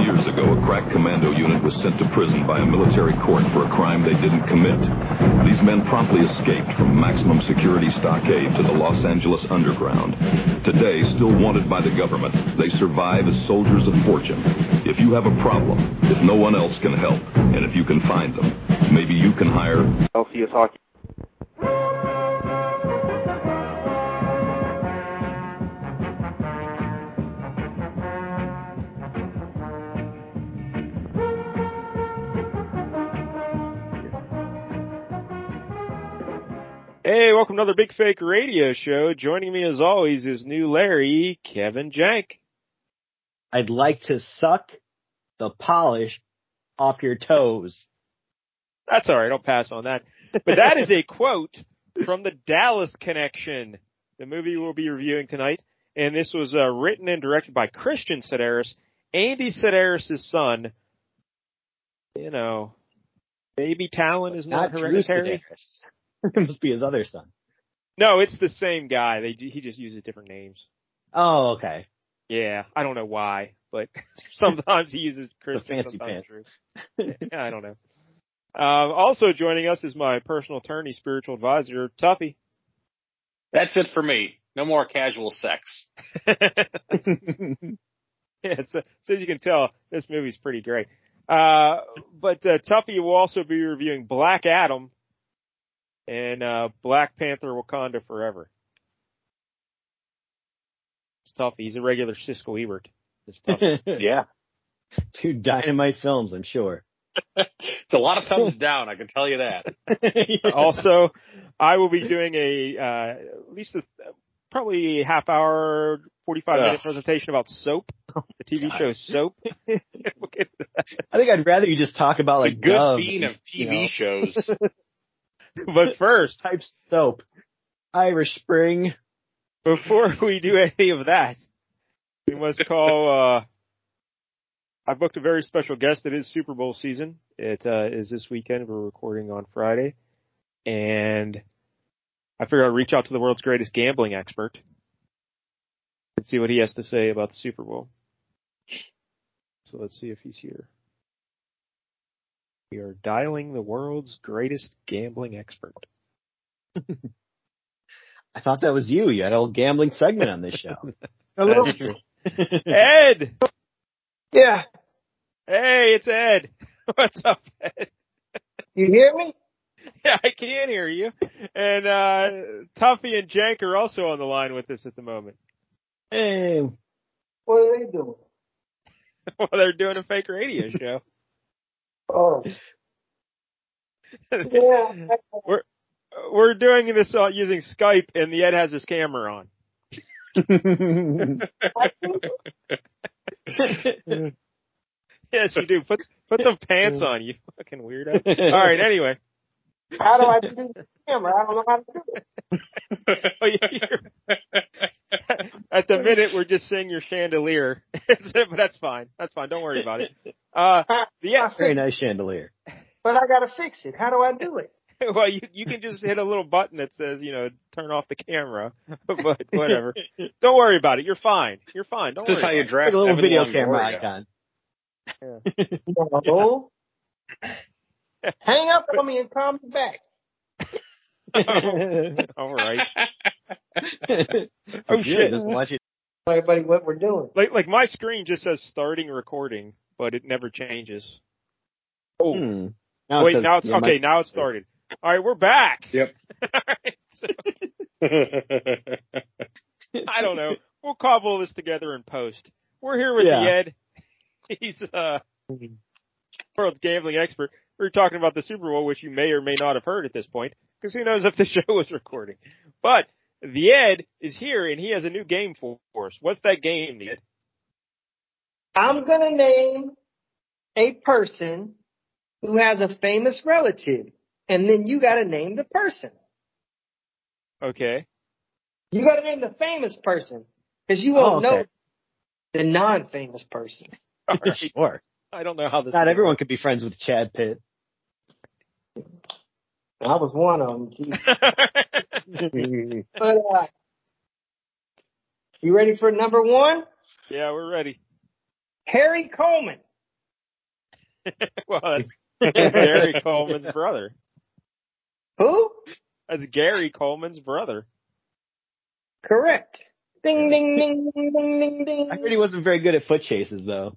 Years ago, a crack commando unit was sent to prison by a military court for a crime they didn't commit. These men promptly escaped from maximum security stockade to the Los Angeles underground. Today, still wanted by the government, they survive as soldiers of fortune. If you have a problem, if no one else can help, and if you can find them, maybe you can hire LCS Hockey. Hey, welcome to another Big Fake Radio Show. Joining me as always is new Larry, Kevin Jank. I'd like to suck the polish off your toes. That's alright, I'll pass on that. But that is a quote from the Dallas Connection, the movie we'll be reviewing tonight. And this was uh, written and directed by Christian Sidaris, Andy Sidaris' son. You know, baby Talon is not, Drew hereditary. Sidaris. it must be his other son. No, it's the same guy. They he just uses different names. Oh, okay. Yeah, I don't know why, but sometimes he uses Christian, fancy sometimes pants. Drew. Yeah, I don't know. Um, also joining us is my personal attorney, spiritual advisor, Tuffy. That's it for me. No more casual sex. yeah, so, so as you can tell, this movie's pretty great. Uh, but uh, Tuffy will also be reviewing Black Adam and uh, Black Panther: Wakanda Forever. It's tough. He's a regular Siskel Ebert. It's tough. Yeah. Two dynamite films, I'm sure. It's a lot of thumbs down, I can tell you that. also, I will be doing a uh, at least a, probably a half hour, forty five minute Ugh. presentation about Soap, the TV show Soap. We'll get to that. I think I'd rather you just talk about It's a like good Dove, bean of you TV know, shows. but first, type soap. Irish Spring. before we do any of that, we must call. uh I booked a very special guest. It is Super Bowl season. It uh, is this weekend. We're recording on Friday, and I figured I'd reach out to the world's greatest gambling expert and see what he has to say about the Super Bowl. So let's see if he's here. We are dialing the world's greatest gambling expert. I thought that was you. You had a little gambling segment on this show. Hello? Ed! Yeah. Hey, it's Ed. What's up, Ed? You hear me? Yeah, I can hear you. And uh Tuffy and Jank are also on the line with us at the moment. hey, What are they doing? Well, they're doing a fake radio show. Oh. Yeah. we're we're doing this uh, using Skype, and the Ed has his camera on. Yes, you do. Put put some pants on, you fucking weirdo. All right. Anyway, How do I do the camera? I don't know how to do it. Oh, you're- at the minute we're just seeing your chandelier, but that's fine. That's fine. Don't worry about it. Uh, the Ed, very nice chandelier. But I gotta fix it. How do I do it? well, you you can just hit a little button that says, you know, turn off the camera. but whatever. Don't worry about it. You're fine. You're fine. Don't This is how worry. you about draft Like a little Evan video Longoria. camera icon. No. Hang up on me and call me back. All right. oh shit. Just watch it. Everybody what we're doing. Like like my screen just says starting recording, but it never changes. Oh, Hmm. Now it wait, says- now it's yeah, okay. my- Now it started. All right, we're back. Yep. All right, so, I don't know. We'll cobble this together in post. We're here with Yeah. the Ed. He's uh world gambling expert. We were talking about the Super Bowl, which you may or may not have heard at this point, because who knows if the show was recording. But the Ed is here, and he has a new game for us. What's that game, the Ed? I'm gonna name a person who has a famous relative, and then you gotta name the person. Okay. You gotta name the famous person, because you won't Oh, okay. know the non-famous person. All right. Sure. I don't know how this. Not will everyone could be friends with Chad Pitt. I was one of them. But uh, you ready for number one? yeah, we're ready. Harry Coleman. well, that's, that's Gary Coleman's brother. Who? That's Gary Coleman's brother. Correct. Ding ding ding ding ding ding ding. I heard he wasn't very good at foot chases though.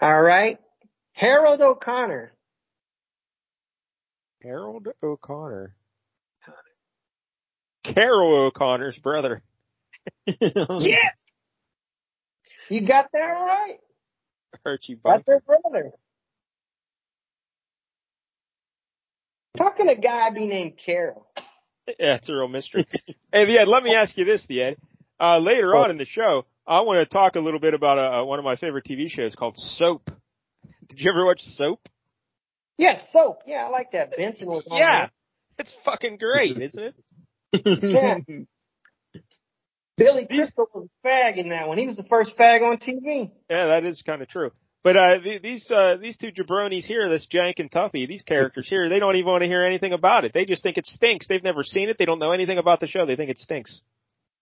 All right. Harold O'Connor. Harold O'Connor. Carroll O'Connor's brother. Yes. You got that right. Archie That's Bunker. her brother. Talking can a guy be named Carol? Yeah, it's a real mystery. hey, the Ed, let me ask you this, the Ed. Uh, later on in the show, I want to talk a little bit about uh, one of my favorite TV shows called Soap. Did you ever watch Soap? Yes, soap. Yeah, I like that. Benson was on Yeah. It's fucking great, isn't it? Yeah. Billy Crystal was a fag in that one. He was the first fag on TV. Yeah, that is kind of true. But uh, th- these uh, these two jabronis here, this Jank and Tuffy, these characters here, they don't even want to hear anything about it. They just think it stinks. They've never seen it. They don't know anything about the show. They think it stinks.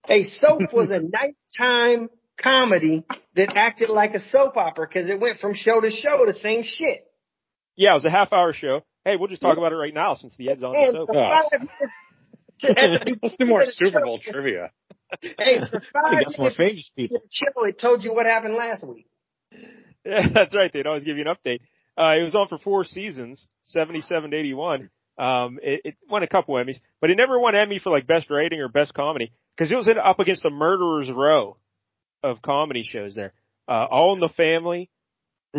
A soap was a nighttime comedy that acted like a soap opera because it went from show to show, the same shit. Yeah, it was a half hour show. Hey, we'll just talk about it right now since the Ed's on the soap. for five minutes, to- at the Let's do more beginning of the Super Bowl trivia. Hey, for five got more famous people. the show, it told you what happened last week. Yeah, that's right. They'd always give you an update. Uh, it was on for four seasons, 77 to 81. Um, it, it won a couple Emmys, but it never won Emmy for like best writing or best comedy because it was in, up against the murderer's row of comedy shows there. Uh, All in the Family,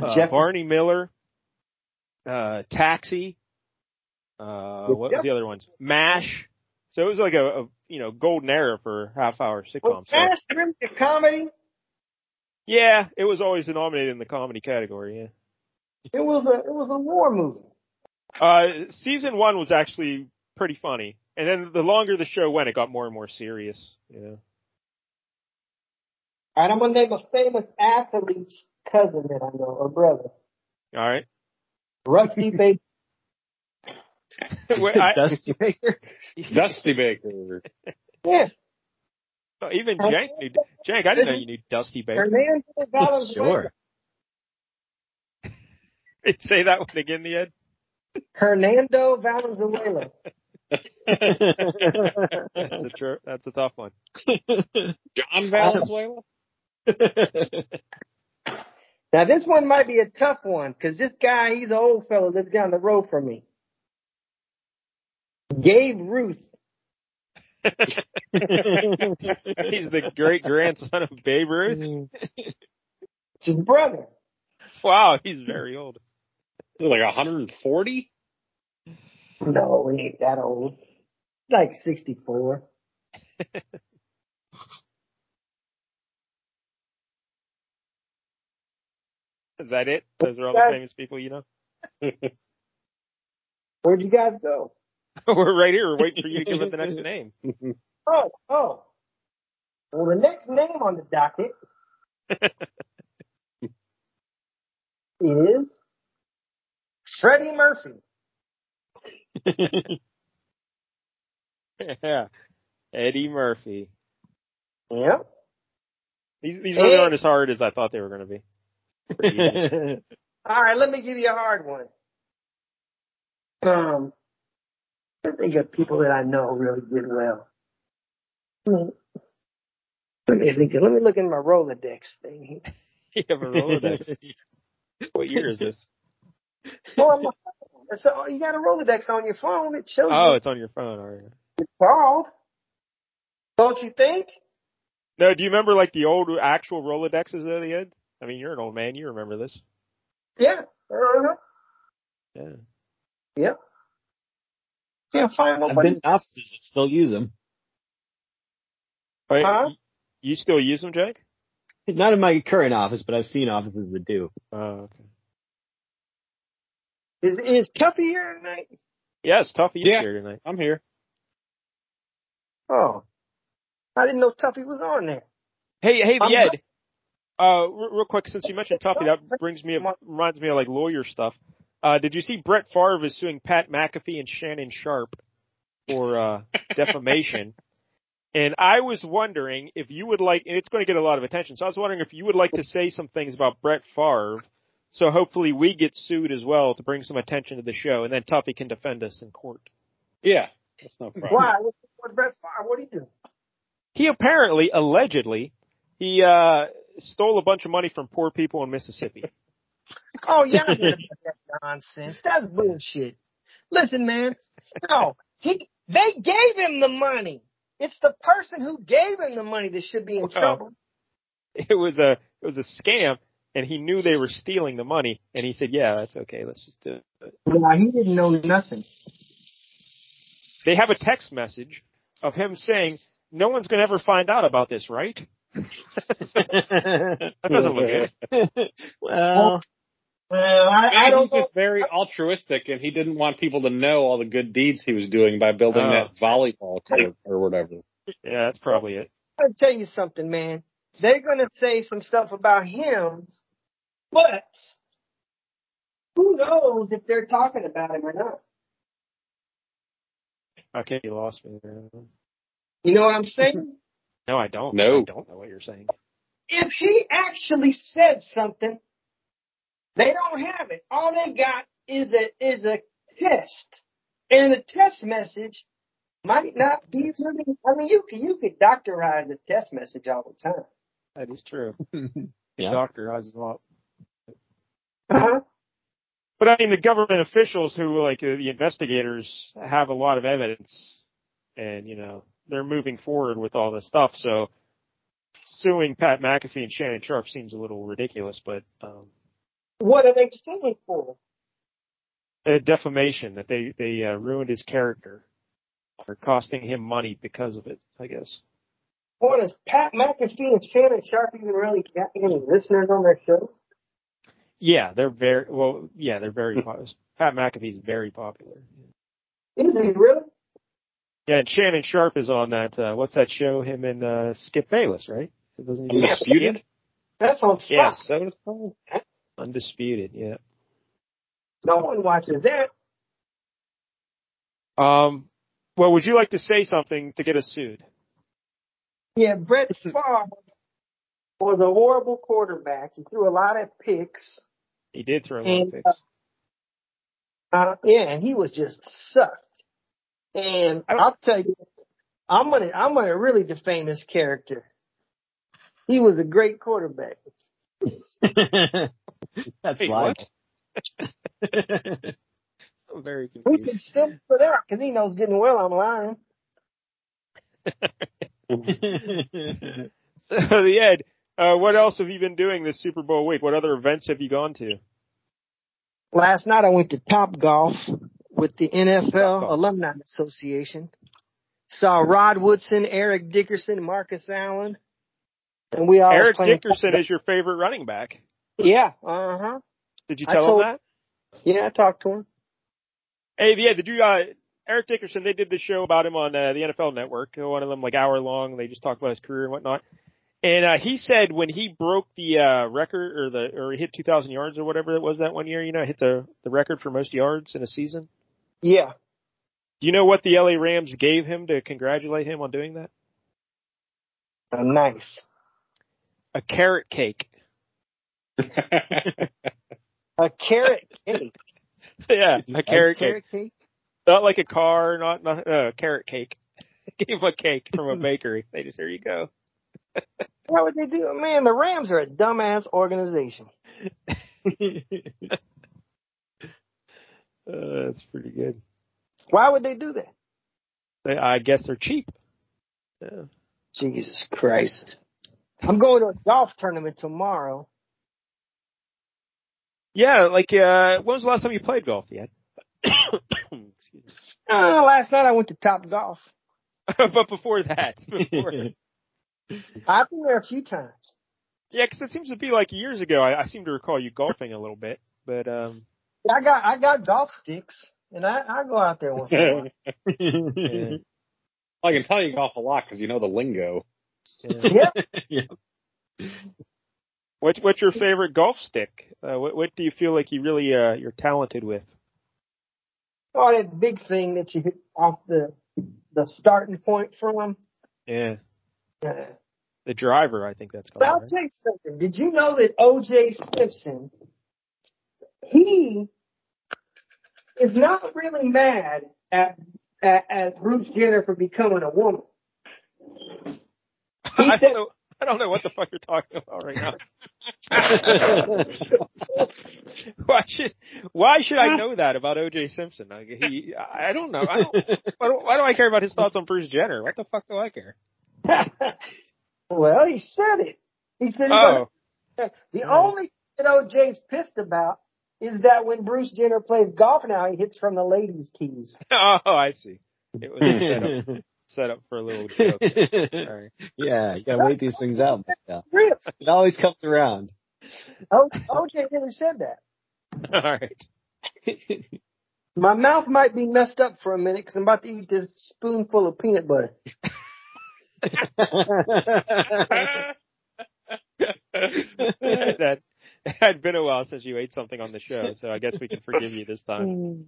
uh, Jeff- Barney Miller, uh, Taxi, uh, what was the other ones? MASH. So it was like a, a you know, golden era for half hour Was sitcom. So Rim a comedy? yeah, it was always nominated in the comedy category. Yeah. It was a it was a war movie. Uh, season one was actually pretty funny, and then the longer the show went, it got more and more serious. You know. All right, I'm gonna name a famous athlete's cousin that I know or brother. All right. Rusty Baker. Wait, I- Dusty Baker. Dusty Baker. Yeah. oh, even Jank knew. Jank, I didn't know you knew Dusty Baker. Hernando Sure. Say that one again, the Ed. Hernando Valenzuela. That's a tr- That's a tough one. John Valenzuela? Now this one might be a tough one because this guy, he's an old fellow, lives down the road from me. Gabe Ruth. He's the great grandson of Babe Ruth. It's his brother. Wow, he's very old. Like 140? No, he ain't that old. Like 64. Is that it? Those are all the famous people you know. Where'd you guys go? We're right here. We're waiting for you to give us the next name. Oh, oh. Well, the next name on the docket is Freddie Murphy. yeah. Eddie Murphy. Yep. These these really aren't as hard as I thought they were going to be. All right, let me give you a hard one. Um, I think of people that I know really did well. Let me think. Let me look in my Rolodex thing. You have a Rolodex. what year is this? Oh, so you got a Rolodex on your phone. It shows Oh, you it's on your phone. All right. it's called. Don't you think? No, do you remember like the old actual Rolodexes that they had? I mean, you're an old man. You remember this? Yeah. Uh-huh. Yeah. Yep. Can't find I've nobody. been in offices that still use them. Wait, Huh? You still use them, Jake? Not in my current office, but I've seen offices that do. Oh, okay. Is is Tuffy here tonight? Yes, Tuffy is Yeah. here tonight. I'm here. Oh, I didn't know Tuffy was on there. Hey, hey, the I'm- Ed. Uh, real, real quick, since you mentioned Tuffy, that brings me, reminds me of like lawyer stuff. Uh, did you see Brett Favre is suing Pat McAfee and Shannon Sharpe for, uh, defamation? And I was wondering if you would like, and it's going to get a lot of attention, so I was wondering if you would like to say some things about Brett Favre, so hopefully we get sued as well to bring some attention to the show, and then Tuffy can defend us in court. Yeah, that's no problem. Why? What's what Brett Favre? What did he do? He apparently, allegedly, he uh stole a bunch of money from poor people in Mississippi. Oh yeah, that nonsense. That's bullshit. Listen, man. No, he they gave him the money. It's the person who gave him the money that should be in Well, trouble. It was a it was a scam, and he knew they were stealing the money, and he said, "Yeah, that's okay. Let's just do it." Nah, he didn't know nothing. They have a text message of him saying, "No one's going to ever find out about this, right?" That doesn't look good. well, Well, I, I don't he's know. just very altruistic, and he didn't want people to know all the good deeds he was doing by building Oh. that volleyball court or whatever. Yeah, that's probably it. I'm gonna tell you something, man. They're gonna say some stuff about him, but who knows if they're talking about him or not? Okay, you lost me there. You know what I'm saying? No, I don't. No. I don't know what you're saying. if he actually said something, they don't have it. All they got is a is a test, and the test message might not be really. I mean, you could you could doctorize a test message all the time. That is true. Yeah. Doctor has a lot. Uh-huh. But I mean, the government officials who, like uh, the investigators, have a lot of evidence, and you know they're moving forward with all this stuff. So suing Pat McAfee and Shannon Sharpe seems a little ridiculous, but um, What are they suing for? uh, defamation that they they uh, ruined his character, or costing him money because of it. I guess. What is Pat McAfee and Shannon Sharpe even really got any listeners on their show? Yeah, they're very well. Yeah, they're very popular. Pat McAfee's very popular. Is he really? Yeah, and Shannon Sharpe is on that. Uh, what's that show? Him and uh, Skip Bayless, right? Doesn't he Undisputed? That's on Fox. Yes. So it's called. Undisputed. Yeah. No one watches that. Um. Well, would you like to say something to get us sued? Yeah, Brett Favre was a horrible quarterback. He threw a lot of picks. He did throw a lot And, of picks. Uh, yeah, and he was just sucked. And I don't- I'll tell you, I'm gonna, I'm gonna really defame his character. He was a great quarterback. That's Wait, liable. I'm very Which confused. is simple for that because he knows getting well I'm lying. So, the Ed, uh, what else have you been doing this Super Bowl week? What other events have you gone to? Last night I went to Top Golf with the NFL Alumni Association. Saw Rod Woodson, Eric Dickerson, Marcus Allen, and we all Eric Dickerson is your favorite running back. Yeah, uh huh. Did you tell told- him that? Yeah, I talked to him. Hey, yeah, did you, uh, Eric Dickerson, they did the show about him on uh, the NFL network, one of them like hour long, they just talked about his career and whatnot. And, uh, he said when he broke the, uh, record or the, or he hit 2,000 yards or whatever it was that one year, you know, hit the, the record for most yards in a season. Yeah, Do you know what the LA Rams gave him to congratulate him on doing that? uh, nice. A carrot cake. A carrot cake. yeah, a carrot cake. carrot cake. Not like a car, not, not, uh, carrot cake. Gave him a cake from a bakery. They just, here you go. Why would they do it? Man, the Rams are a dumbass organization. Uh, that's pretty good. Why would they do that? They, I guess they're cheap. Yeah. Jesus Christ. I'm going to a golf tournament tomorrow. Yeah, like, uh, when was the last time you played golf yet? Excuse me. Uh, last night I went to Top Golf. but before that, before, I've been there a few times. yeah, because it seems to be like years ago. I, I seem to recall you golfing a little bit, but um, I got I got golf sticks, and I I go out there once in a while. yeah, I can tell you golf a lot because you know the lingo. yeah. Yeah. yeah. What, what's your favorite golf stick? Uh, what, what do you feel like you really uh, you're talented with? Oh, that big thing that you hit off the the starting point from. Yeah. Uh, The driver, I think that's But I'll called. Right? tell you something. Did you know that O.J. Simpson, he is not really mad at, at, at Bruce Jenner for becoming a woman. I said- don't know. I don't know what the fuck you're talking about right now. why should Why should I know that about O.J. Simpson? Like, he, I don't know. I don't, why, do, why do I care about his thoughts on Bruce Jenner? What the fuck do I care? well, he said it. He said he Oh, the only thing that O.J.'s pissed about is that when Bruce Jenner plays golf now, he hits from the ladies' tees. oh, I see. It was a setup, set up for a little joke. All right. yeah, you gotta wait these things out. Yeah. Real. It always comes around. O- O.J. really said that. All right. My mouth might be messed up for a minute because I'm about to eat this spoonful of peanut butter. that it had been a while since you ate something on the show, so I guess we can forgive you this time.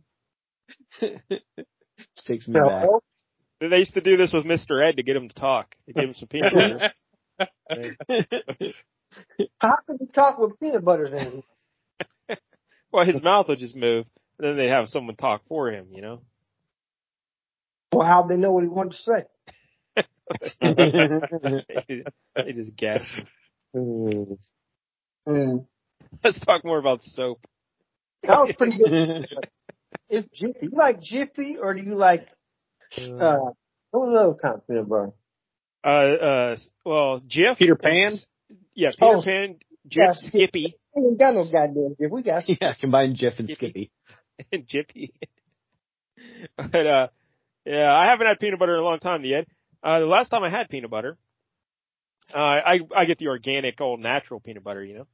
Takes me back. They used to do this with Mr. Ed to get him to talk. They give him some peanut butter. How can you talk with peanut butter in? Well, his mouth would just move, and then they'd have someone talk for him. You know. Well, how'd they know what he wanted to say? they just guess. Mm. Let's talk more about soap. That was pretty good. It's Jiffy. You like Jiffy or do you like uh what was the other kind of peanut butter? Uh, uh, well, Jif. Peter Pan? Yeah, Peter Oh. Pan, Jif, Yeah, Skippy, We ain't got no goddamn Jiffy. We got yeah, combine Jeff and Skippy. and Jiffy. but, uh, yeah, I haven't had peanut butter in a long time yet. Uh, the last time I had peanut butter, uh, I, I get the organic old natural peanut butter, you know,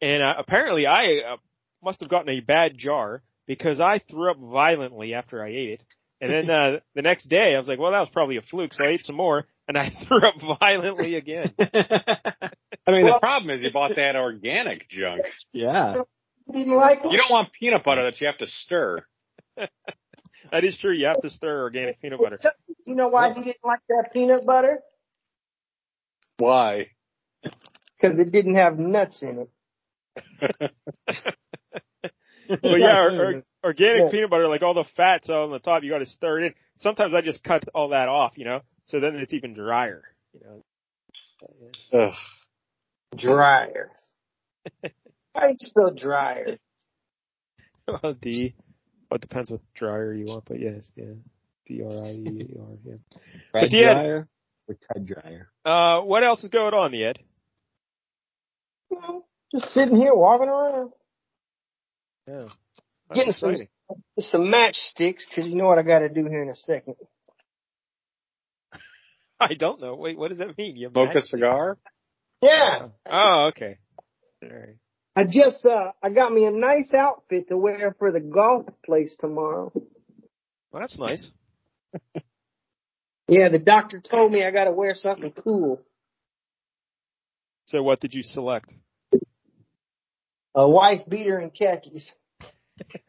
and, uh, apparently I, uh, must have gotten a bad jar because I threw up violently after I ate it. And then, uh, the next day I was like, well, that was probably a fluke. So I ate some more and I threw up violently again. I mean, Well- the problem is you bought that organic junk. yeah. didn't like. You don't want peanut butter that you have to stir. That is true. You have to stir organic peanut butter. You know why he didn't like that peanut butter? Why? Because it didn't have nuts in it. Well, yeah, or, or, organic Yeah. peanut butter, like all the fats on the top, you got to stir it in. Sometimes I just cut all that off, you know, so then it's even drier. You know, Ugh. Dryer. How do you spell dryer? well, D. Well, it depends what dryer you want, but yes, yeah, D R I E R. Yeah. Red But yeah. dryer or Ted dryer? Uh, what else is going on, the Ed? Well, Just sitting here walking around. Yeah, Getting That's some- exciting. Just some matchsticks because you know what I got to do here in a second. I don't know. Wait, what does that mean? You Smoke a cigar? Yeah. Oh, okay. All right. I just uh I got me a nice outfit to wear for the golf place tomorrow. Well, that's nice. Yeah, the doctor told me I got to wear something cool. So, what did you select? A wife beater and khakis.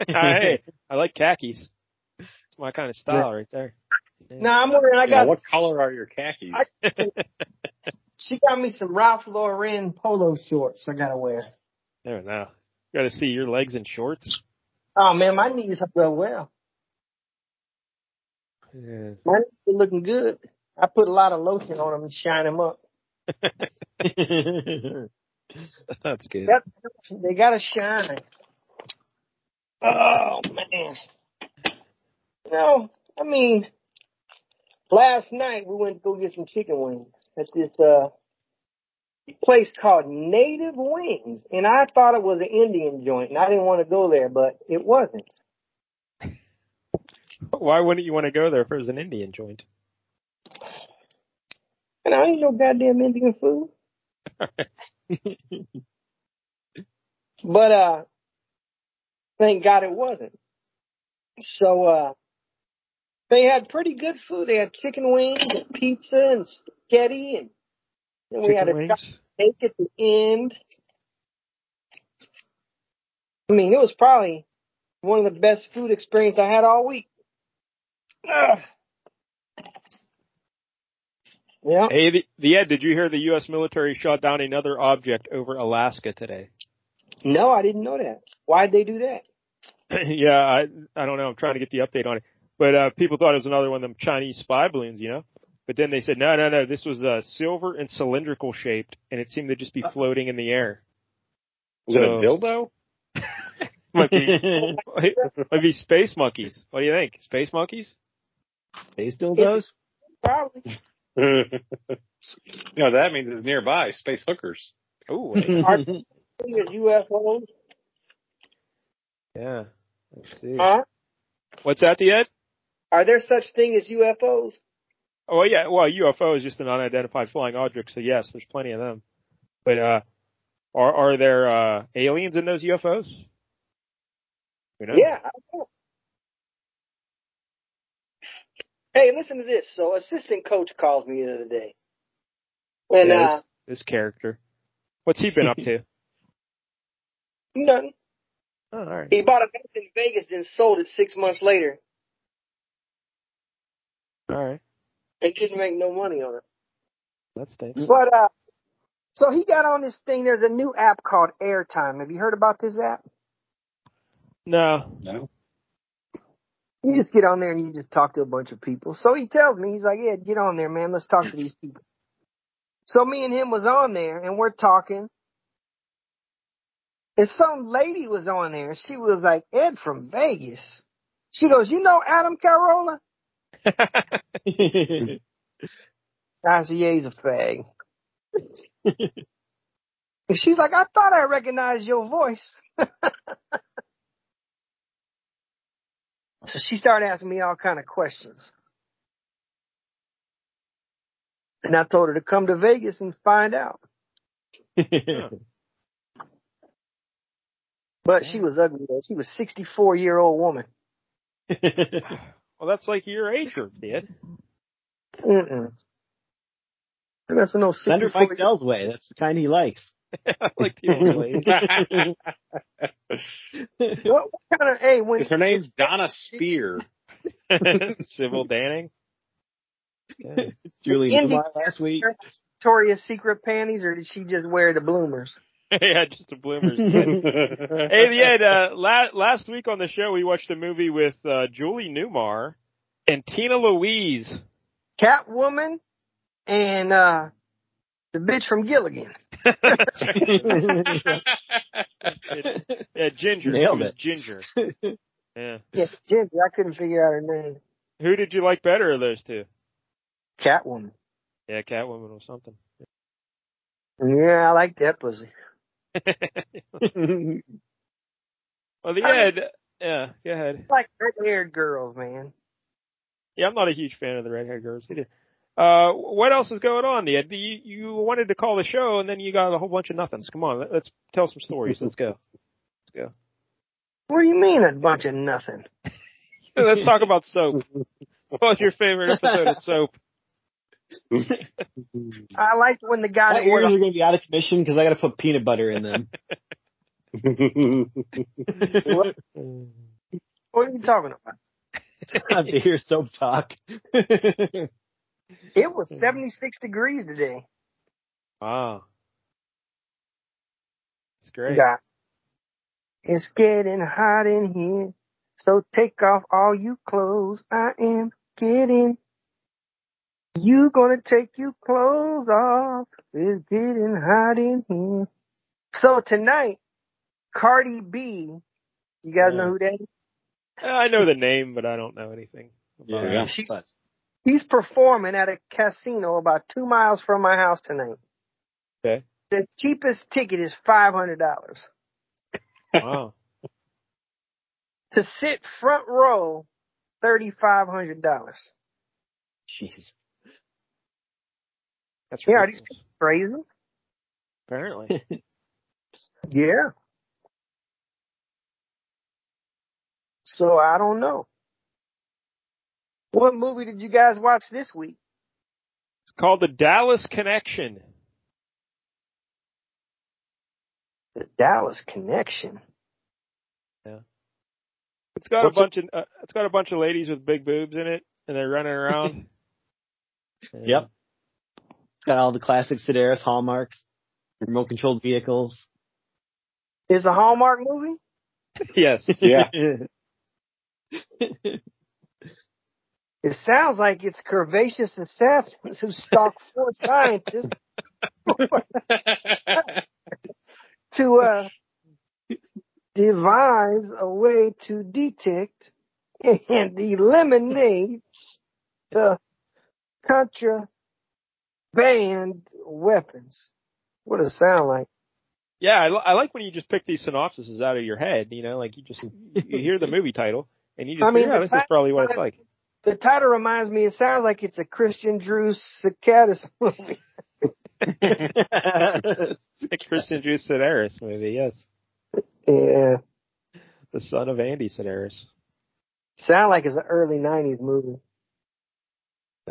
Ah, hey, I like khakis. It's my kind of style right there. No, I'm wearing. I Yeah, got. what color are your khakis? I- She got me some Ralph Lauren polo shorts. I got to wear. There now. Got to see your legs in shorts. Oh man, my knees are well. Yeah. My knees are looking good. I put a lot of lotion on them and shine them up. That's good. Yep. They gotta shine. Oh man. No, I mean, last night we went to go get some chicken wings at this uh place called Native Wings, and I thought it was an Indian joint, and I didn't want to go there, but it wasn't. Why wouldn't you want to go there if it was an Indian joint? And I ain't no goddamn Indian food. But uh thank God it wasn't. So uh they had pretty good food. They had chicken wings and pizza and spaghetti and then we had a wings? steak at the end. I mean, it was probably one of the best food experience I had all week. Ugh. Yeah. Hey, the, the Ed, did you hear the U.S. military shot down another object over Alaska today? No, I didn't know that. Why'd they do that? yeah, I I don't know. I'm trying to get the update on it. But uh people thought it was another one of them Chinese spy balloons, you know. But then they said no, no, no. This was uh silver and cylindrical shaped, and it seemed to just be floating in the air. Was it a So- dildo? Might be might be space monkeys. What do you think? Space monkeys? Space dildos? Probably. you know, that means it's nearby. Space hookers. Oh, UFOs. yeah. Let's see. Huh? What's that, the Ed? Are there such thing as UFOs? Oh yeah, well UFO is just an unidentified flying object, so yes, there's plenty of them. But uh are are there uh aliens in those UFOs? We know. Yeah. I know. Hey, listen to this. So, assistant coach calls me the other day, and Yeah, uh, this, this character. What's he been up to? nothing. Oh, all right. He bought a house in Vegas, then sold it six months later, All right. and didn't make no money on it. That stinks. But uh, so he got on this thing. There's a new app called Airtime. Have you heard about this app? No. No. You just get on there and you just talk to a bunch of people. So he tells me, he's like, yeah, get on there, man. Let's talk to these people. So me and him was on there and we're talking. And some lady was on there she was like, Ed from Vegas. She goes, you know Adam Carolla? I said, yeah, he's a fag. and she's like, I thought I recognized your voice. so she started asking me all kind of questions. And I told her to come to Vegas and find out. But she was ugly though. She was 64 year old woman. well, that's like your age group, Dad. Mm-mm. That's no Send her Mike Dell's way. That's the kind he likes. like the old lady. What, what kind of, hey, when, her name's Dona Speir. Sybil Danning. Yeah. Julie Indy- Newmar last week. Victoria's Secret panties or did she just wear the bloomers? yeah, just a bloomers. hey, the Ed, uh, la- last week on the show we watched a movie with uh, Julie Newmar and Tina Louise. Catwoman and, uh, the bitch from Gilligan. Yeah, Ginger. Nailed She it. Ginger. Yeah. Yeah, Ginger. I couldn't figure out her name. Who did you like better of those two? Catwoman. Yeah, Catwoman or something. Yeah, I like that pussy. well, the I mean- yeah, go ahead. I like red haired girls, man. Yeah, I'm not a huge fan of the redhead girls either. Uh, what else is going on, the Ed? You, you wanted to call the show and then you got a whole bunch of nothings. Come on, let, let's tell some stories. Let's go. Let's go. What do you mean a bunch of nothing? let's talk about soap. What was your favorite episode of soap? I liked when the guy My that ears are going to be out of commission because I got to put peanut butter in them. What are you talking about? I have to hear soap talk. It was hmm. 76 degrees today. Wow. It's great. God. It's getting hot in here. So take off all you clothes. I am getting. You gonna take your clothes off. It's getting hot in here. So tonight, Cardi B, you guys know who that is? I know the name, but I don't know anything. about yeah, it. She's- but He's performing at a casino about two miles from my house tonight. Okay. The cheapest ticket is $500. Wow. To sit front row, $3,500. jeez. That's Yeah, these ridiculous. Crazy? Apparently. Yeah. So I don't know. What movie did you guys watch this week? It's called the Dallas Connection. The Dallas Connection. Yeah. It's got What's a bunch of uh, it's got a bunch of ladies with big boobs in it, and they're running around. And Yep. It's got all the classic Sidaris hallmarks, remote controlled vehicles. It's a Hallmark movie. yes. Yeah. It sounds like it's curvaceous assassins who stalk four scientists to uh, devise a way to detect and eliminate the contraband weapons. What does it sound like? Yeah, I, I like when you just pick these synopsises out of your head. You know, like you just you hear the movie title and you just I mean, figure, oh, this is probably what it's like. The title reminds me, it sounds like it's a Christian Drew Sidaris movie. It's a Christian Drew Sidaris movie. Yes, Yeah. the son of Andy Sidaris. Sound like it's an early 90s movie.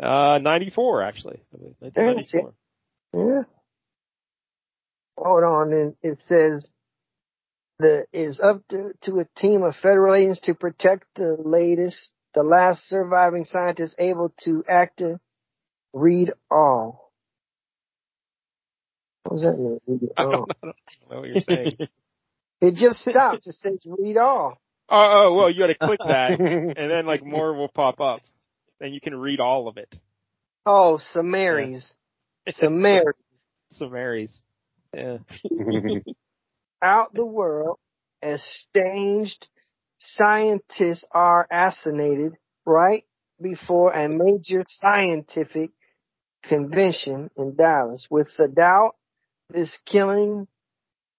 Uh, 94 actually. 1994. Yeah. Hold on, and it says the is up to, to a team of federal agents to protect the latest, the last surviving scientist able to active read all. What does that mean? Read I all? don't, I don't know what you're saying. It just stops. It says read all. oh, oh, well, you got to click that, and then like more will pop up. and you can read all of it. Oh, Samaries. Samaries. Samaries. Yeah. out the world, estranged scientists are assassinated right before a major scientific convention in Dallas. With the doubt, this killing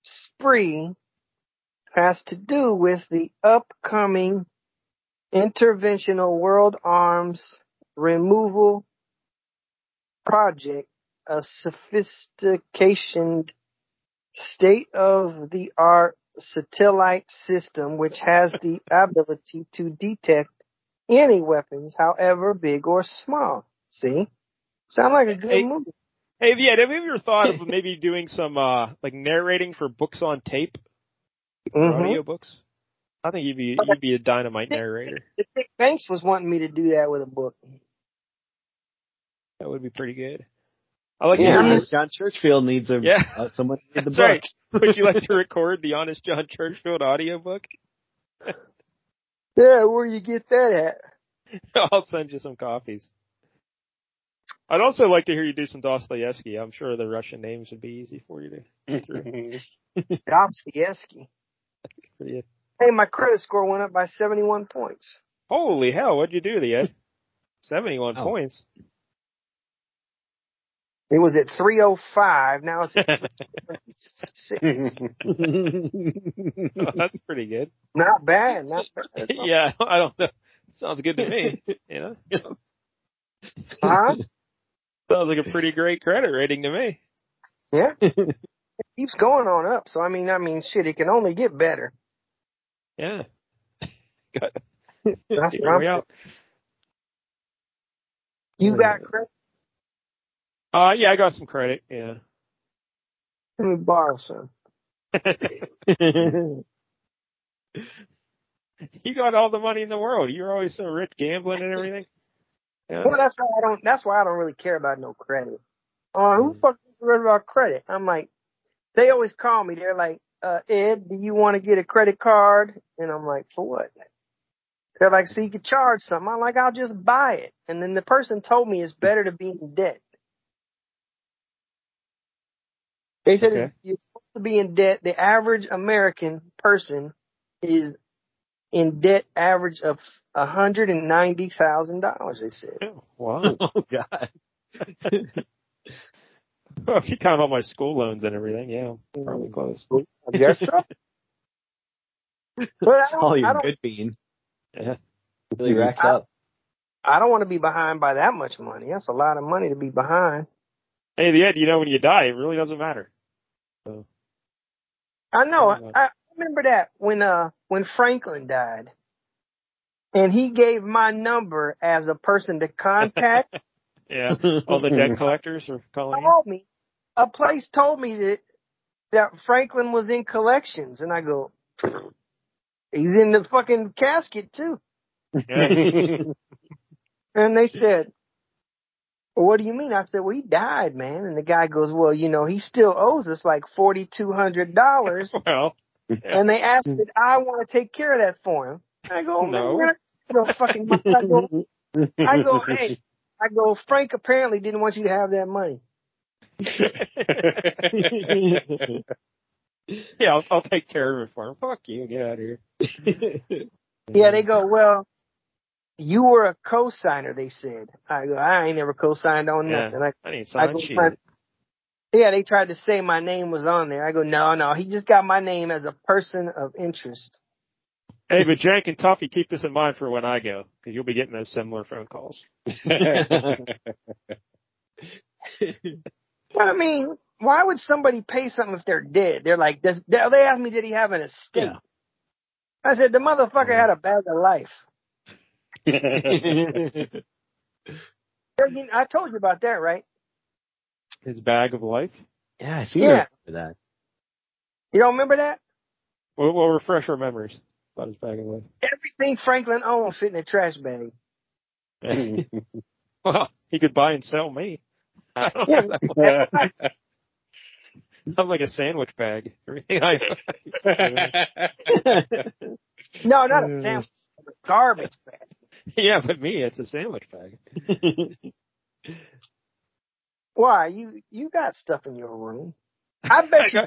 spree has to do with the upcoming interventional world arms removal project, a sophistication state of the art satellite system which has the ability to detect any weapons, however big or small. See? Sound like a good Hey, movie. Hey, yeah, have you ever thought of maybe doing some uh like narrating for books on tape, or Mhm. audio books? I think you'd be you'd be a dynamite narrator. Dick Banks was wanting me to do that with a book. That would be pretty good. I like Yeah, to hear mean- John Churchfield needs a Yeah. uh, someone to read the That's book. right. Would you like to record the Honest John Churchfield audiobook? Yeah, where do you get that at? I'll send you some copies. I'd also like to hear you do some Dostoevsky. I'm sure the Russian names would be easy for you to get through. Dostoevsky. Hey, my credit score went up by 71 points. Holy hell, what'd you do, the Ed? 71 Oh. points. It was at 305. Now it's at 6. Oh, that's pretty good. Not bad. Not bad. yeah, I don't know. Sounds good to me. You know, Huh? sounds like a pretty great credit rating to me. Yeah. It keeps going on up. So I mean, I mean, shit, it can only get better. Yeah. Got That's Here we I'm- You got uh, credit? Uh, yeah, I got some credit. Yeah. Let me borrow some. you got all the money in the world. You're always so rich gambling and everything. Yeah. Well, that's why I don't. That's why I don't really care about no credit. Uh, who the fuck cares about credit? I'm like, they always call me. They're like, uh, Ed, do you want to get a credit card? And I'm like, for what? They're like, so you could charge something. I'm like, I'll just buy it. And then the person told me it's better to be in debt. They said Okay. you're supposed to be in debt. The average American person is in debt average of a hundred and ninety thousand dollars. They said. Oh, wow. oh God. Well, if you count all my school loans and everything, yeah, I'm probably mm. close. I guess so. But I don't, Oh, I you're don't, good bean. Yeah. Really racks I- up. I don't want to be behind by that much money. That's a lot of money to be behind. Hey, the end, you know, when you die, it really doesn't matter. So, I know. I, I remember that when uh when Franklin died, and he gave my number as a person to contact. yeah, all the debt collectors are calling called me. A place told me that that Franklin was in collections, and I go, he's in the fucking casket too. Yeah. And they said, Well, what do you mean? I said, well, he died, man. And the guy goes, well, you know, he still owes us like forty two hundred dollars. Well, and they asked if I want to take care of that for him. I go, No. man, fucking. I go, I go, hey, I go. Frank apparently didn't want you to have that money. yeah, I'll, I'll take care of it for him. Fuck you, get out of here. Yeah, they go, well, you were a co-signer. They said. I go, I ain't never co-signed on Yeah. nothing. I, I need I sign go, sheet. find- yeah, they tried to say my name was on there. I go, no, no, he just got my name as a person of interest. Hey, but Jank and Tuffy, keep this in mind for when I go, because you'll be getting those similar phone calls. But I mean, why would somebody pay something if they're dead? They're like, does, they they asked me, did he have an estate? Yeah. I said, the motherfucker had a bag of life. I told you about that, right? His bag of life. yeah, I see Yeah. that. You don't remember that? We'll, we'll refresh our memories about his bag of life. Everything Franklin owned fit in a trash bag. well, he could buy and sell me. I don't know that much. I'm like a sandwich bag. No, not a sandwich, a garbage bag. yeah, but me, it's a sandwich bag. Why? You you got stuff in your room. I bet you.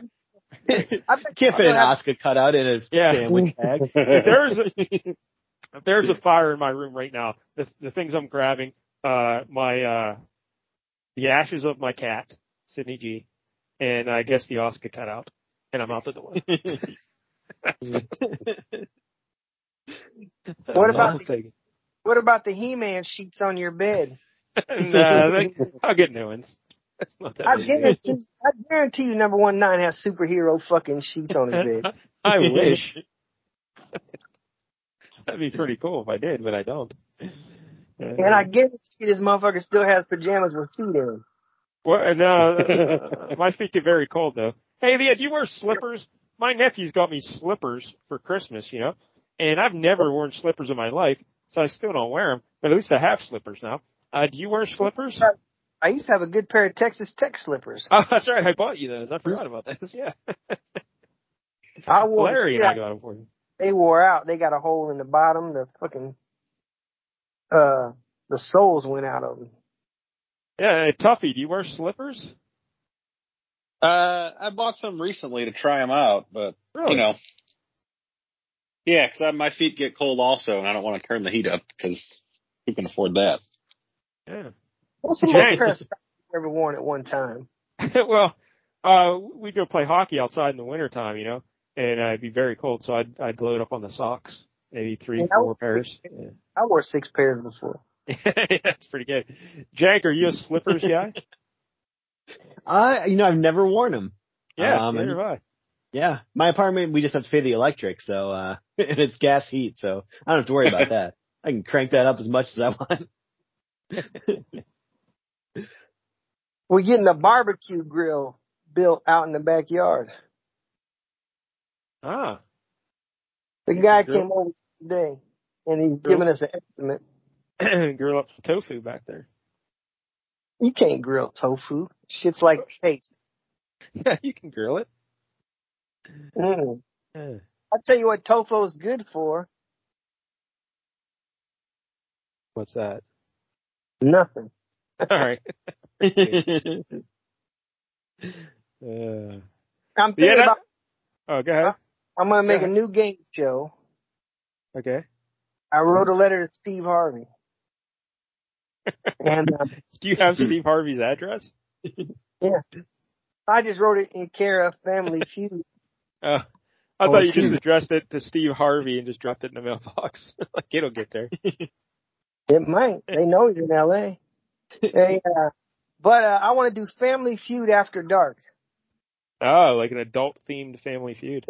I bet Can't fit you an have- Oscar cutout in a Yeah. sandwich bag. If there's a, if there's a fire in my room right now, the the things I'm grabbing, uh, my uh, the ashes of my cat, Sydney G, and I guess the Oscar cutout, and I'm out the door. What about I'll take it. What about the He-Man sheets on your bed? nah, they, I'll get new ones. That's not that I guarantee, I guarantee you, number one nine has superhero fucking sheets on his bed. I wish. That'd be pretty cool if I did, but I don't. And I guarantee this motherfucker still has pajamas with feet in. Well, and, uh, my feet get very cold though. Hey, Leah, do you wear slippers? My nephew's got me slippers for Christmas, you know, and I've never worn slippers in my life, so I still don't wear them. But at least I have slippers now. Uh, do you wear slippers? I used to have a good pair of Texas Tech slippers. Oh, that's right. I bought you those. I forgot about this. Yeah. I wore Larry and yeah, I got them for you. they wore out. They got a hole in the bottom. The fucking uh the soles went out of them. Yeah, hey, Tuffy, do you wear slippers? Uh, I bought some recently to try them out, but Really? you know, yeah, because my feet get cold also, and I don't want to turn the heat up because who can afford that? Yeah. What's the Jay. most pair of socks you ever worn at one time? well, uh, we'd go play hockey outside in the wintertime, you know, and uh, it'd be very cold, so I'd, I'd load up on the socks. Maybe three, Yeah, four was- pairs. Yeah. I wore six pairs before. That's pretty good. Jank, are you a slippers guy? I, you know, I've never worn them. Yeah, Um, neither have I. Yeah, my apartment we just have to pay the electric, so uh, and it's gas heat, so I don't have to worry about that. I can crank that up as much as I want. We're getting a barbecue grill built out in the backyard. Ah, The guy came over today and he's Grill? giving us an estimate. grill up some tofu back there. You can't grill tofu. Shit's like paste. Yeah, you can grill it. Mm. Yeah. I tell you what tofu is good for. What's that? Nothing. All right. Uh, I'm thinking yeah, about oh, go ahead. I'm gonna make a new game show. Okay. I wrote a letter to Steve Harvey. and uh, Do you have Steve Harvey's address? Yeah. I just wrote it in care of Family Feud. Uh, I Oh, thought you just addressed it to Steve Harvey and just dropped it in the mailbox. like it'll get there. It might. They know you're in L.A. Hey, uh, but uh, I want to do Family Feud after dark. Oh, like an adult themed family feud.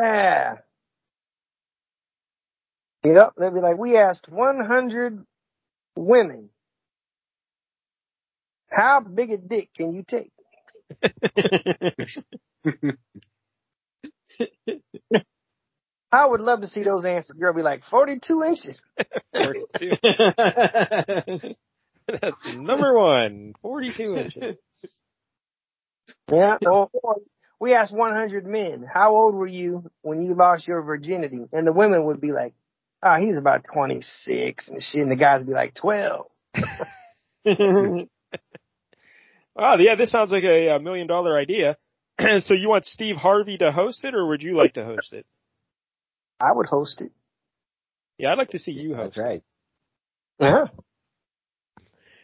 Yeah. Yep. They'll be like, we asked 100 women, how big a dick can you take? I would love to see those answers. Girl be like, 42 inches. 42. That's number one, 42 inches. Yeah. We asked 100 men, how old were you when you lost your virginity? And the women would be like, oh, he's about 26 and shit. And the guys would be like 12. Wow, yeah, this sounds like a, a million dollar idea. so you want Steve Harvey to host it, or would you like to host it? I would host it. Yeah, I'd like to see you host. That's right. Yeah.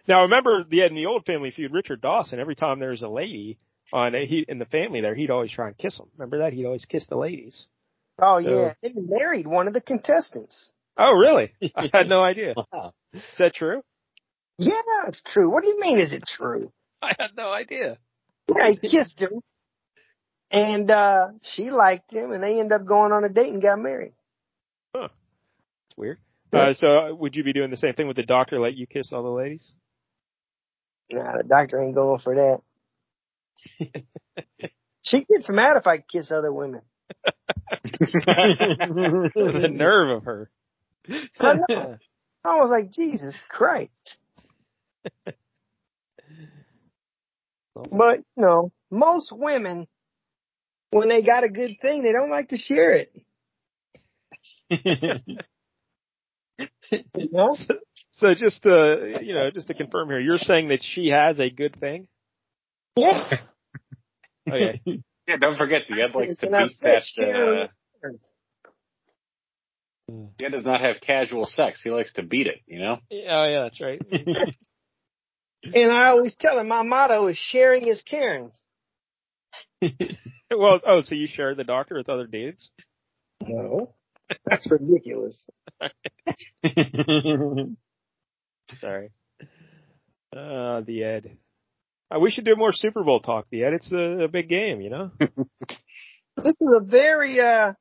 Now remember, the in the old Family Feud, Richard Dawson. Every time there was a lady on he in the family there, he'd always try and kiss them. Remember that? He'd always kiss the ladies. Oh yeah. They married one of the contestants. Oh, really? I had no idea. Wow. Is that true? Yeah, it's true. What do you mean is it true? I had no idea. Yeah, he kissed her. And uh she liked him and they ended up going on a date and got married. It's weird. Uh, so would you be doing the same thing with the doctor? Let you kiss all the ladies? Nah, the doctor ain't going for that. she gets mad if I kiss other women. the nerve of her. I know. I was like, Jesus Christ. But, you know, most women, when they got a good thing, they don't like to share it. You know? So just to you know, just to confirm here, you're saying that she has a good thing? Yeah. Okay. Yeah, don't forget the Ed likes to beat said that. Uh, the Ed does not have casual sex. He likes to beat it. You know. Oh yeah, that's right. And I always tell him my motto is sharing is caring. well, oh, so you shared the doctor with other dudes? No. That's ridiculous. Sorry. Uh, the Ed. Uh, we should do more Super Bowl talk, the Ed. It's a, a big game, you know? This is a very uh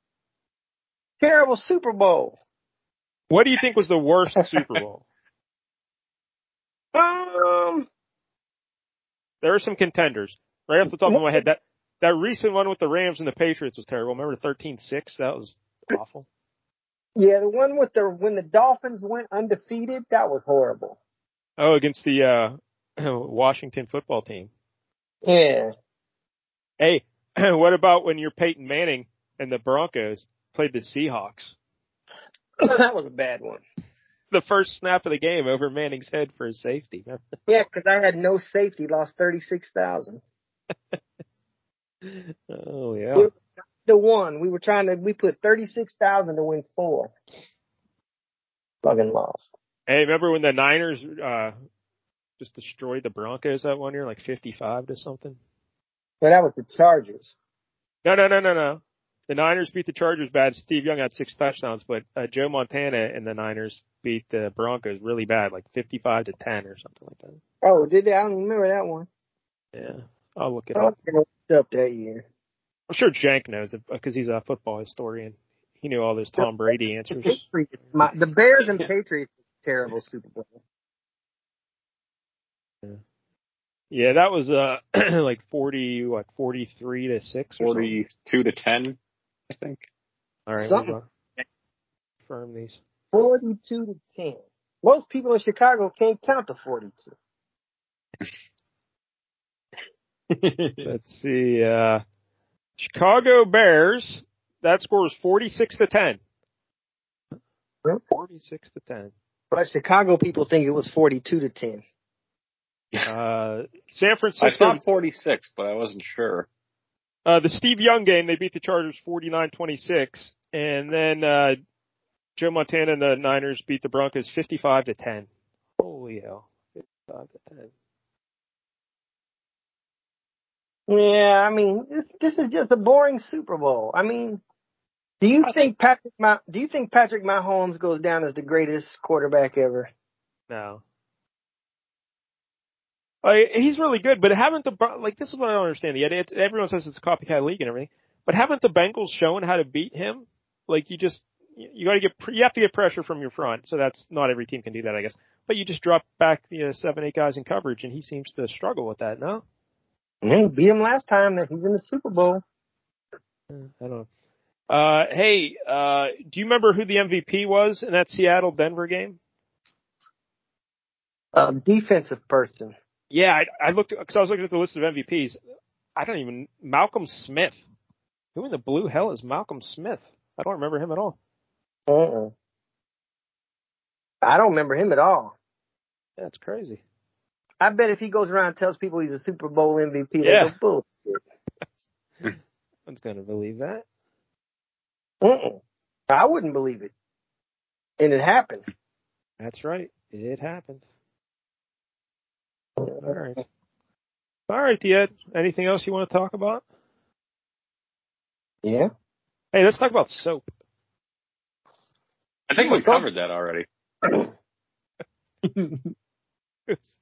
terrible Super Bowl. What do you think was the worst Super Bowl? Um There are some contenders. Right off the top of my head, that, that recent one with the Rams and the Patriots was terrible. Remember the 13-6? That was awful. yeah, the one with the when the Dolphins went undefeated, that was horrible. Oh, against the, uh, Washington football team. Yeah. Hey, what about when you're Peyton Manning and the Broncos played the Seahawks? that was a bad one. The first snap of the game over Manning's head for his safety. Yeah, because I had no safety, lost thirty six thousand. Oh yeah. The one we were trying to, we put thirty six thousand to win four. Fucking lost. Hey, remember when the Niners uh just destroyed the Broncos that one year, like fifty-five to something? But that was the Chargers. No, no, no, no, no. The Niners beat the Chargers bad. Steve Young had six touchdowns, but uh, Joe Montana and the Niners beat the Broncos really bad, like fifty-five to ten or something like that. Oh, did they? I don't remember that one. Yeah, I'll look it I up. Don't up that year. I'm sure Jank knows it because he's a football historian. He knew all those Tom Brady answers. Patriots, my, the Bears and Patriots, terrible Super Bowl. Yeah, that was uh like forty, what, forty-three to six or? Forty-two to ten, I think. All right, Something. we'll confirm these. 42 to 10. Most people in Chicago can't count to 42. Let's see. Uh, Chicago Bears. That score is forty-six to ten. Forty-six to ten. But Chicago people think it was 42 to 10. Uh, San I Francisco. thought forty-six, but I wasn't sure. Uh, the Steve Young game, they beat the Chargers 49-26, and then uh, Joe Montana and the Niners beat the Broncos 55 to 10. Holy hell, 55 to 10. Yeah, I mean, this, this is just a boring Super Bowl. I mean, do you think Patrick Ma- do you think Patrick Mahomes goes down as the greatest quarterback ever? No. Like, he's really good, but haven't the Bron- like this is what I don't understand. Yet it, everyone says it's a copycat league and everything, but haven't the Bengals shown how to beat him? Like you just you got to get you have to get pressure from your front. So that's not every team can do that, I guess. But you just drop back you know, seven eight guys in coverage, and he seems to struggle with that. No, Yeah, he beat him last time that he's in the Super Bowl. I don't know. Uh, hey, uh, do you remember who the MVP was in that Seattle Denver game? A defensive person. Yeah, I, I looked because I was looking at the list of MVPs. I don't even Malcolm Smith. Who in the blue hell is Malcolm Smith? I don't remember him at all. Uh-uh. I don't remember him at all. That's crazy. I bet if he goes around and tells people he's a Super Bowl MVP, Yeah. they go bullshit. One's gonna believe that. Uh-uh. I wouldn't believe it. And it happened. That's right. It happened. All right. All right, Ed. Anything else you want to talk about? Yeah. Hey, let's talk about soap. I think we covered that already.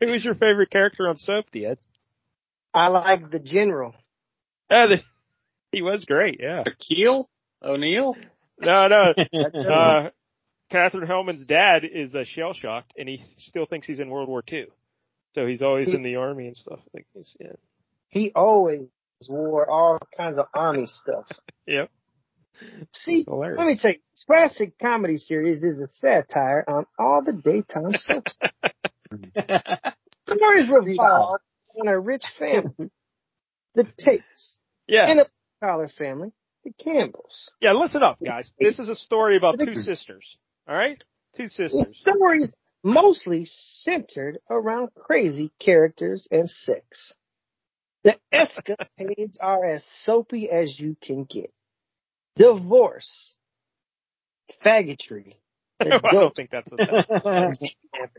Who was your favorite character on Soap, Ed? I like the general. Uh, the, he was great. Yeah. Shaquille O'Neal? No, no. Uh, Katherine Helmond's dad is uh, shell shocked, and he still thinks he's in World War II. So he's always in the army and stuff. Like, he's, yeah. He always wore all kinds of army stuff. Yep. See, let me tell you, this classic comedy series is a satire on all the daytime soaps. Stories revolve on a rich family, the Tates, Yeah. and a collar family, the Campbells. Yeah, listen up, guys. This is a story about two sisters. All right? Two The sisters. stories mostly centered around crazy characters and sex. The escapades are as soapy as you can get. Divorce, faggotry, I don't think that's what that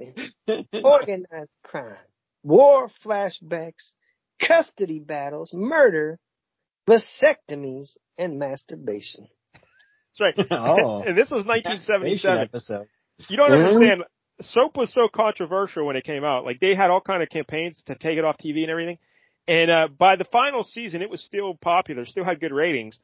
is. organized crime, war flashbacks, custody battles, murder, vasectomies, and masturbation. That's right. Oh. and this was 1977. episode. You don't Mhm. understand. Soap was so controversial when it came out. Like they had all kind of campaigns to take it off TV and everything. And uh by the final season, it was still popular, still had good ratings.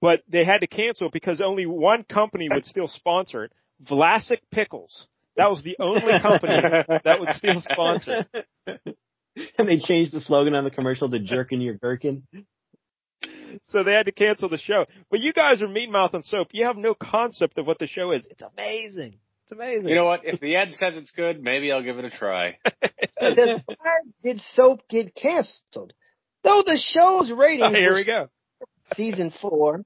But they had to cancel because only one company would still sponsor it. Vlasic Pickles. That was the only company that would still sponsor. and they changed the slogan on the commercial to "Jerkin your gherkin." So they had to cancel the show. But you guys are mean mouth and soap. You have no concept of what the show is. It's amazing. It's amazing. You know what? If the ad says it's good, maybe I'll give it a try. Then why did soap get canceled? Though the show's ratings Oh, here we go. season four,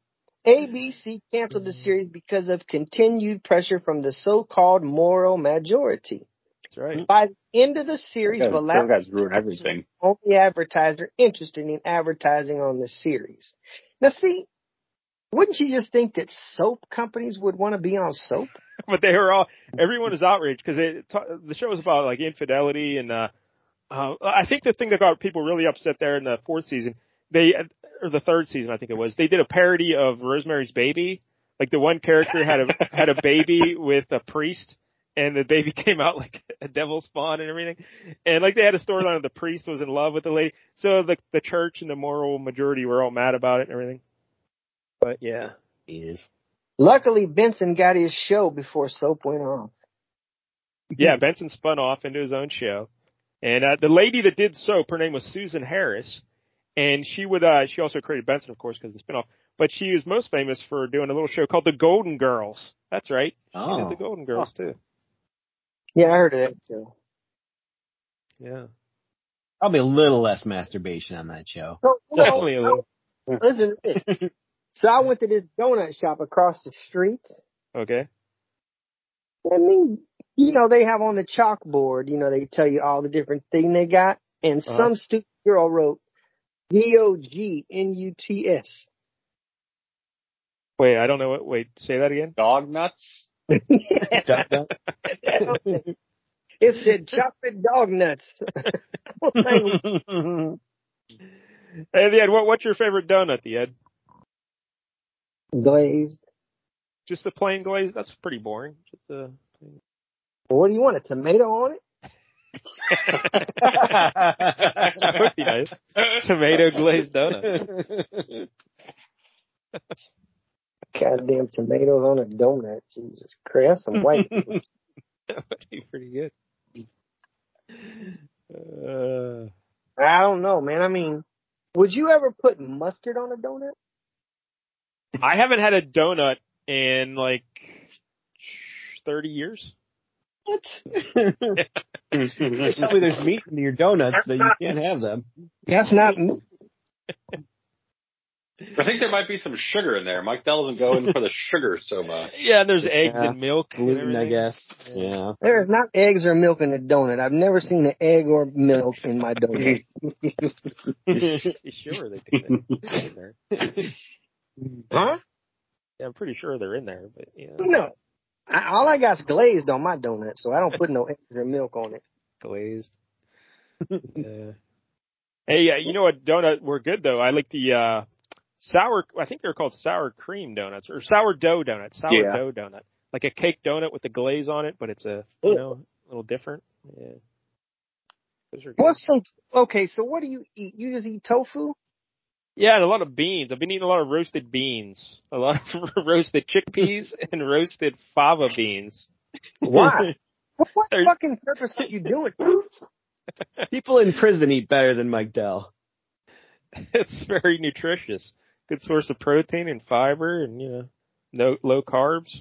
ABC canceled the series because of continued pressure from the so-called moral majority. That's right. By the end of the series, Those guys, Vlasic guys ruin everything. was the only advertiser interested in advertising on the series. Now, see, wouldn't you just think that soap companies would want to be on soap? but they were all everyone is outraged because it the show was about like infidelity and uh, uh I think the thing that got people really upset there in the fourth season they or the third season I think it was they did a parody of Rosemary's Baby. Like the one character had a had a baby with a priest and the baby came out like a devil spawn and everything. And like they had a storyline of the priest was in love with the lady. So the the church and the moral majority were all mad about it and everything. But yeah. He Is Luckily, Benson got his show before soap went off. Yeah, Benson spun off into his own show. And uh, the lady that did soap, her name was Susan Harris, and she would uh she also created Benson, of course, because of the spinoff. But she is most famous for doing a little show called The Golden Girls. That's right. She Oh. did The Golden Girls too. Yeah, I heard of that too. Yeah, probably a little less masturbation on that show. So, you know, definitely a little. Listen to this. So I went to this donut shop across the street. Okay. I mean, you know, they have on the chalkboard, you know, they tell you all the different things they got. And Uh-huh. some stupid girl wrote D-O-G-N-U-T-S. Wait, I don't know what. Wait, say that again. Dog nuts? it said chocolate dog nuts. Hey, the Ed, what, what's your favorite donut, the Ed? Glazed. Just the plain glazed? That's pretty boring. Just the. What do you want? A tomato on it? That would be nice. Tomato glazed donut. Goddamn tomatoes on a donut. Jesus Christ. Some white. That would be pretty good. Uh, I don't know, man. I mean, would you ever put mustard on a donut? I haven't had a donut in like 30 years. What? You tell me there's meat in your donuts, so you can't have them. That's not. I think there might be some sugar in there. Mike Dell doesn't go in for the sugar so much. Yeah, there's eggs Yeah. and milk. and I guess. Yeah. There is not eggs or milk in a donut. I've never seen an egg or milk in my donut. Sure they do that? In there. huh? Yeah, I'm pretty sure they're in there, but you know, No. I, all I got's glazed on my donut, so I don't put no extra milk on it. glazed. yeah. Hey, uh, you know what donut were good though? I like the uh sour. I think they're called sour cream donuts or sour sourdough donuts. Sourdough donut, like a cake donut with the glaze on it, but it's a you know a little different. Yeah. Those are good. What's some? Okay, so what do you eat? You just eat tofu? Yeah, and a lot of beans. I've been eating a lot of roasted beans, a lot of roasted chickpeas, and roasted fava beans. Why? For what There's- fucking purpose are you doing? People in prison eat better than Mike Dell. It's very nutritious. Good source of protein and fiber, and you know, no low carbs.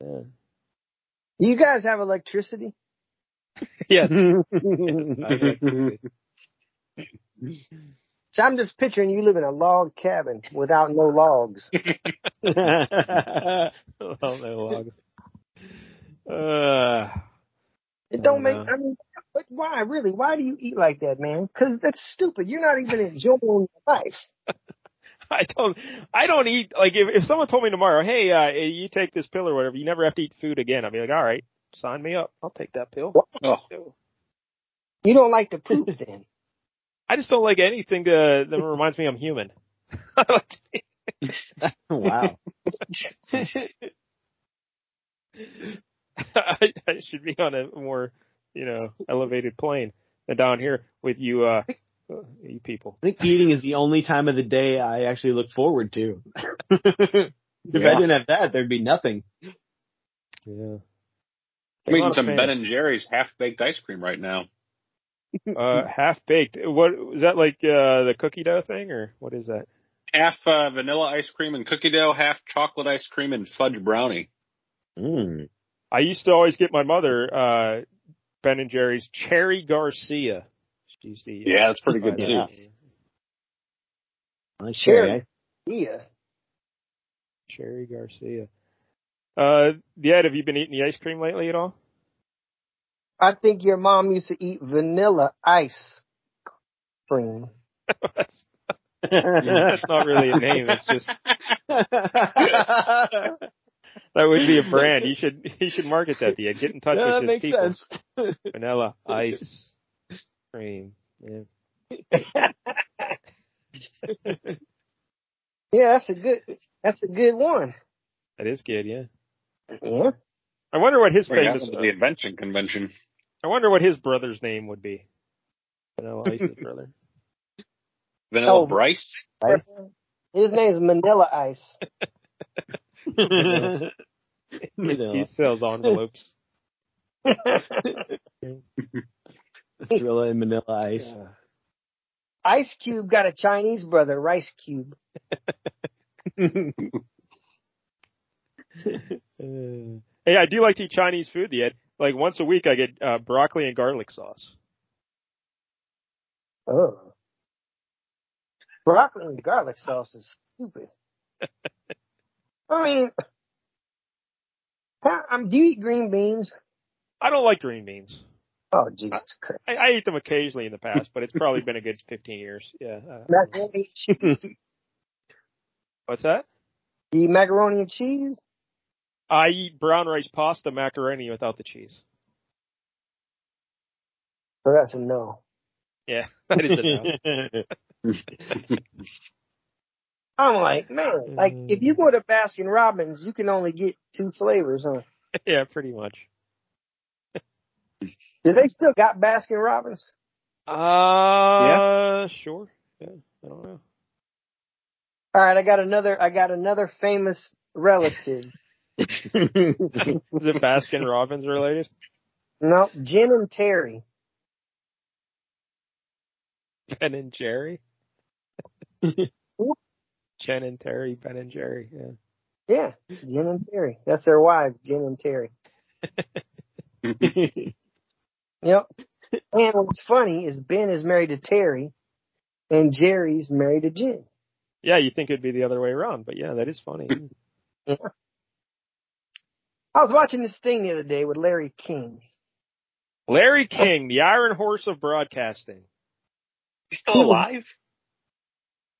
Yeah. Do you guys have electricity? Yes. yes I like to see. So I'm just picturing you live in a log cabin without no logs. without no logs. Uh, It don't Oh, make. no. I mean, but why really? Why do you eat like that, man? Because that's stupid. You're not even enjoying your life. I don't. I don't eat like if if someone told me tomorrow, hey, uh, you take this pill or whatever, you never have to eat food again. I'd be like, all right, sign me up. I'll take that pill. Oh, You don't like the poop then. I just don't like anything that, that reminds me I'm human. I like to wow. I, I should be on a more, you know, elevated plane than down here with you, uh, uh, you people. I think eating is the only time of the day I actually look forward to. if Yeah. I didn't have that, there'd be nothing. Yeah. I'm eating some Ben and Jerry's half baked ice cream right now. uh, half baked. What is that like? Uh, the cookie dough thing, or what is that? Half uh, vanilla ice cream and cookie dough, half chocolate ice cream and fudge brownie. Mm. I used to always get my mother uh, Ben and Jerry's Cherry Garcia. She's the Yeah, that's pretty good too. I like Sure. cherry. Yeah. Cherry Garcia. Uh, yeah. Have you been eating the ice cream lately at all? I think your mom used to eat vanilla ice cream. that's, that's not really a name. It's just that would be a brand. You should you should market that. The get in touch Yeah, with his makes people. sense. Vanilla ice cream. Yeah. Yeah, that's a good. That's a good one. That is good. Yeah. Yeah. I wonder what his Bring that famous. one to the invention convention. I wonder what his brother's name would be. Vanilla Ice's brother. Vanilla Oh. Bryce. His name's Manila Ice. He sells envelopes. Vanilla and vanilla ice. Ice Cube got a Chinese brother, Rice Cube. Uh, Hey, I do like to eat Chinese food. Yet, like once a week, I get uh, broccoli and garlic sauce. Oh. Broccoli and garlic sauce is stupid. I mean, how, um, do you eat green beans? I don't like green beans. Oh, Jesus Christ. I, I eat them occasionally in the past, but it's probably been a good 15 years. Yeah. Uh, Macaroni and cheese. what's that? Eat macaroni and cheese? I eat brown rice pasta macaroni without the cheese. So that's a no. Yeah, that is a no. I'm like, man, like if you go to Baskin Robbins, you can only get two flavors, huh? yeah, pretty much. Do they still got Baskin Robbins? Uh, yeah. sure. Yeah, I don't know. All right, I got another. I got another famous relative. Is it Baskin Robbins related? no, Jen and Terry. Ben and Jerry? Jen and Terry, Ben and Jerry. Yeah. Yeah, Jen and Terry. That's their wives, Jen and Terry. Yep. And what's funny is Ben is married to Terry, and Jerry's married to Jen. Yeah, you think it'd be the other way around, but yeah, that is funny. I was watching this thing the other day with Larry King. Larry King, the Iron Horse of broadcasting. He's still alive?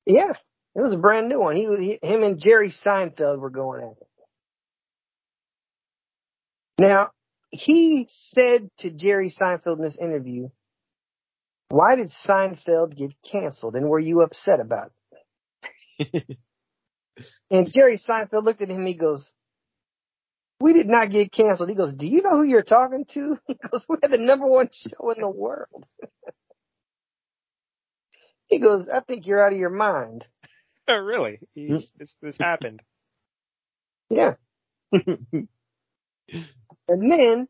Yeah, it was a brand new one. He, he him and Jerry Seinfeld were going at it. Now, he said to Jerry Seinfeld in this interview, why did Seinfeld get canceled and were you upset about it? and Jerry Seinfeld looked at him, he goes, we did not get canceled. He goes, do you know who you're talking to? He goes, we had the number one show in the world. he goes, I think you're out of your mind. Oh, really? He, hmm. this, this happened. Yeah. and then,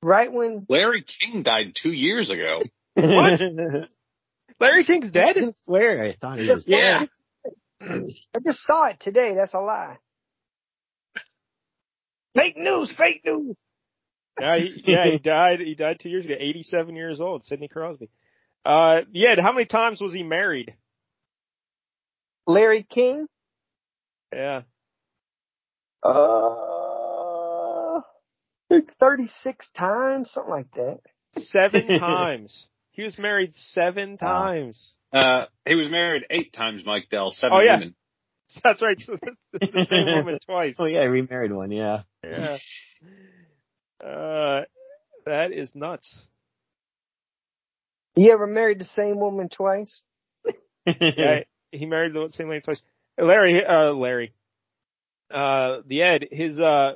right when Larry King died two years ago. What? Larry King's dead? didn't swear. I thought he was. Yeah. I just saw it today, that's a lie. Fake news, fake news. Yeah, he, yeah, he died. He died two years ago. Eighty-seven years old. Sidney Crosby. Uh, yeah. How many times was he married? Larry King, Yeah. uh, 36 times, something like that. Seven times. He was married seven times. Uh, he was married eight times, Mike Dell, seven Oh, yeah. women. That's right. So that's the same woman twice. Oh yeah, I remarried one. Yeah. Yeah. Uh, that is nuts. You ever married the same woman twice? Yeah, he married the same lady twice. Larry, uh, Larry, uh, the Ed, his, uh,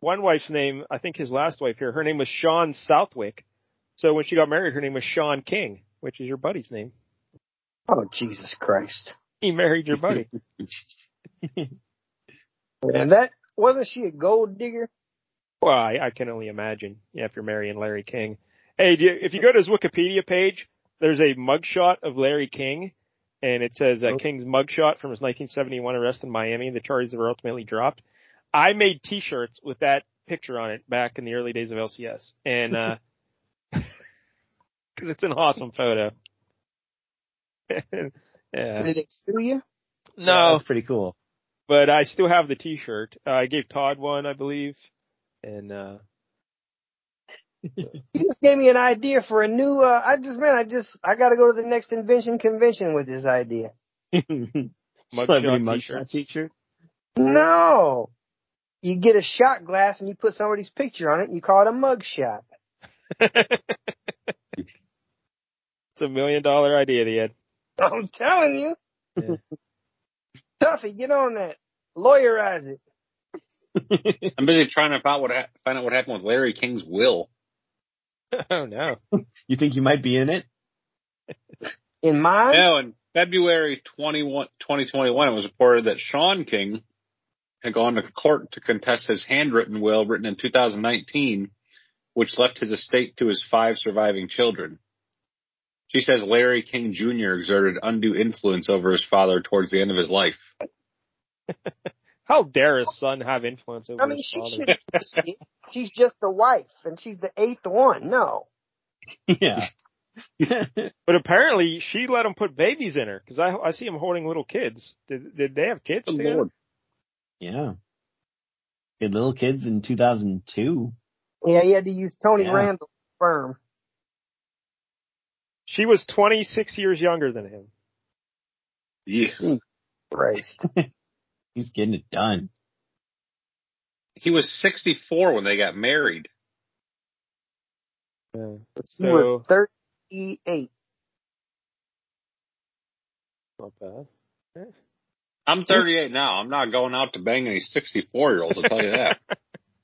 one wife's name, I think his last wife here, her name was Shawn Southwick. So when she got married, her name was Shawn King, which is your buddy's name. Oh, Jesus Christ. He married your buddy. And that, wasn't she a gold digger? well, I, I can only imagine. Yeah, if you're marrying Larry King. Hey, do you, if you go to his Wikipedia page, there's a mugshot of Larry King, and it says uh, Oh. King's mugshot from his 1971 arrest in Miami. The charges were ultimately dropped. I made T-shirts with that picture on it back in the early days of LCS, and uh 'cause it's an awesome photo. Yeah. Did they sue you? No, that's pretty cool. but I still have the T-shirt. Uh, I gave Todd one, I believe, and uh You just gave me an idea for a new, uh, I just, man, I just, I gotta go to the next invention convention with this idea. Mugshot mugshot T-shirts. t-shirt. No. You get a shot glass and you put somebody's picture on it and you call it a mug shot. it's a million dollar idea, the Ed. I'm telling you. Yeah. Tuffy, get on that. Lawyerize it. I'm busy trying to find, what ha- find out what happened with Larry King's will. Oh no. you think you might be in it? In mine? No, in February 21, 2021, it was reported that Shawn King had gone to court to contest his handwritten will written in 2019, which left his estate to his five surviving children. She says Larry King Jr. exerted undue influence over his father towards the end of his life. How dare his son have influence over I mean, his she father? should. she's just the wife and she's the eighth one. No. yeah. But apparently, she let him put babies in her because I I see him holding little kids. Did did they have kids? Good together? Lord. yeah. Had little kids in 2002. Yeah, he had to use Tony Yeah. Randall's sperm. She was 26 years younger than him. Yeah. Hmm. Christ. He's getting it done. He was 64 when they got married. Yeah. He was 38. not bad. I'm 38 now. I'm not going out to bang any 64 year olds, I'll tell you that.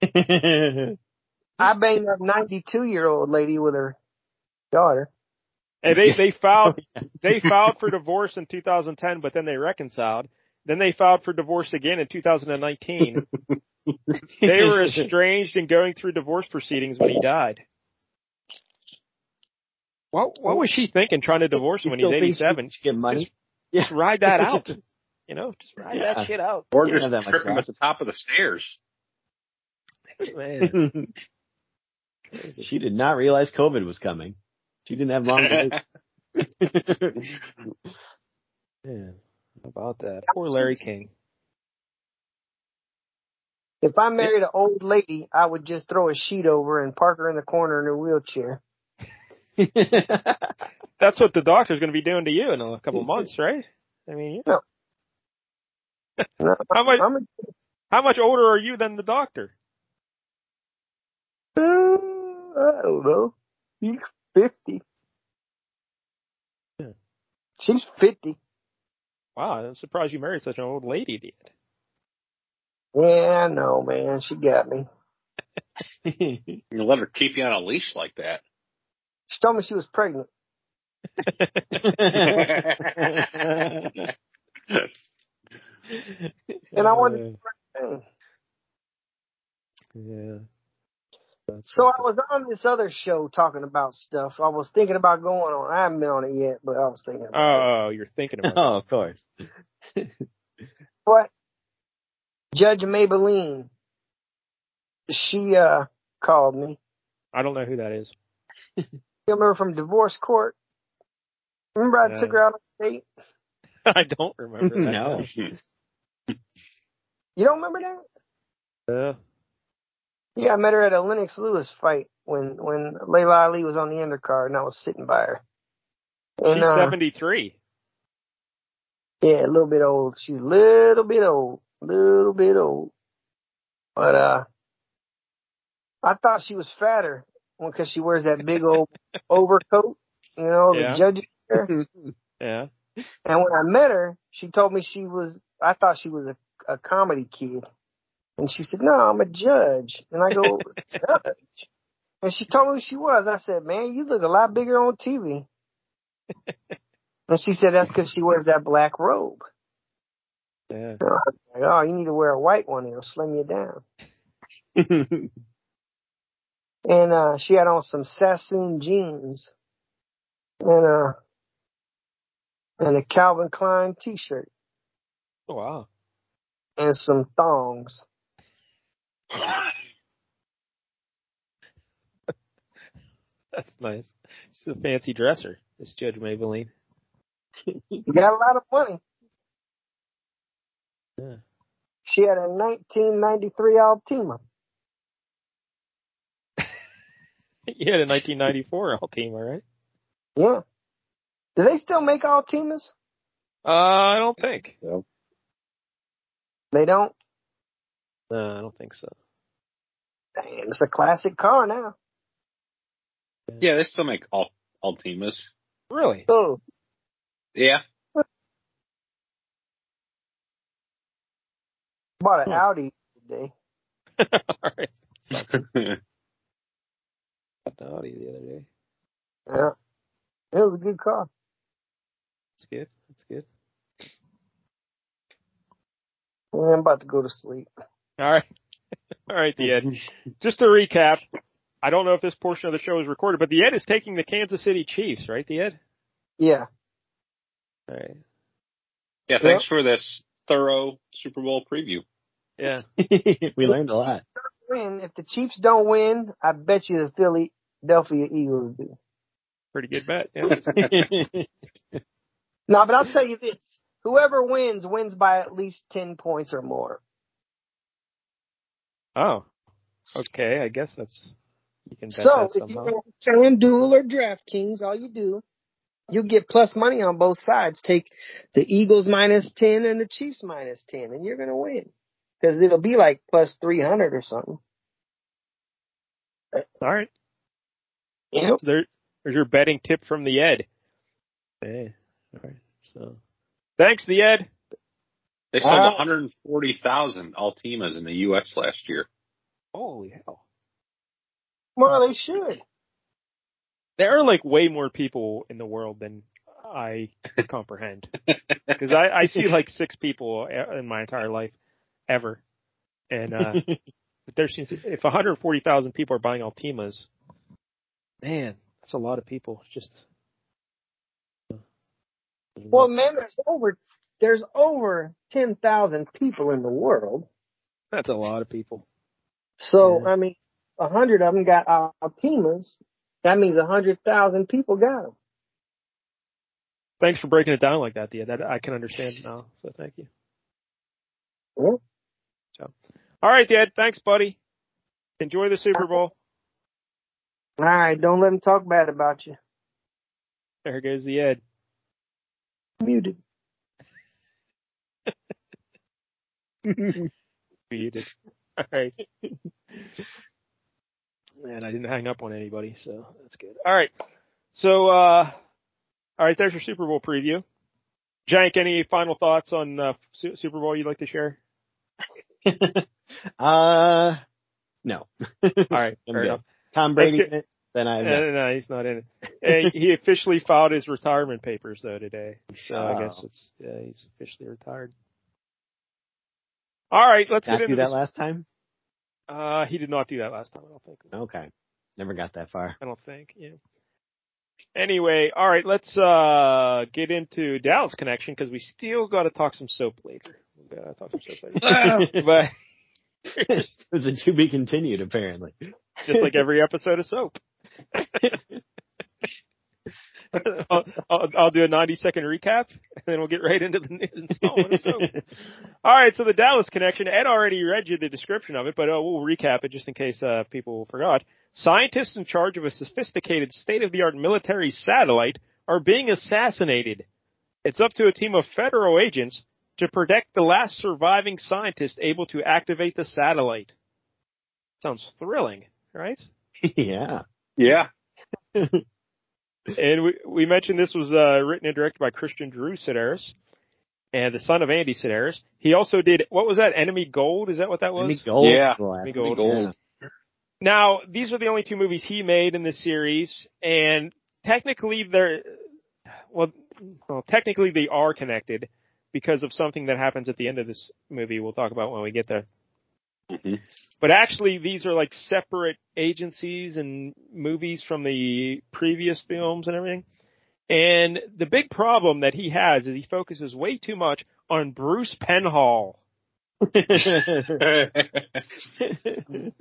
I banged a 92 year old lady with her daughter. And they they filed oh, they filed for divorce in 2010, but then they reconciled. Then they filed for divorce again in 2019. they were estranged and going through divorce proceedings when he died. What what was she thinking trying to divorce him when he's 87? she Get money. Just ride that out. You know, just ride Yeah. that shit out. Or just have that much trip him at the top of the stairs. Man. she did not realize COVID was coming. She didn't have long to live. Man, how about that? Poor Larry King. If I married an old lady, I would just throw a sheet over and park her in the corner in her wheelchair. That's what the doctor's going to be doing to you in a couple months, right? I mean, No. No, How much- I'm a, how much older are you than the doctor? uh, I don't know. He's 50. Yeah. She's 50. Wow, I'm surprised you married such an old lady, dude. Yeah, I know, man. She got me. You let her keep you on a leash like that. She told me she was pregnant. And I wanted- Hey. Yeah. That's So I was on this other show talking about stuff. I was thinking about going on. I haven't been on it yet, but I was thinking about it. Oh, you're thinking about oh, of course. What? Judge Mablean. She uh called me. I don't know who that is. You remember from divorce court? Remember I No. took her out on a date? I don't remember that. No. You don't remember that? Uh, Yeah, I met her at a Lennox Lewis fight when when Laila Ali was on the undercard and I was sitting by her. And she's uh, 73. yeah, a little bit old. She's a little bit old. Little bit old. But uh I thought she was fatter because she wears that big old overcoat, you know, Yeah. the judge's. Yeah. And when I met her, she told me she was, I thought she was a, a comedy kid. And she said, no, I'm a judge. And I go, judge? And she told me who she was. I said, man, you look a lot bigger on TV. and she said, that's because she wears that black robe. Yeah. Was like, oh, you need to wear a white one. It'll slim you down. And, uh, she had on some Sassoon jeans and, uh, and a Calvin Klein t-shirt Oh, wow. and some thongs. That's nice. She's a fancy dresser, this Judge Mablean. You got a lot of money. Yeah. She had a 1993 Altima. You had a 1994 Altima, right? Yeah. Do they still make Altimas? Uh, I don't think. They don't. No, I don't think so. Damn, it's a classic car now. yeah, they still make Al- Altimas. Really? Oh, Yeah. bought an Hmm. Audi today. All right. Got the Audi the other day. Yeah. It was a good car. That's good. That's good. I'm about to go to sleep. All right. All right, the Ed. Just to recap, I don't know if this portion of the show is recorded, but the Ed is taking the Kansas City Chiefs, right, the Ed? Yeah. All right. yeah, thanks for this thorough Super Bowl preview. Yeah. we learned a lot. Win. If the Chiefs don't win, I bet you the Philadelphia Eagles do. Pretty good bet. Yeah. No, but I'll tell you this. Whoever wins, wins by at least 10 points or more. Oh. Okay. I guess that's, you can bet So that if you somehow. go FanDuel or DraftKings, all you do, you get plus money on both sides. Take the Eagles minus 10 and the Chiefs minus 10 and you're going to win. Cause it'll be like plus 300 or something. All right. Yep. So there, there's your betting tip from the Ed. Okay. All right. So, thanks, the Ed. They sold Wow. 140,000 Altimas in the U.S. last year. Holy hell. Well, they should. There are like way more people in the world than I comprehend. Because I, I see like six people in my entire life ever. And, uh, but there seems, if 140,000 people are buying Altimas, man, that's a lot of people. Just. Well, man, there's over, there's over 10,000 people in the world. That's a lot of people. So, Yeah. I mean, a hundred of them got Altimas. That means a hundred thousand people got them. Thanks for breaking it down like that, Thea. That I can understand now. So thank you. Yeah. So, all right, Dad. Thanks, buddy. Enjoy the Super Bowl. All right, don't let them talk bad about you. There goes the Ed. Muted. Muted. All right. And I didn't hang up on anybody, so that's good. All right. So, uh, all right, there's your Super Bowl preview. Jank, any final thoughts on uh, Su- Super Bowl you'd like to share? uh, no. All right, fair enough. Tom Brady in it, then I Uh, no, he's not in it. He officially filed his retirement papers though today, so I guess Oh. it's yeah, he's officially retired. All right, let's not get do into that this. last time. Uh, he did not do that last time. I don't think. Okay, never got that far. I don't think. Yeah. Anyway, all right, let's uh get into Dallas connection because we still got to talk some soap later. We got to talk some soap later, but it was a to be continued, apparently. just like every episode of soap. I'll, I'll, I'll do a 90 second recap and then we'll get right into the news installment of soap. All right, so the Dallas connection. Ed already read you the description of it, but uh, we'll recap it just in case uh, people forgot. Scientists in charge of a sophisticated state-of-the-art military satellite are being assassinated. It's up to a team of federal agents to protect the last surviving scientist able to activate the satellite. Sounds thrilling, right? yeah. Yeah. And we, we mentioned this was uh, written and directed by Christian Drew Sidaris and the son of Andy Sidaris. He also did, what was that, Enemy Gold? Is that what that was? Jimmy Gold. Yeah. was the last Gold. Yeah. Now, these are the only two movies he made in this series, and technically they're, well, well, technically they are connected because of something that happens at the end of this movie we'll talk about when we get there. Hmm But actually these are like separate agencies and movies from the previous films and everything. And the big problem that he has is he focuses way too much on Bruce Penhall.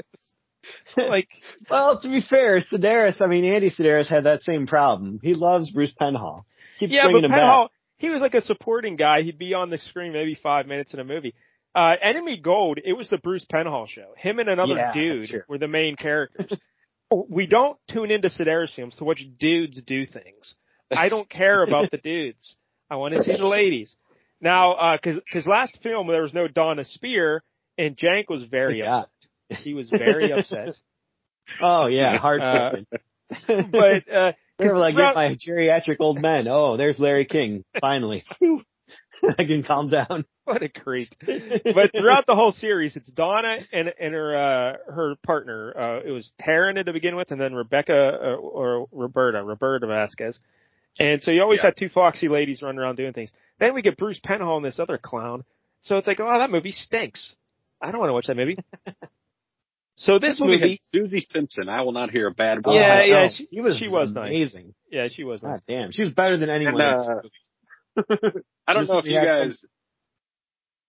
Like, well, to be fair, Sidaris, I mean, Andy Sidaris had that same problem. He loves Bruce Penhall. Keeps yeah, but bringing him Penhall, he was like a supporting guy. He'd be on the screen maybe five minutes in a movie. Uh, Enemy Gold, it was the Bruce Penhall show. Him and another Yeah, dude were the main characters. we don't tune into Sidaris films to watch dudes do things. I don't care about the dudes. I want to see the ladies. Now, uh, cause, cause last film there was no Dona Speir and Jank was very Yeah. upset. He was very upset. Oh yeah, hard Uh. But, uh, they were like, throughout- my geriatric old men. Oh, there's Larry King. Finally. Phew. I can calm down. what a creep. but throughout the whole series, it's Dona and and her uh, her partner. Uh, it was Taryn to begin with, and then Rebecca uh, or Roberta, Roberta Vasquez. And so you always Yeah. had two foxy ladies running around doing things. Then we get Bruce Penhall and this other clown. So it's like, oh, that movie stinks. I don't want to watch that movie. So this, This movie movie, Suzi Simpson. I will not hear a bad word. Yeah, Oh, yeah, know. she- was, she was nice. amazing. yeah, she was nice. God damn, she was better than anyone. And, else. I don't know if you guys,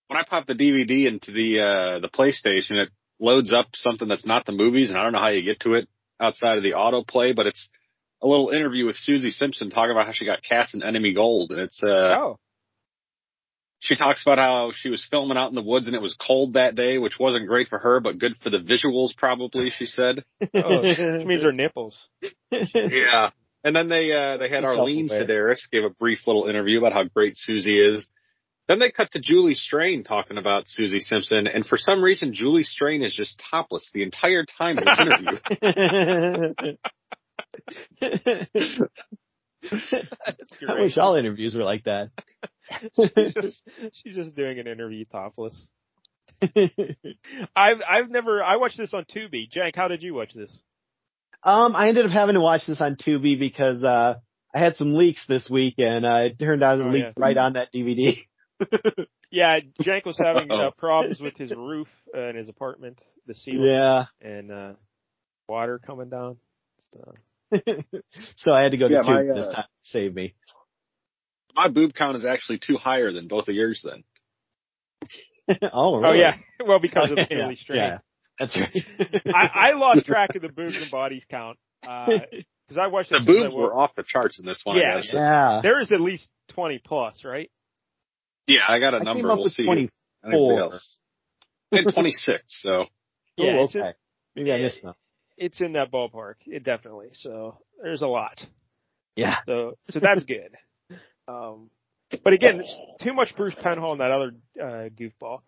when I pop the DVD into the, uh, the PlayStation, it loads up something that's not the movies and I don't know how you get to it outside of the autoplay, but it's a little interview with Suzi Simpson talking about how she got cast in Enemy Gold. And it's, uh, oh, she talks about how she was filming out in the woods and it was cold that day, which wasn't great for her, but good for the visuals probably, she said. oh, which means her nipples. Yeah. And then they uh they had She's Arlene self-aware. Sidaris give a brief little interview about how great Suzi is. Then they cut to Julie Strain talking about Suzi Simpson, and for some reason Julie Strain is just topless the entire time of this interview. That's I wish all interviews were like that. she's, just, she's just doing an interview topless. I've I've never I watched this on Tubi. Jack, how did you watch this? Um, I ended up having to watch this on Tubi because uh I had some leaks this week, and uh, it turned out it Oh, leaked yeah. right on that DVD. Yeah, Jank was having uh, problems with his roof uh, in his apartment, the ceiling, Yeah, and uh water coming down. So, so I had to go to Yeah, Tubi my, this uh, time to save me. My boob count is actually two higher than both of yours then. oh, Oh yeah, well because of the yeah, Haley strain. yeah. That's right. I, I lost track of the boobs and bodies count because I watched The this boobs were off the charts in this one. Yeah, yeah. There is at least twenty plus, right? yeah, I got a I number. came up we'll with see. 24. Anybody else? I had 26. So Yeah, oh, it's in- okay. Maybe I missed some. It's in that ballpark, it definitely. So there's a lot. Yeah. So so that's good. Um, but again, too much Bruce Penhall and that other uh, goofball.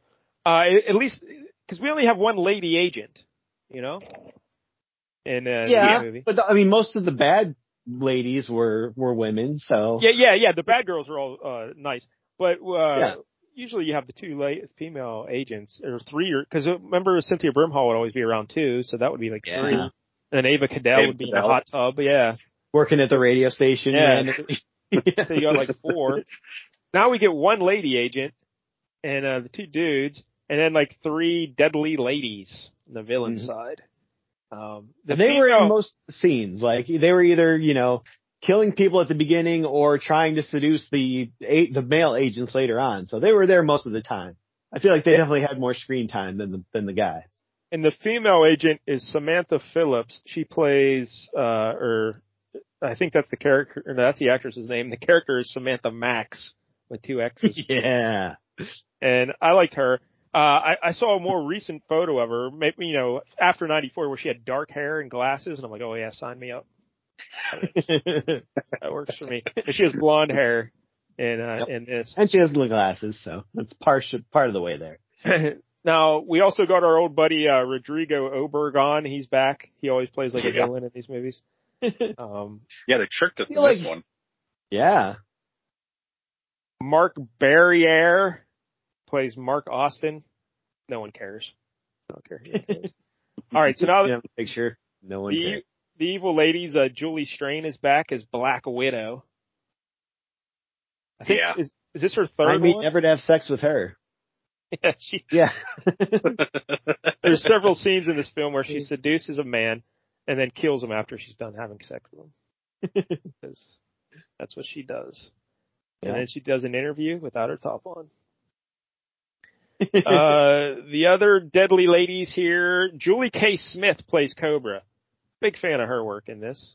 Uh, at least because we only have one lady agent, you know. In uh, yeah, the movie. but I mean, most of the bad ladies were were women, so Yeah, yeah, yeah. The bad girls are all uh, nice, but uh, Yeah. usually you have the two la- female agents or three, or because remember Cynthia Brimhall would always be around too, so that would be like Yeah. three. And then Ava Cadell Ava would be in the hot tub. Yeah, working at the radio station. Yeah. so you got like four. Now we get one lady agent and uh, the two dudes, and then like three deadly ladies on the villain Mhm. side. Um, the And they were in most scenes. Like they were either, you know, killing people at the beginning or trying to seduce the the male agents later on. So they were there most of the time. I feel like they definitely had more screen time than the than the guys. And the female agent is Samantha Phillips. She plays, uh, or I think that's the character, or that's the actress's name. The character is Samantha Max with two X's. yeah. and I liked her. Uh, I, I saw a more recent photo of her, maybe, you know, after 94 where she had dark hair and glasses and I'm like, oh yeah, sign me up. That works for me. And she has blonde hair in, uh, Yep. in this. and she has little glasses, so that's part part of the way there. now, we also got our old buddy, uh, Rodrigo Obregon. He's back. He always plays like a Yeah. villain in these movies. Um, yeah, they tricked us in feel this one. Yeah. Mark Barriere plays Mark Austin. No one cares. I don't care. who it is. All right, so now you have a picture. No one the, cares. the evil ladies, uh, Julie Strain is back as Black Widow. I think Yeah. is is this her third? I mean, one? never to have sex with her. Yeah, she, Yeah. there's several scenes in this film where she seduces a man and then kills him after she's done having sex with him. 'Cause that's what she does. And then she does an interview without her top on. Uh, the other deadly ladies here, Julie K. Smith plays Cobra. Big fan of her work in this.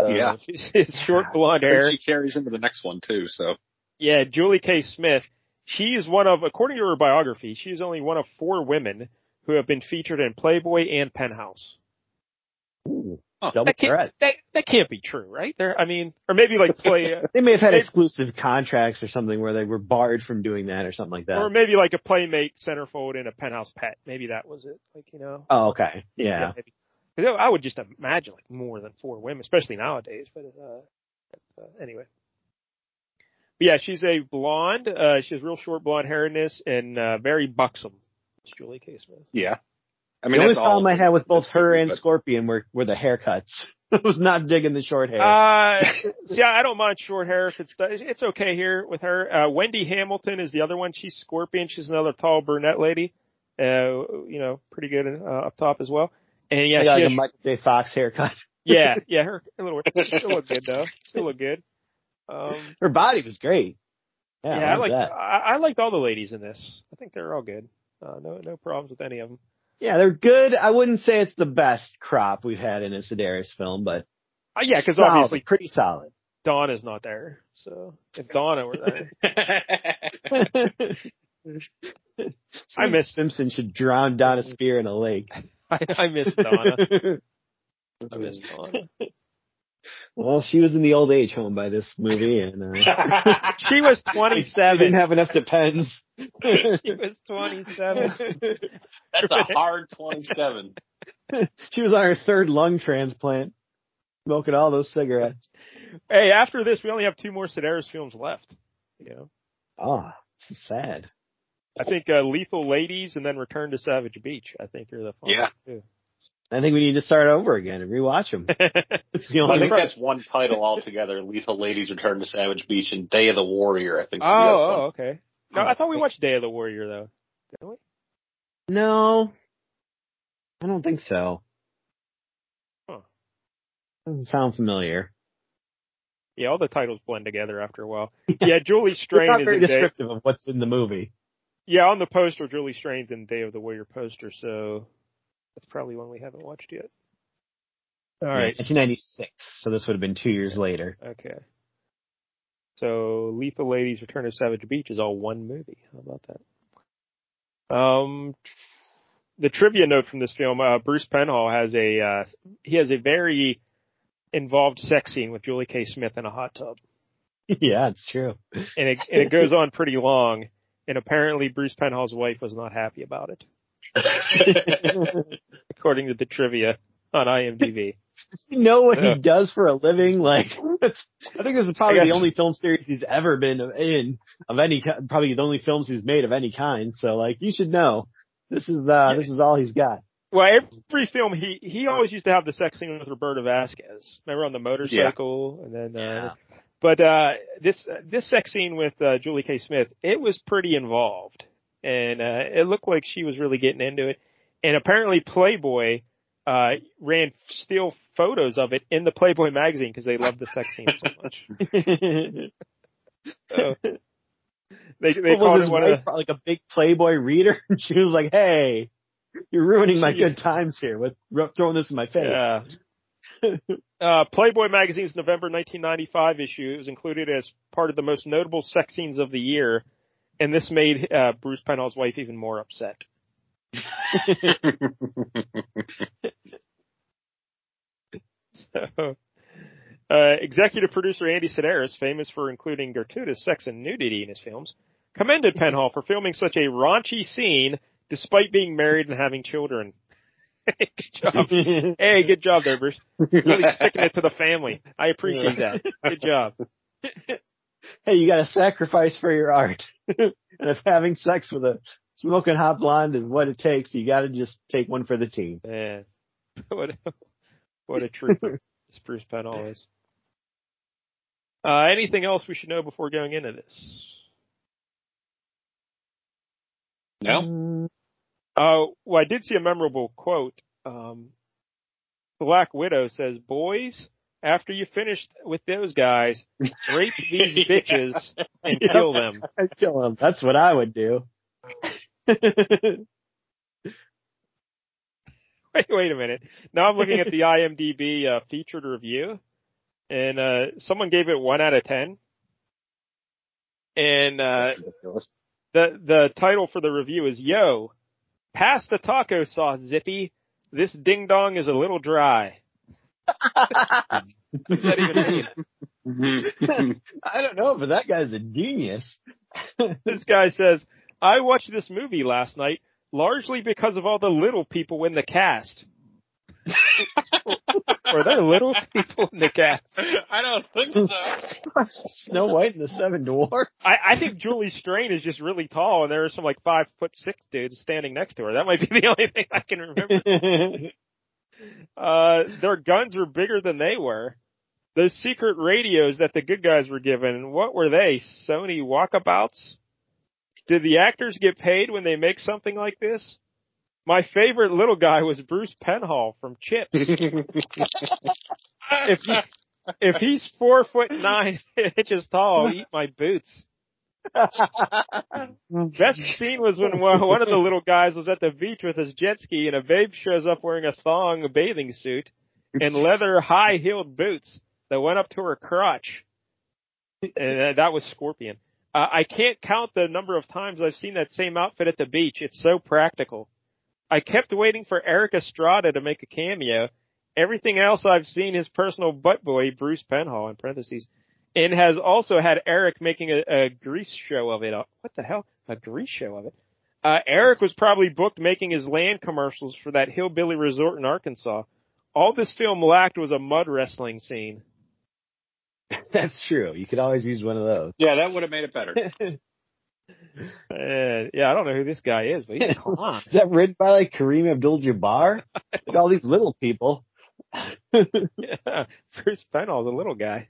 Uh, Yeah. she's short blonde hair. she carries into the next one too. So Yeah, Julie K. Smith. She is one of, according to her biography, she is only one of four women who have been featured in Playboy and Penthouse. Ooh, Huh. double That can't, threat. that, that can't be true, right? There, I mean, or maybe like play, They may have had They- exclusive contracts or something where they were barred from doing that or something like that. or maybe like a Playmate centerfold in a Penthouse pet. Maybe that was it. Like, you know. oh, okay. Yeah. maybe. 'Cause I would just imagine like more than four women, especially nowadays. But uh, uh, anyway, but yeah, she's a blonde. Uh, she has real short blonde hair in this, and uh, very buxom. It's Julie K. Yeah, I mean, the only problem I had with both her and but- Scorpion were, were the haircuts. I was not digging the short hair. Uh, see, I don't mind short hair if it's it's okay here with her. Uh, Wendy Hamilton is the other one. She's Scorpion. She's another tall brunette lady. Uh, you know, pretty good uh, up top as well. And yeah, got like a Michael J. Fox haircut. yeah, yeah, her a little. She still look good though. Still look good. Um, Her body was great. Yeah, yeah, I I like like. I, I liked all the ladies in this. I think they're all good. Uh, no no problems with any of them. Yeah, they're good. I wouldn't say it's the best crop we've had in a Sidaris film, but Uh, yeah, because obviously pretty solid. Dawn is not there. So if Dona were there, I miss Simpson should drown Dona Speir in a lake. I, I miss Dona. I miss Dona. Well, she was in the old age home by this movie, and uh, She was I 27. didn't have enough depends. she was 27. That's a hard twenty-seven. she was on her third lung transplant, smoking all those cigarettes. Hey, after this, we only have two more Sidaris films left. You know, Oh, sad. I think uh, Lethal Ladies and then Return to Savage Beach. I think are the final Yeah. two. I think we need to start over again and rewatch them. It's the I think that's one title altogether: Lethal Ladies Return to Savage Beach and Day of the Warrior. I think. oh, is the other oh, one. okay. No, I thought we watched Day of the Warrior though. Didn't we? No, I don't think so. Huh. Doesn't sound familiar. Yeah, all the titles blend together after a while. Yeah, Julie It's Strain not is very in Day. descriptive of what's in the movie. Yeah, on the poster, Julie Strain's in Day of the Warrior poster. So That's probably one we haven't watched yet. All right. 1996. So this would have been two years later. Okay. So Lethal Ladies Return of Savage Beach is all one movie. How about that? Um, the trivia note from this film, uh, Bruce Penhall has a, uh, he has a very involved sex scene with Julie K. Smith in a hot tub. yeah, it's true. And it, and it goes on pretty long. And apparently Bruce Penhall's wife was not happy about it. according to the trivia on IMDb. you know what Yeah. he does for a living? Like, it's, I think this is probably the only film series he's ever been in of any, ki- probably the only films he's made of any kind. So like, you should know. This is, uh, this is all he's got. Well, every film he he always used to have the sex scene with Roberta Vasquez. Remember on the motorcycle, and then uh, but uh, this this sex scene with uh, Julie K. Smith, it was pretty involved, and uh, it looked like she was really getting into it. And apparently, Playboy uh, ran still photos of it in the Playboy magazine because they loved the sex scene so much. So, they they called his it one of wife, like a big Playboy reader? And she was like, hey, you're ruining my good times here with throwing this in my face. Yeah. uh, Playboy magazine's November 1995 issue was included as part of the most notable sex scenes of the year, and this made uh, Bruce Penhall's wife even more upset. So, uh, executive producer Andy Sidaris, famous for including gratuitous sex and nudity in his films, commended Penhall for filming such a raunchy scene despite being married and having children. good job. Hey, good job there, Bruce. Really sticking it to the family. I appreciate that. Good job. hey, you gotta sacrifice for your art. and if having sex with a smoking hot blonde is what it takes, you gotta just take one for the team. Man, what a, what a trooper this Bruce Penhall is. Uh, anything else we should know before going into this? No? Uh, well, I did see a memorable quote. Um, Black Widow says, "Boys, after you finished with those guys, rape these bitches and Yep. kill them." I'd kill him. That's what I would do. Wait, wait a minute. Now I'm looking at the IMDb uh, featured review, and uh, someone gave it one out of ten. And uh, the the title for the review is "Yo, pass the taco sauce, Zippy. This ding dong is a little dry." I don't know, but that guy's a genius. This guy says, "I watched this movie last night largely because of all the little people in the cast." Were there little people in the cast? I don't think so. Snow White and the Seven Dwarfs. I, I think Julie Strain is just really tall, and there are some like five foot six dudes standing next to her. That might be the only thing I can remember. Uh, their guns were bigger than they were. Those secret radios that the good guys were given, what were they? Sony walkabouts? Did the actors get paid when they make something like this? My favorite little guy was Bruce Penhall from CHiPs. if he, if he's four foot nine inches tall, I'll eat my boots. Best scene was when one of the little guys was at the beach with his jet ski and a babe shows up wearing a thong bathing suit and leather high heeled boots that went up to her crotch. And that was Scorpion. Uh, I can't count the number of times I've seen that same outfit at the beach. It's so practical. I kept waiting for Erik Estrada to make a cameo. Everything else I've seen is personal butt boy Bruce Penhall in parentheses, and has also had Erik making a, a grease show of it. Uh, What the hell? A grease show of it? Uh, Erik was probably booked making his land commercials for that hillbilly resort in Arkansas. All this film lacked was a mud wrestling scene. That's true. You could always use one of those. yeah, that would have made it better. And yeah, I don't know who this guy is, but he's a clown. Is that written by like Kareem Abdul-Jabbar? Like all these little people. yeah, Bruce Penhall's a little guy.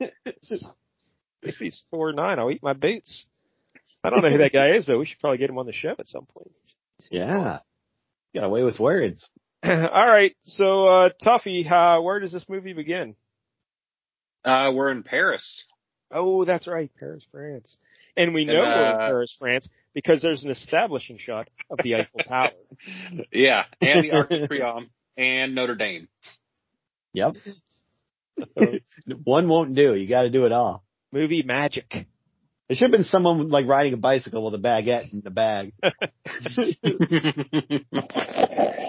If he's four nine, I'll eat my boots. I don't know who that guy is, but we should probably get him on the show at some point. Yeah. Got away with words. All right, so uh Tuffy, uh, where does this movie begin? Uh, we're in Paris. Oh, that's right, Paris, France. And we And, know we're in uh, Paris, France, because there's an establishing shot of the Eiffel Tower. Yeah, and the Arc de Triomphe and Notre Dame. Yep. One won't do. You got to do it all. Movie magic. It should have been someone like riding a bicycle with a baguette in the bag.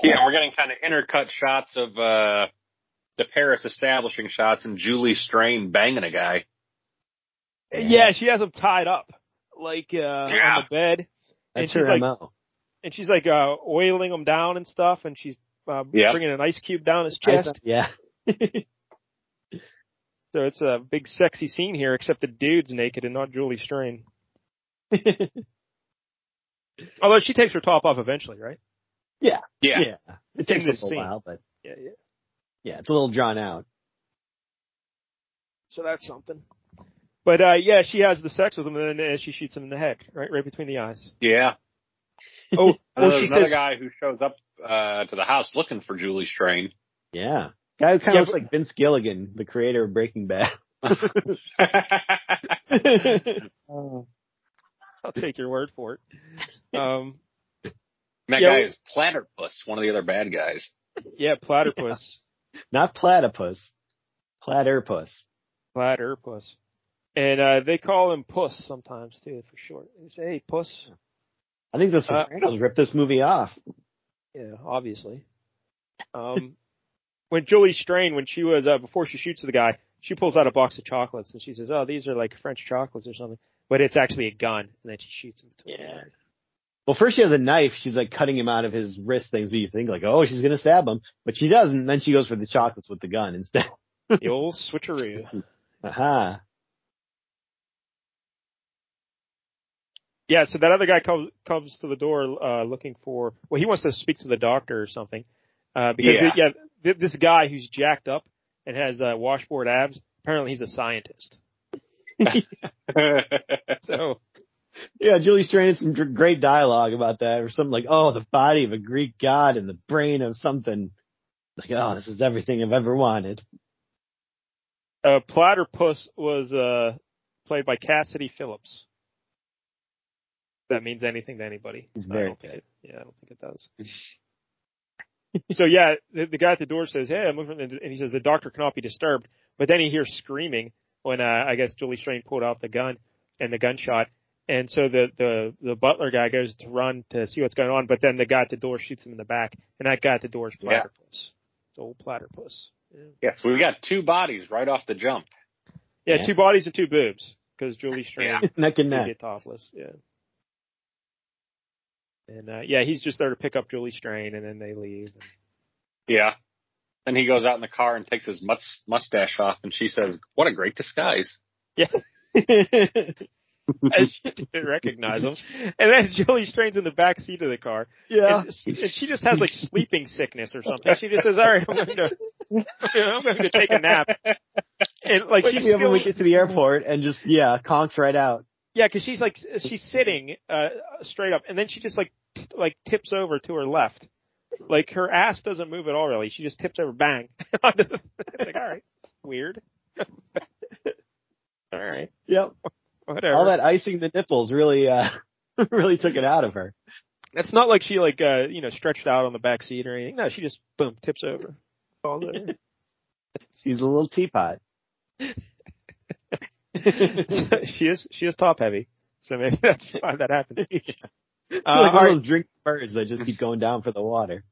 yeah, we're getting kind of intercut shots of uh the Paris establishing shots and Julie Strain banging a guy. Yeah, she has him tied up, like uh, Yeah. on the bed, and That's she's her like, MO. and she's like uh, oiling him down and stuff, and she's uh, Yeah. bringing an ice cube down his chest. saw- Yeah. So it's a big sexy scene here, except the dude's naked and not Julie Strain. Although she takes her top off eventually, right? Yeah. yeah. yeah. It takes a little scene. while, but Yeah, yeah. yeah, it's a little drawn out. So that's something. But uh yeah, she has the sex with him and then uh, she shoots him in the head, right, right between the eyes. Yeah. Oh, And oh, there's she another says, guy who shows up uh to the house looking for Julie Strain. Yeah. Guy who kind of Yeah, looks but- like Vince Gilligan, the creator of Breaking Bad. I'll take your word for it. Um, that Yeah, guy we- is Platypus, one of the other bad guys. yeah, platypus, Not platypus. Platypus. platypus, and uh they call him Puss sometimes too, for short. They say, "Hey, Puss." I think the Uh, Sopranos ripped this movie off. Yeah, obviously. Um, when Julie Strain, when she was uh, before she shoots the guy, she pulls out a box of chocolates and she says, "Oh, these are like French chocolates or something," but it's actually a gun, and then she shoots him. Yeah. Well, first she has a knife. She's like cutting him out of his wrist things, but you think like, oh, she's gonna stab him, but she doesn't. Then she goes for the chocolates with the gun instead. The old switcheroo. Aha. Yeah, so that other guy comes comes to the door uh looking for well, he wants to speak to the doctor or something. Uh because Yeah. yeah, th- this guy who's jacked up and has uh, washboard abs, apparently he's a scientist. So Yeah, Julie Strain had some great dialogue about that, or something like, "Oh, the body of a Greek god and the brain of something." Like, oh, this is everything I've ever wanted. uh Platypus was uh played by Cassidy Phillips. If that means anything to anybody. He's I very it, yeah, I don't think it does. so yeah, the, the guy at the door says, "Hey, I'm looking," and he says the doctor cannot be disturbed. But then he hears screaming when uh, I guess Julie Strain pulled out the gun and the gunshot, and so the the the butler guy goes to run to see what's going on. But then the guy at the door shoots him in the back, and that guy at the door is Yeah. Platypus. It's old Platypus. Yeah. yes, we got two bodies right off the jump. Yeah, Yeah. two bodies and two boobs because Julie Strain Yeah. neck and did neck. get topless. Yeah. And uh, yeah, he's just there to pick up Julie Strain, and then they leave. Yeah. Then he goes out in the car and takes his mus- mustache off, and she says, "What a great disguise." Yeah. As she didn't recognize him, and then Julie Strain's in the back seat of the car, yeah. and, and she just has like sleeping sickness or something. She just says, "All right, I'm going to, I'm going to take a nap," and like Like she's she's when still, we get to the airport and just yeah, conks right out. Yeah, because she's like she's sitting uh straight up, and then she just like t- like tips over to her left. Like her ass doesn't move at all, really. She just tips over, bang. it's like, all right, it's weird. all right, Yep. whatever. All that icing the nipples really uh really took it out of her. It's not like she like uh you know stretched out on the back seat or anything. No, she just boom tips over. Falls over. She's a little teapot. she is she is top heavy, so maybe that's why that happened. She's Uh, like all one right. drink birds that just keep going down for the water.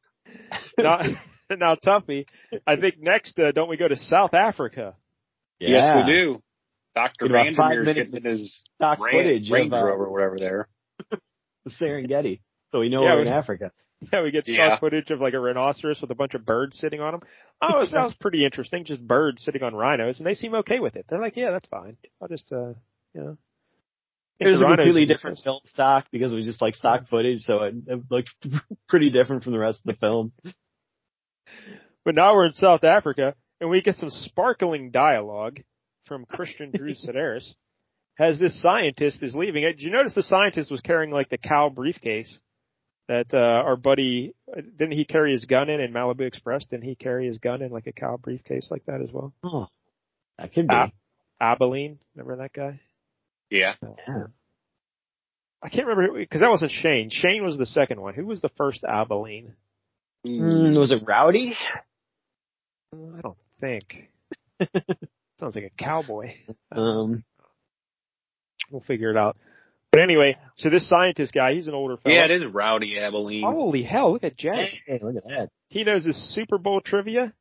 now, now, Tuffy, I think next, uh, don't we go to South Africa? Yes, we do. Doctor In about five Vandermeer's minutes getting in his Stock Ran- footage Range of uh, Rover, whatever there. the Serengeti, so we know Yeah, we're in Africa. Yeah, we get stock Yeah. footage of like a rhinoceros with a bunch of birds sitting on them. Oh, it sounds pretty interesting. Just birds sitting on rhinos, and they seem okay with it. They're like, yeah, that's fine. I'll just, uh, you know. It was a completely different film stock because it was just like stock footage, so it, it looked pretty different from the rest of the film. But now we're in South Africa, and we get some sparkling dialogue from Christian Drew Sidaris. As this scientist is leaving it, did you notice the scientist was carrying like the cow briefcase that uh, our buddy didn't he carry his gun in in Malibu Express? Didn't he carry his gun in like a cow briefcase like that as well? Oh, that could be. Ah. Abilene. Remember that guy? Yeah. I can't remember because that wasn't Shane. Shane was the second one. Who was the first Abilene? Mm, was it Rowdy? I don't think. Sounds like a cowboy. Um, We'll figure it out. But anyway, so this scientist guy, he's an older fellow. Yeah, it is Rowdy Abilene. Holy hell! Look at Jack. hey, look at that. He knows his Super Bowl trivia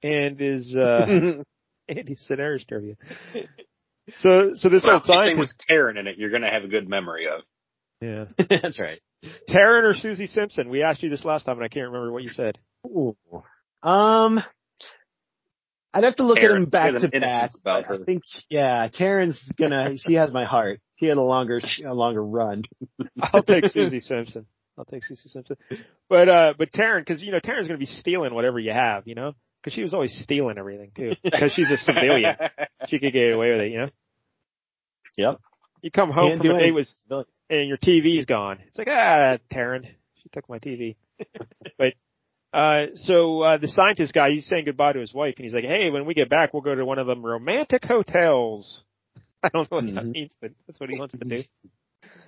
and his uh Andy Sidaris trivia. So, so this Well, old if anything scientist, with Taryn in it, you're gonna have a good memory of. yeah, That's right. Taryn or Suzi Simpson. We asked you this last time, and I can't remember what you said. Ooh. Um, I'd have to look at him back to back. but I think, yeah, Taryn's gonna. She has my heart. She had a longer, a longer run. I'll take Suzi Simpson. I'll take Suzi Simpson. But uh, but Taryn, because you know Taryn's gonna be stealing whatever you have, you know, because she was always stealing everything too. Because she's a civilian, she could get away with it, you know. Yep. You come home Can't from do a day anything. with and your TV's gone. It's like, ah, Taryn, she took my TV. but, uh, so, uh, the scientist guy, he's saying goodbye to his wife and he's like, hey, when we get back, we'll go to one of them romantic hotels. I don't know what that Mhm. means, but that's what he wants to do.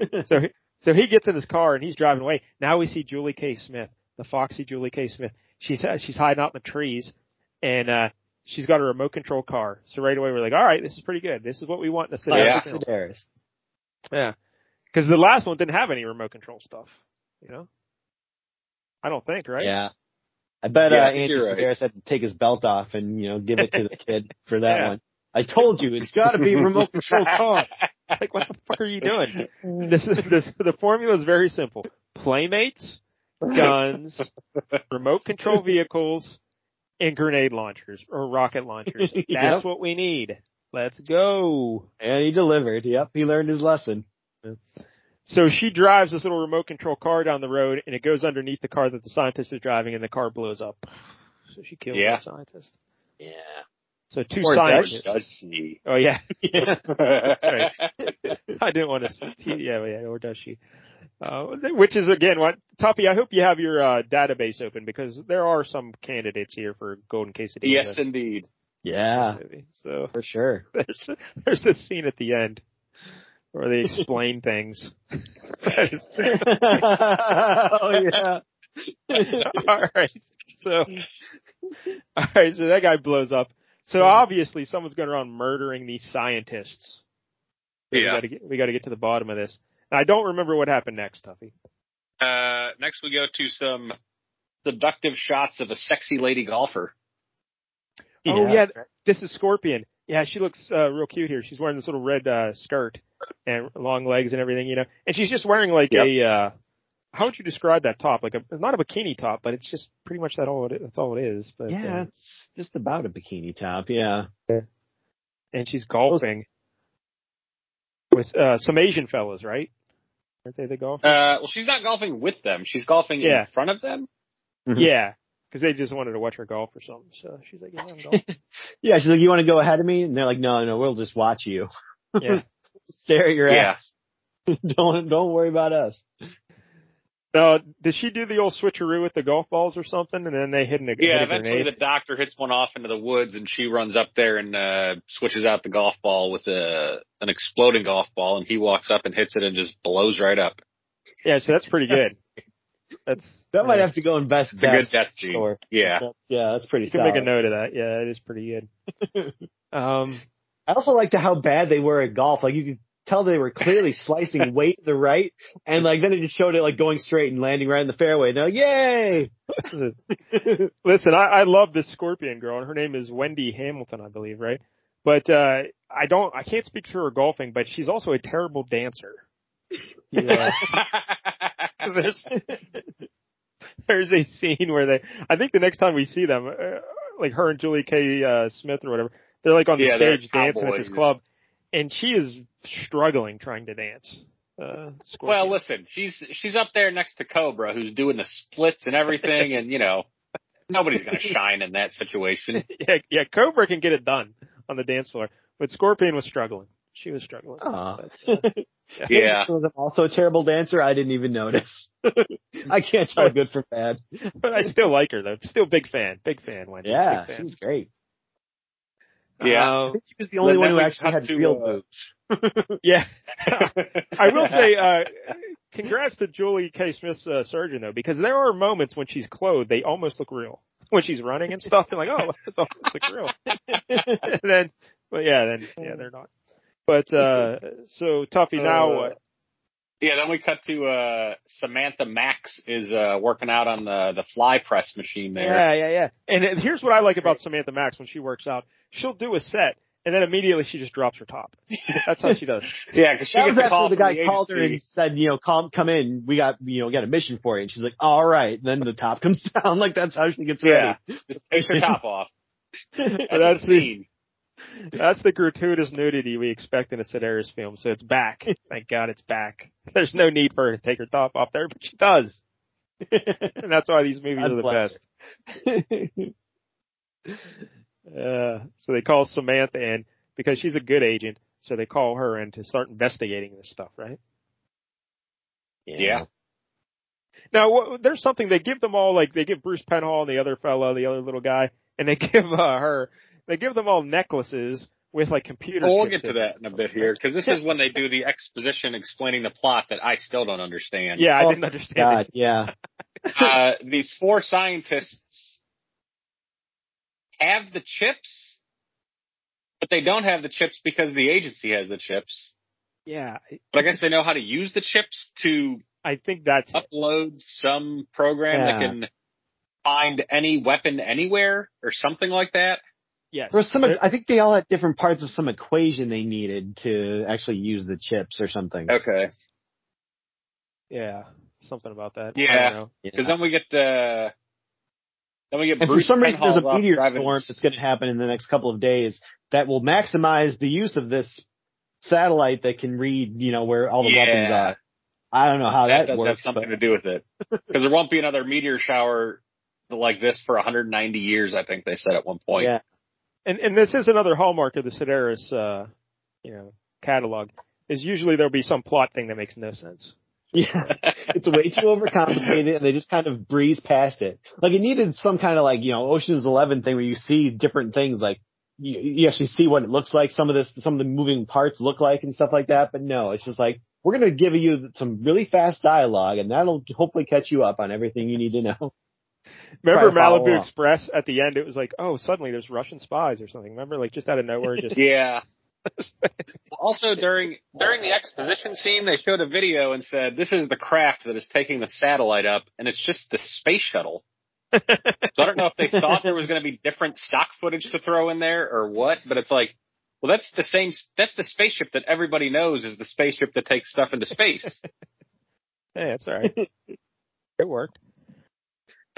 so, so he gets in his car and he's driving away. Now we see Julie K. Smith, the foxy Julie K. Smith. She's, uh, she's hiding out in the trees and, uh, she's got a remote control car. So right away we're like, all right, this is pretty good. This is what we want in a city. Yeah. Sidaris. Yeah. Cause the last one didn't have any remote control stuff, you know? I don't think, right? Yeah. I bet Yeah, uh, I think Andy you're right. Had to take his belt off and you know give it to the kid for that Yeah. one. I told you it's got to be remote control car. Like, what the fuck are you doing? This this, the formula is very simple. Playmates, guns, remote control vehicles, and grenade launchers or rocket launchers. That's Yep. what we need. Let's go. And he delivered. Yep, he learned his lesson. So she drives this little remote control car down the road and it goes underneath the car that the scientist is driving and the car blows up. So she kills Yeah. the scientist. Yeah. So two Or scientists. does she? Oh yeah. Yeah. right. I didn't want to. See. Yeah, yeah, or does she? Uh, which is again what Tuffy. I hope you have your uh, database open because there are some candidates here for Golden Quesadilla. yes, indeed. Yeah. So for sure. there's there's a scene at the end where they explain things. Oh yeah. all right. So all right. So that guy blows up. So obviously someone's going around murdering these scientists. We Yeah. got to get we got to get to the bottom of this. And I don't remember what happened next, Tuffy. Uh, next we go to some seductive shots of a sexy lady golfer. Oh yeah, this is Scorpion. Yeah, she looks uh, real cute here. She's wearing this little red uh, skirt and long legs and everything, you know. And she's just wearing like Yep. a uh how would you describe that top? Like a not a bikini top, but it's just pretty much that all it that's all it is. But Yeah, uh, it's just about a bikini top. Yeah. and she's golfing with uh some Asian fellas, right? Aren't they the golf? Uh, well, she's not golfing with them. She's golfing Yeah. in front of them. Mhm. Yeah, because they just wanted to watch her golf or something. So she's like, yeah, I'm golfing. Yeah, she's like, you want to go ahead of me? And they're like, no, no, we'll just watch you. yeah. Stare at your Yeah. ass. don't, don't worry about us. Uh, did she do the old switcheroo with the golf balls or something, and then they hit, an, Yeah, hit a eventually grenade? the doctor hits one off into the woods and she runs up there and uh switches out the golf ball with a an exploding golf ball and he walks up and hits it and just blows right up. Yeah, so that's pretty good. That's That might yeah. have to go in best It's a good death. death scene. Sure. Yeah. That's, yeah, that's pretty You can solid. make a note of that. Yeah, it is pretty good. um, I also liked how bad they were at golf. Like you could tell they were clearly slicing way to the right, and like then it just showed it like going straight and landing right in the fairway. Now, yay! listen, I, I love this Scorpion girl, and her name is Wendy Hamilton, I believe, right? But uh I don't, I can't speak to her golfing, but she's also a terrible dancer. Yeah. 'Cause there's there's a scene where they, I think the next time we see them, uh, like her and Julie K. Uh, Smith or whatever, they're like on the Yeah, stage dancing at this club, and she is struggling trying to dance. Uh, Scorpion. well, listen, she's she's up there next to Cobra who's doing the splits and everything and you know nobody's gonna shine in that situation. yeah, yeah, Cobra can get it done on the dance floor, but Scorpion was struggling. She was struggling. Aw. But, uh, Yeah. So I'm also a terrible dancer. I didn't even notice. I can't tell good from bad. but I still like her though. Still big fan. Big fan, Wendy. Yeah, Big she was great. Yeah. I think she was the only Then one who actually had to, real uh, boobs. Yeah. I will say, uh, congrats to Julie K. Smith's uh, surgeon though, because there are moments when she's clothed, they almost look real. When she's running and stuff, they're like, oh, it's almost like real. and then, but yeah, then, yeah, they're not. But, uh, so Tuffy now, Uh, uh, Yeah, then we cut to uh Samantha Max is uh working out on the the fly press machine there. Yeah, yeah, yeah. And uh, here's what I like about Samantha Max when she works out. She'll do a set and then immediately she just drops her top. That's how she does. Yeah, because she that gets was a call after the from guy called her and said, you know, come come in. We got you know got a mission for you. And she's like, all right. Then the top comes down. Like that's how she gets Yeah, ready. just takes her top off. That's That's the the, scene. That's the gratuitous nudity we expect in a Sidaris film. So it's back. Thank God it's back. There's no need for her to take her top off there, but she does. And that's why these movies God are the best. Uh, so they call Samantha in because she's a good agent. So they call her in to start investigating this stuff, right? Yeah. Now, wha- there's something they give them all, like they give Bruce Penhall and the other fellow, the other little guy, and they give uh, her, they give them all necklaces with like computer. Well, we'll get to that in a bit here because this is when they do the exposition explaining the plot that I still don't understand. Yeah, I Oh, didn't understand. God, it. yeah. uh, the four scientists have the chips, but they don't have the chips because the agency has the chips. Yeah, But I guess they know how to use the chips to I think that's it. upload some program that can find any weapon anywhere or something like that. Yes. There was some. I think they all had different parts of some equation they needed to actually use the chips or something. Okay. yeah, something about that. Yeah. I don't. Because then we get uh, then we get And Bruce for some reason, there's a meteor driving storm that's going to happen in the next couple of days that will maximize the use of this satellite that can read, you know, where all the Yeah. weapons are. I don't know how that that, does have works. something but- to do with it. Because there won't be another meteor shower like this for 190 years. I think they said at one point. Yeah. And and this is another hallmark of the Sidaris, uh, you know, catalog. Is usually there'll be some plot thing that makes no sense. Yeah. it's way too overcomplicated and they just kind of breeze past it. Like it needed some kind of like, you know, Ocean's Eleven thing where you see different things like you, you actually see what it looks like, some of this, some of the moving parts look like and stuff like that. But no, it's just like, we're going to give you some really fast dialogue and that'll hopefully catch you up on everything you need to know. Remember Try to follow Malibu along. Express at the end? It was like, oh, suddenly there's Russian spies or something. Remember, like just out of nowhere, just Yeah. also during during the exposition scene, they showed a video and said, "This is the craft that is taking the satellite up, and it's just the space shuttle." So I don't know if they thought there was going to be different stock footage to throw in there or what, but it's like, well, that's the same. That's the spaceship that everybody knows is the spaceship that takes stuff into space. hey, that's all right. it worked.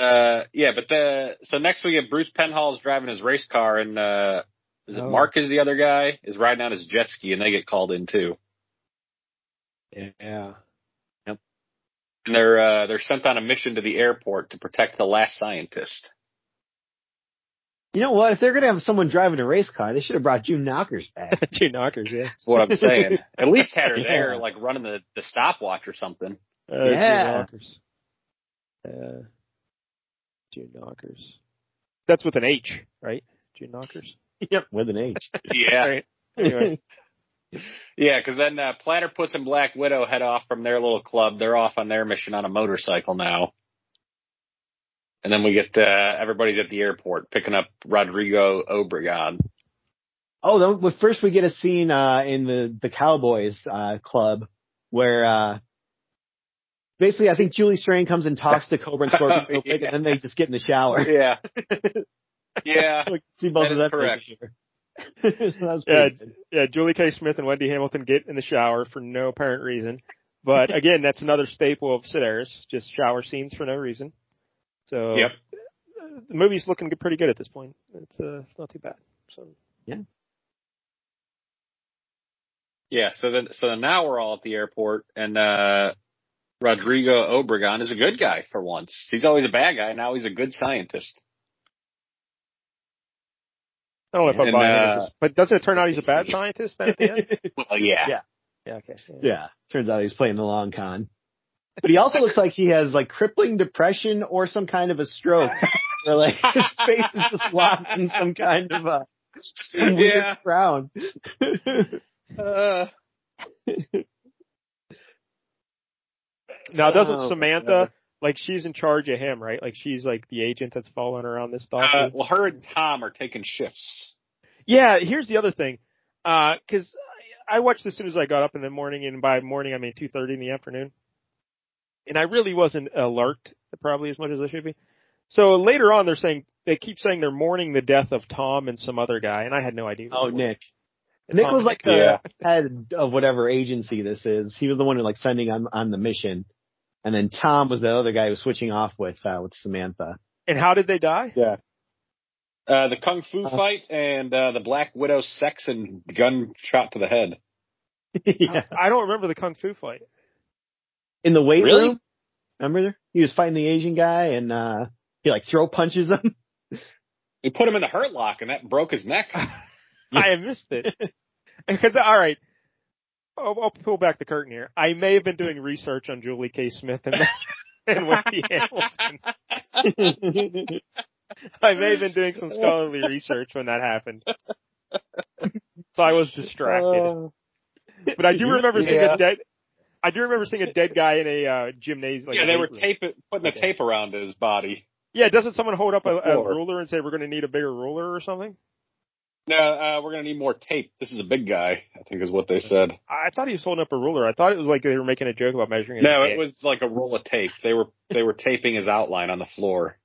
Uh, yeah, but the so next we get Bruce Penhall's driving his race car, and uh, is it Oh. Mark is the other guy is riding on his jet ski, and they get called in too. Yeah. Yep. And they're uh, they're sent on a mission to the airport to protect the last scientist. You know what? If they're going to have someone driving a race car, they should have brought June Knockers back. June knockers, yeah. That's what I'm saying. At least had her Yeah. there, like running the the stopwatch or something. Uh, Yeah. Two knockers. Uh, two knockers. That's with an H, right? Two knockers. yep, with an H. Yeah, Right. Anyway. yeah. Because then uh, Platypus and Black Widow head off from their little club. They're off on their mission on a motorcycle now. And then we get uh, everybody's at the airport picking up Rodrigo Obregon. Oh, then, well, first we get a scene uh, in the the Cowboys uh, club where uh, basically I think Julie Strain comes and talks to Cobra and Scorpion real quick, Yeah. and then they just get in the shower. Yeah, yeah. Like, see both That of is them correct. that was Yeah, good. yeah, Julie K. Smith and Wendy Hamilton get in the shower for no apparent reason. But again, that's another staple of Sidaris, just shower scenes for no reason. So Yep. uh, the movie's looking pretty good at this point. It's uh, it's not too bad. So Yeah, Yeah, so then so then now we're all at the airport and uh Rodrigo Obregon is a good guy for once. He's always a bad guy, now he's a good scientist. I don't know if I'm And, buying uh, this, but doesn't it turn out he's a bad scientist then at the end? Well yeah. Yeah. Yeah, okay. Yeah, turns out he's playing the long con. But he also looks like he has like crippling depression or some kind of a stroke. Where like his face is just locked in some kind of a Some weird Yeah. frown. Uh, Now, doesn't Oh, Samantha God. like she's in charge of him, right? Like she's like the agent that's following around this uh, doctor. well, her and Tom are taking shifts. yeah, here's the other thing, because I watched as soon as I got up in the morning, and by morning I mean two thirty in the afternoon, and I really wasn't alert probably as much as I should be. So later on, they're saying they keep saying they're mourning the death of Tom and some other guy, and I had no idea. who Oh, it was. Nick. Nick Tom was like the Yeah. head of whatever agency this is. He was the one who like sending on on the mission, and then Tom was the other guy who was switching off with uh, with Samantha. And how did they die? Yeah. Uh, the kung fu Uh, fight and uh, the Black Widow sex and gunshot to the head. yeah, I don't remember the kung fu fight. in the weight Really? room. Remember, he was fighting the Asian guy, and uh he like throw punches him. They put him in the hurt lock and that broke his neck. I have missed it. Because all right, I'll, I'll pull back the curtain here. I may have been doing research on Julie K. Smith and and Wendy Hamilton. I may have been doing some scholarly research when that happened. So I was distracted. But I do remember seeing a dead. I do remember seeing a dead guy in a uh, gymnasium. Like yeah, they were room. tape putting the Okay. tape around his body. Yeah, doesn't someone hold up a, a ruler and say we're going to need a bigger ruler or something? No, uh, we're gonna need more tape. This is a big guy, I think is what they said. I thought he was holding up a ruler. I thought it was like they were making a joke about measuring. No, it was like a roll of tape. They were they were taping his outline on the floor.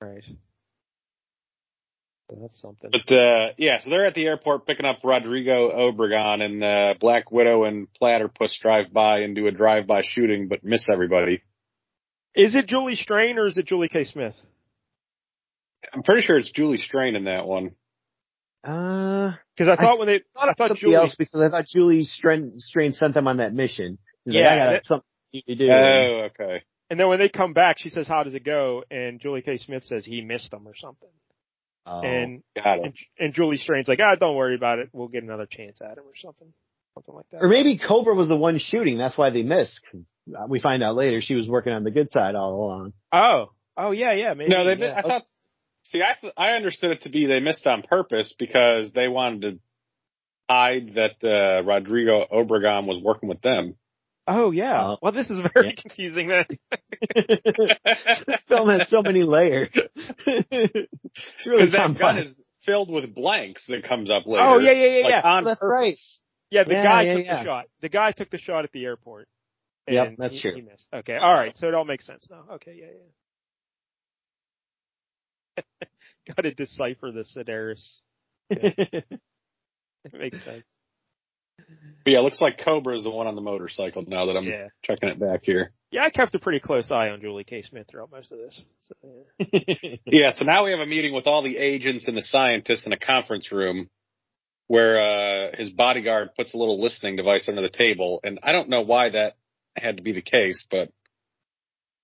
right. So that's something. But uh yeah, so they're at the airport picking up Rodrigo Obregon and uh, Black Widow and Platypus drive by and do a drive by shooting but miss everybody. Is it Julie Strain or is it Julie K. Smith? I'm pretty sure it's Julie Strain in that one. Uh, Because I thought when they, thought I thought Julie, else because I thought Julie Strain, Strain sent them on that mission. She's like, Yeah, I got that- something to do. Oh, okay. and then when they come back, she says, "How does it go?" And Julie K. Smith says he missed them or something. Oh. And, Got it. and and Julie Strain's like, "Ah, don't worry about it. We'll get another chance at him or something, something like that." Or maybe Cobra was the one shooting. That's why they missed. 'Cause, uh, We find out later she was working on the good side all along. oh, oh yeah, yeah, maybe. No, they. yeah. I thought. See, I I understood it to be they missed on purpose because they wanted to hide that uh, Rodrigo Obregon was working with them. Oh yeah. Well, this is very Yeah. confusing then. this film has so many layers. it's really Because that gun is filled with blanks that comes up later. Oh yeah, yeah, yeah, like yeah. on That's purpose. right. Yeah, the Yeah, guy yeah, took yeah. the shot. The guy took the shot at the airport. Yeah, that's he, true. He missed. Okay, all right. So it all makes sense now. Okay, yeah, yeah. Got to decipher the Sidaris. It makes sense. But yeah, it looks like Cobra is the one on the motorcycle now that I'm Yeah, checking it back here. yeah. I kept a pretty close eye on Julie K. Smith throughout most of this. So, yeah. Yeah, so now we have a meeting with all the agents and the scientists in a conference room where uh his bodyguard puts a little listening device under the table and I don't know why that had to be the case, but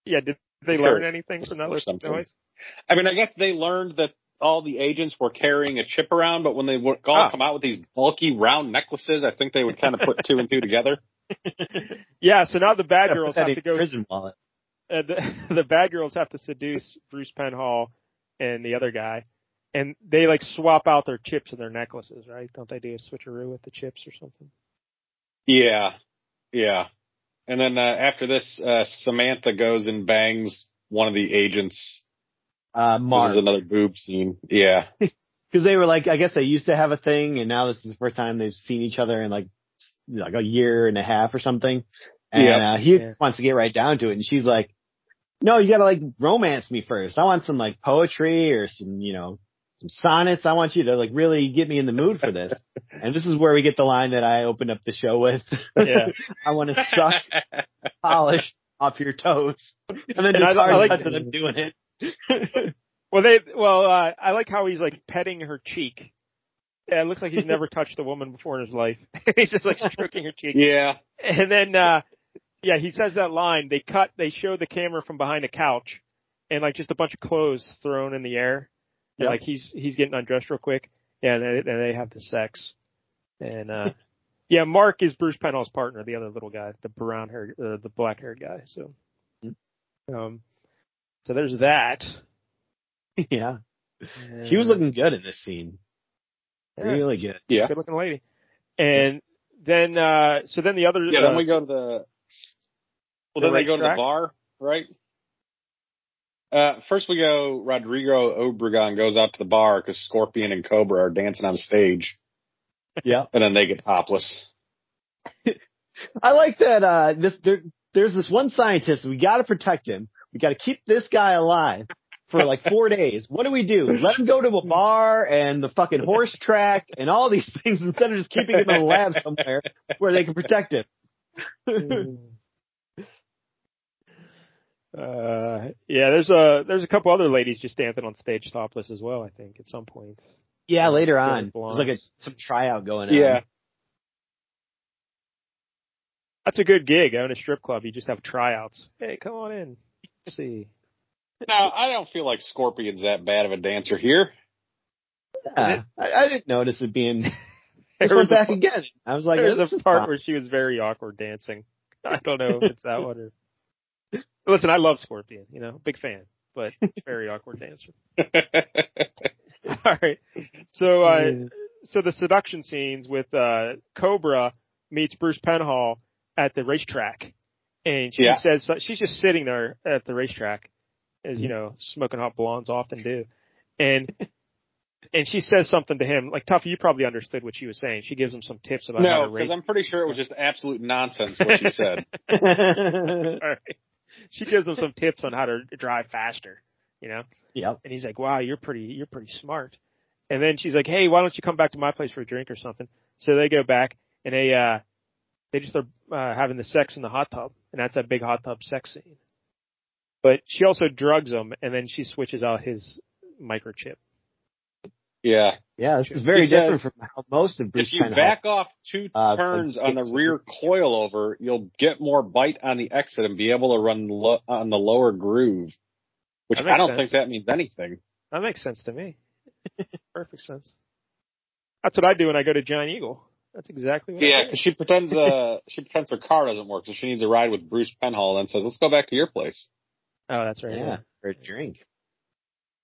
yeah. Did they Sure. learn anything from that Or listening something. device? I mean, I guess they learned that all the agents were carrying a chip around, but when they would all Ah. come out with these bulky round necklaces, I think they would kind of put two and two together. Yeah. So now the bad Gotta girls have to go. prison wallet. uh, the, the bad girls have to seduce Bruce Penhall and the other guy, and they like swap out their chips and their necklaces, right? Don't they do a switcheroo with the chips or something? Yeah, yeah. And then uh, after this, uh, Samantha goes and bangs one of the agents. Uh, This Mark. is another boob scene. Yeah. Because they were like, I guess they used to have a thing, and now this is the first time they've seen each other in like like a year and a half or something. And Yep. uh, he Yeah. wants to get right down to it, and she's like, "No, you gotta like romance me first. I want some like poetry or some, you know, some sonnets. I want you to like really get me in the mood for this." and this is where we get the line that I opened up the show with. Yeah. I want to suck polish off your toes, and then And just I- I hard like- touch when I'm doing it. Well, they well, uh, I like how he's like petting her cheek. Yeah, it looks like he's never touched a woman before in his life. he's just like stroking her cheek. yeah. And then, uh, yeah, he says that line. They cut, they show the camera from behind a couch and like just a bunch of clothes thrown in the air. And Yep. like he's, he's getting undressed real quick. Yeah, and they, and they have the sex. And, uh, yeah, Mark is Bruce Penhall's partner, the other little guy, the brown hair, uh, the black haired guy. So, um, so there's that. yeah, she was looking good in this scene. Really good. Yeah. Good looking lady. And then, uh, so then the other, Yeah, then uh, we go to the. Well, The then they go to the bar, right? Uh, first we go. Rodrigo Obregon goes out to the bar because Scorpion and Cobra are dancing on stage, Yeah. and then they get topless. I like that, uh, this, there, there's this one scientist, we gotta protect him. We gotta keep this guy alive for like four days. What do we do? Let him go to a bar and the fucking horse track and all these things instead of just keeping him in a lab somewhere where they can protect him. uh, yeah, there's a, there's a couple other ladies just dancing on stage topless as well, I think, at some point. yeah, later on. There's like a, some tryout going on. Yeah. That's a good gig. I own a strip club. You just have tryouts. Hey, come on in. Let's see. Now I don't feel like Scorpion's that bad of a dancer here. Yeah. I, I didn't notice it being, There this went was back part- again. I was like, There's a part fine. where she was very awkward dancing. I don't know if it's that one or. Listen, I love Scorpion. You know, big fan, but very awkward dancer. All right. So, uh, so the seduction scenes with uh, Cobra meets Bruce Penhall at the racetrack, and she Yeah. says she's just sitting there at the racetrack, as you know, smoking hot blondes often do, and. And she says something to him, like Tuffy, you probably understood what she was saying. She gives him some tips about how no, to because I'm pretty sure it was just absolute nonsense what she said. All right. She gives him some tips on how to drive faster, you know? Yeah. And he's like, wow, you're pretty, you're pretty smart. And then she's like, hey, why don't you come back to my place for a drink or something? So they go back and they, uh, they just are, uh, having the sex in the hot tub. And that's that big hot tub sex scene. But she also drugs him and then she switches out his microchip. Yeah. Yeah, this is very He said, different from how most of Bruce If you Penhall- back off two Uh, turns on the it's- rear coilover, you'll get more bite on the exit and be able to run lo- on the lower groove. Which I don't sense. think that means anything. That makes sense to me. Perfect sense. That's what I do when I go to Giant Eagle. That's exactly what Yeah, because she pretends uh she pretends her car doesn't work, so she needs a ride with Bruce Penhall and says, "Let's go back to your place." Oh, that's right. Yeah, for a drink.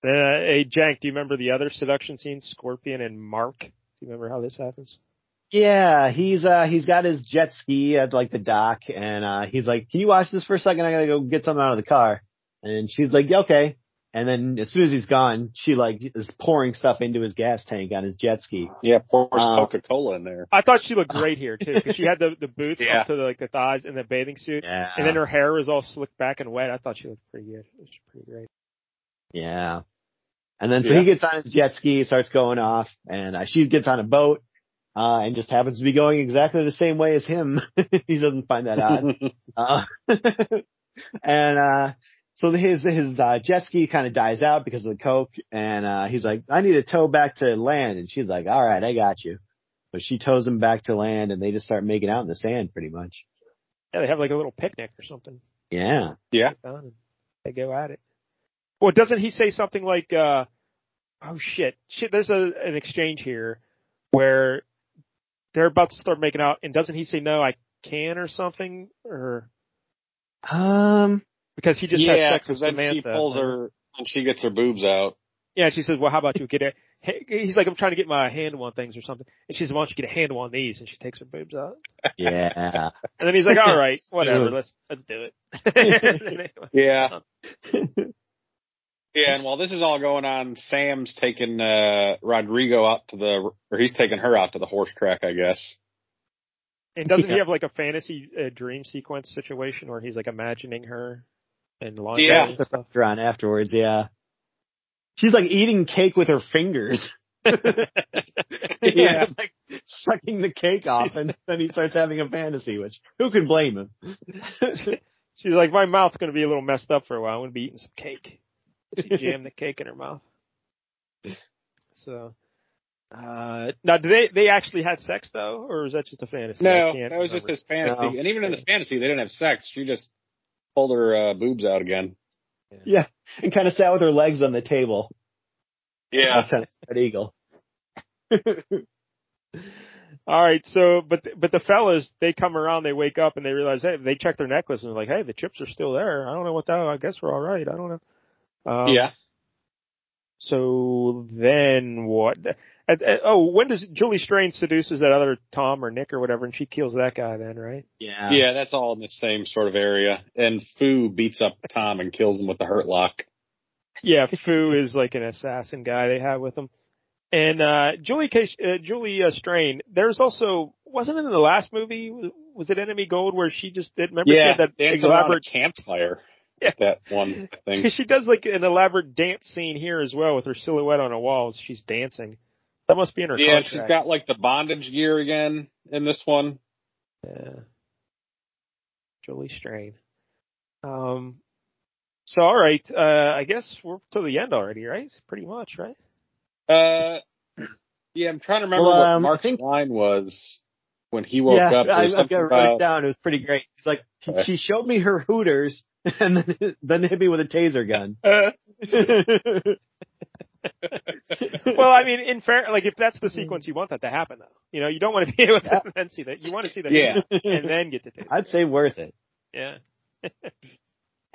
Uh, hey, Jank, do you remember the other seduction scene, Scorpion and Mark? Do you remember how this happens? Yeah, he's uh he's got his jet ski at like the dock and uh he's like, Can you watch this for a second? I gotta go get something out of the car. And she's like, okay. And then as soon as he's gone, she like is pouring stuff into his gas tank on his jet ski. Yeah, pours Uh, Coca Cola in there. I thought she looked great here too, because she had the the boots Yeah. up to the, like the thighs and the bathing suit, Yeah. and then her hair was all slicked back and wet. I thought she looked pretty good. It was pretty great. Yeah. And then so Yeah. he gets on his jet ski, starts going off, and uh, she gets on a boat, uh, and just happens to be going exactly the same way as him. he doesn't find that odd. Uh, and, uh, so his, his, uh, jet ski kind of dies out because of the coke and, uh, he's like, I need a tow back to land. And she's like, all right, I got you. But she tows him back to land and they just start making out in the sand pretty much. Yeah, they have like a little picnic or something. Yeah. yeah. They go at it. Well, doesn't he say something like, uh, "Oh shit, shit"? There's a an exchange here where they're about to start making out, and doesn't he say, "No, I can" or something, or Um, because he just had sex with because then Samantha? she pulls her and she gets her boobs out. Yeah, she says, "Well, how about you get it?" He's like, "I'm trying to get my handle on things or something," and she says, "Why don't you get a handle on these?" And she takes her boobs out, yeah. and then he's like, "All right, whatever, let's let's do it." Yeah. Yeah, and while this is all going on, Sam's taking uh Rodrigo out to the, or he's taking her out to the horse track, I guess. and doesn't he have like a fantasy uh, dream sequence situation where he's like imagining her and launching Yeah. and the stuff? restaurant afterwards, yeah. She's like eating cake with her fingers. Yeah. like sucking the cake off and then he starts having a fantasy, which who can blame him? She's like, "My mouth's going to be a little messed up for a while. I'm going to be eating some cake." She jammed the cake in her mouth. So, uh, now do they they actually had sex though, or is that just a fantasy? No, can't that was just his fantasy. No. And even in the fantasy, they didn't have sex. She just pulled her uh, boobs out again. yeah. And kind of sat with her legs on the table. Kind of spread eagle. All right, so but but the fellas they come around, they wake up and they realize hey, they check their necklace and they're like, hey, the chips are still there. I don't know what that. I guess we're all right. I don't know. Um, yeah. So then what? At, at, oh, when does Julie Strain seduces that other Tom or Nick or whatever, and she kills that guy then, right? Yeah. Yeah, that's all in the same sort of area. And Fu beats up Tom and kills him with the hurt lock. Yeah, Fu is like an assassin guy they have with them. And uh Julie K, uh, Julie uh, Strain. There's also wasn't it in the last movie? Was it Enemy Gold where she just did? Remember she had that dancing around a elaborate campfire. Yeah. That one thing. Because she does like an elaborate dance scene here as well with her silhouette on a wall as she's dancing. That must be in her Yeah, contract. she's got like the bondage gear again in this one. Yeah. Julie Strain. Um. So all right, uh, I guess we're to the end already, right? Pretty much, right? Uh, yeah, I'm trying to remember Well, what um, I Mark's think- line was when he woke yeah, up. There I, was I've something got to write it about- down. It was pretty great. He's like, Okay. she showed me her hooters and then, then hit me with a taser gun. well, I mean, in fair, like if that's the sequence, you want that to happen, though. You know, you don't want to be able to then see that. You want to see that, Yeah. and then get the taste. I'd say worth it. Yeah.